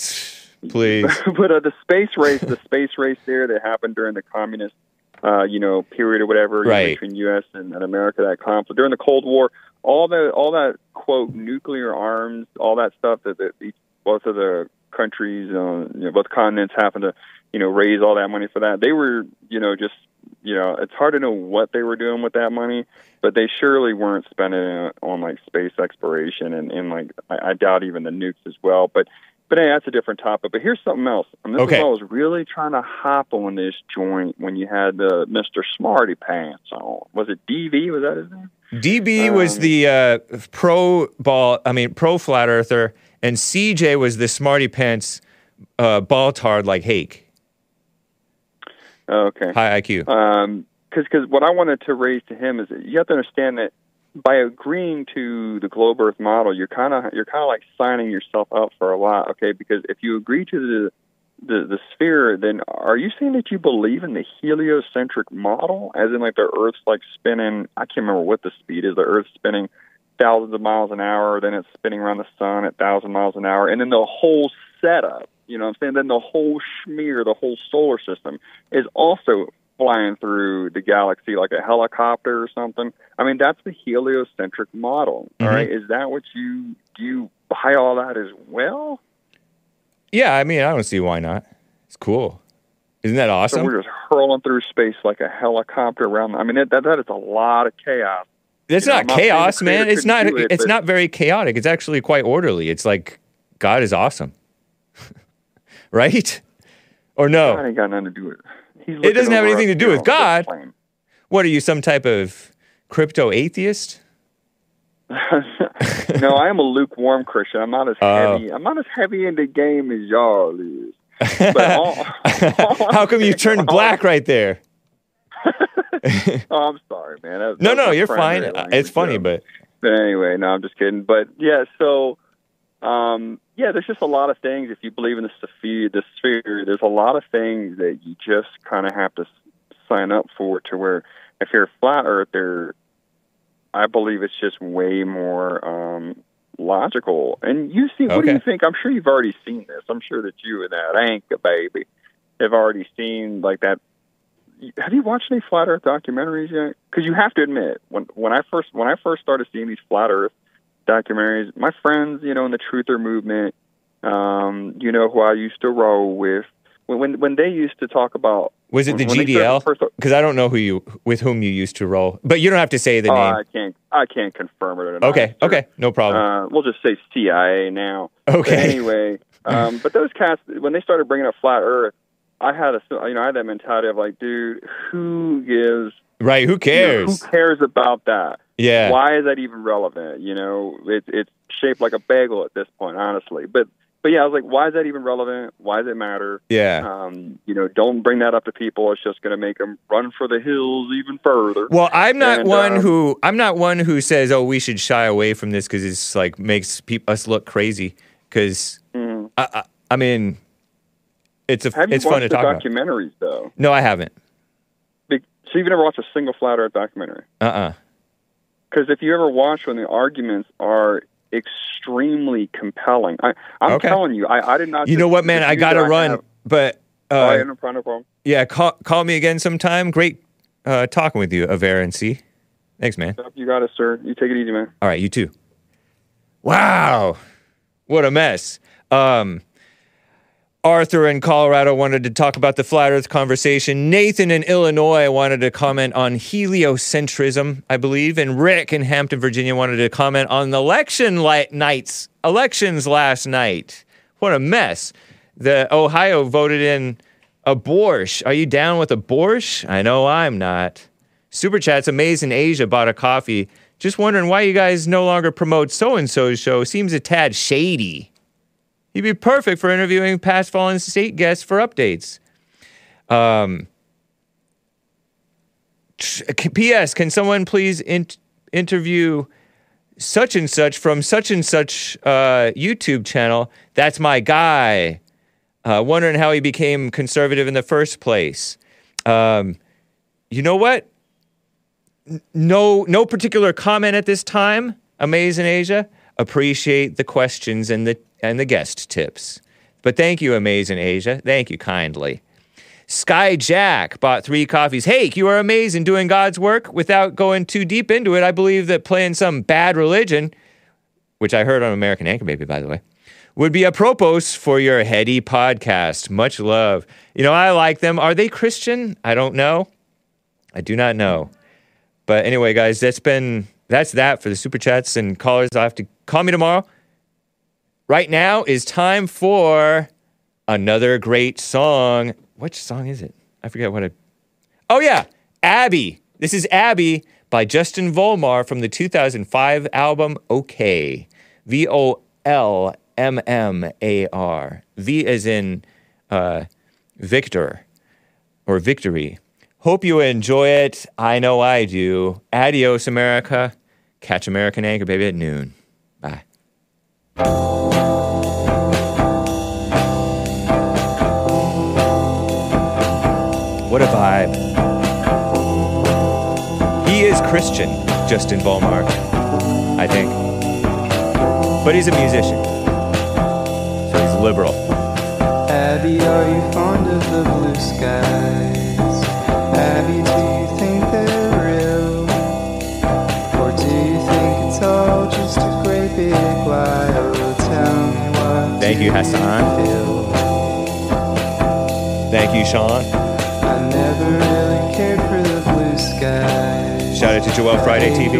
Speaker 1: please.
Speaker 9: but uh, the space race, the space race there that happened during the communist, uh, you know, period or whatever know,
Speaker 1: Right.
Speaker 9: between U.S. And, and America, that conflict during the Cold War, all the all that quote nuclear arms, all that stuff that, that each, both of the countries, uh, you know, both continents happened to, you know, raise all that money for that. They were, you know, just you know, it's hard to know what they were doing with that money, but they surely weren't spending it on like space exploration and, and like I, I doubt even the nukes as well. But but hey, that's a different topic. But here's something else. And this
Speaker 1: Okay.
Speaker 9: is what I was really trying to hop on this joint when you had uh, Mr. Smarty Pants on. Was it DV? Was that his name?
Speaker 1: DB was
Speaker 9: Um,
Speaker 1: the uh, pro ball, I mean, pro flat earther, and CJ was the smarty pants uh, ball tard like Hake.
Speaker 9: Okay.
Speaker 1: High IQ.
Speaker 9: Um, because what I wanted to raise to him is that you have to understand that by agreeing to the globe Earth model, you're kind of you're kind of like signing yourself up for a lot. Okay, because if you agree to the the the sphere, then are you saying that you believe in the heliocentric model, as in like the Earth's like spinning? I can't remember what the speed is. The Earth's spinning thousands of miles an hour, then it's spinning around the sun at thousand miles an hour, and then the whole setup. You know what I'm saying? Then the whole schmear, the whole solar system is also flying through the galaxy like a helicopter or something. I mean, that's the heliocentric model. all
Speaker 1: Mhm.
Speaker 9: right, is that what you do? You buy all that as well?
Speaker 1: Yeah, I mean, I don't see why not. It's cool. Isn't that
Speaker 9: So
Speaker 1: awesome?
Speaker 9: we're just hurling through space like a helicopter around. I mean, that that, that is a lot of chaos.
Speaker 1: It's
Speaker 9: you
Speaker 1: not chaos, man. It's not.
Speaker 9: it,
Speaker 1: it's
Speaker 9: but-
Speaker 1: not very chaotic. It's actually quite orderly. It's like God is awesome, right? Or no?
Speaker 9: ain't got nothing to do with it.
Speaker 1: It doesn't have anything to do with God. What are you, some type of crypto atheist?
Speaker 9: no, I am a lukewarm Christian. I'm not as
Speaker 1: Oh.
Speaker 9: heavy. I'm not as heavy in the game as y'all is. But all,
Speaker 1: How come you turned black right there?
Speaker 9: oh, I'm sorry, man. That-
Speaker 1: No,
Speaker 9: that
Speaker 1: no, you're fine. It's funny, but
Speaker 9: But anyway, no, I'm just kidding. But yeah, so um, yeah, there's just a lot of things. If you believe in the sphere, the sphere, there's a lot of things that you just kind of have to sign up for. To where if you're a flat earther, I believe it's just way more um, logical. And you see, what do you think? I'm sure you've already seen this. I'm sure that you and that Anchor baby have already seen like that have you watched any flat Earth documentaries yet? Because you have to admit, when when I first when I first started seeing these flat Earth documentaries, my friends, you know, in the truther movement, um, you know, who I used to roll with, when when, when they used to talk about
Speaker 1: was it the
Speaker 9: when
Speaker 1: GDL? Because I don't know who you with whom you used to roll, but you don't have to say the
Speaker 9: Oh,
Speaker 1: name.
Speaker 9: I can't I can't confirm it or not.
Speaker 1: Okay,
Speaker 9: sir.
Speaker 1: okay, no problem.
Speaker 9: Uh, we'll just say CIA now.
Speaker 1: Okay.
Speaker 9: But anyway, um, but those cats when they started bringing up flat Earth, I had a you know I had that mentality of like, dude, who gives
Speaker 1: right? Who cares?
Speaker 9: who cares about that?
Speaker 1: Yeah.
Speaker 9: Why is that even relevant? You know, it's it's shaped like a bagel at this point, honestly. But but yeah, I was like, why is that even relevant? Why does it matter?
Speaker 1: Yeah.
Speaker 9: Um, you know, don't bring that up to people. It's just going to make them run for the hills even further.
Speaker 1: Well, I'm not
Speaker 9: And,
Speaker 1: one
Speaker 9: um,
Speaker 1: who I'm not one who says, "Oh, we should shy away from this because it's like makes peop us look crazy." Because
Speaker 9: Mhm.
Speaker 1: I, I, I mean, it's a
Speaker 9: Have
Speaker 1: it's fun to talk about.
Speaker 9: documentaries though?
Speaker 1: No, I haven't.
Speaker 9: So you've never watched a single flat Earth documentary?
Speaker 1: Uh uh
Speaker 9: Because if you ever watch when the arguments are extremely compelling, I, I'm
Speaker 1: Okay.
Speaker 9: telling you, I, I did not.
Speaker 1: You know what, man? I gotta run,
Speaker 9: have-
Speaker 1: but uh,
Speaker 9: yeah, no problem, no problem.
Speaker 1: yeah, call call me again sometime. Great uh, talking with you, Of Air and Sea. Thanks, man.
Speaker 9: You got it, sir. You take it easy, man.
Speaker 1: All right, you too. Wow, what a mess. Um, Arthur in Colorado wanted to talk about the flat Earth conversation. Nathan in Illinois wanted to comment on heliocentrism, I believe, and Rick in Hampton, Virginia wanted to comment on the election nights, elections last night. What a mess. The Ohio voted in a Borscht. Are you down with a Borscht? I know I'm not. Super chats. Amazing Asia bought a coffee Just wondering why you guys no longer promote so and so's show. Seems a tad shady. He'd be perfect for interviewing past Fallen State guests for updates. Um, P.S. Can someone please in- interview such and such from such and such uh, YouTube channel? That's my guy. Uh, wondering how he became conservative in the first place. Um, you know what? N- No, no particular comment at this time. Amazing Asia. Appreciate the questions and the and the guest tips. But thank you, Amazing Asia. Thank you kindly. Sky Jack bought three coffees. Hey, you are amazing doing God's work. Without going too deep into it, I believe that playing some bad religion, which I heard on American Anchor Baby, by the way, would be apropos for your heady podcast. Much love. You know, I like them. Are they Christian? I don't know. I do not know. But anyway, guys, that's been that's that for the super chats and callers. I have to call me tomorrow. Right now is time for another great song. Which song is it? I forget what I. Oh yeah, Abby. This is Abby by Justin Vollmar from the 2005 album OK. V O L M M A R. V as in uh, Victor or victory. Hope you enjoy it. I know I do. Adios, America. Catch American Anchor Baby at noon. Bye. What a vibe. He is Christian, Justin Vollmar, I think. But he's a musician. So he's liberal.
Speaker 2: Abby, are you fond of the blue skies?
Speaker 1: Thank you, Hassan. Thank you, Sean.
Speaker 2: I never really cared for the blue skies.
Speaker 1: Shout out to Joel Friday TV.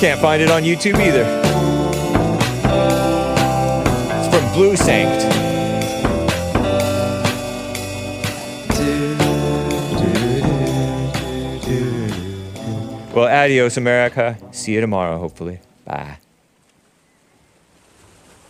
Speaker 1: Can't find it on YouTube either. It's from Blue Sanct. Well, adios, America. See you tomorrow, hopefully.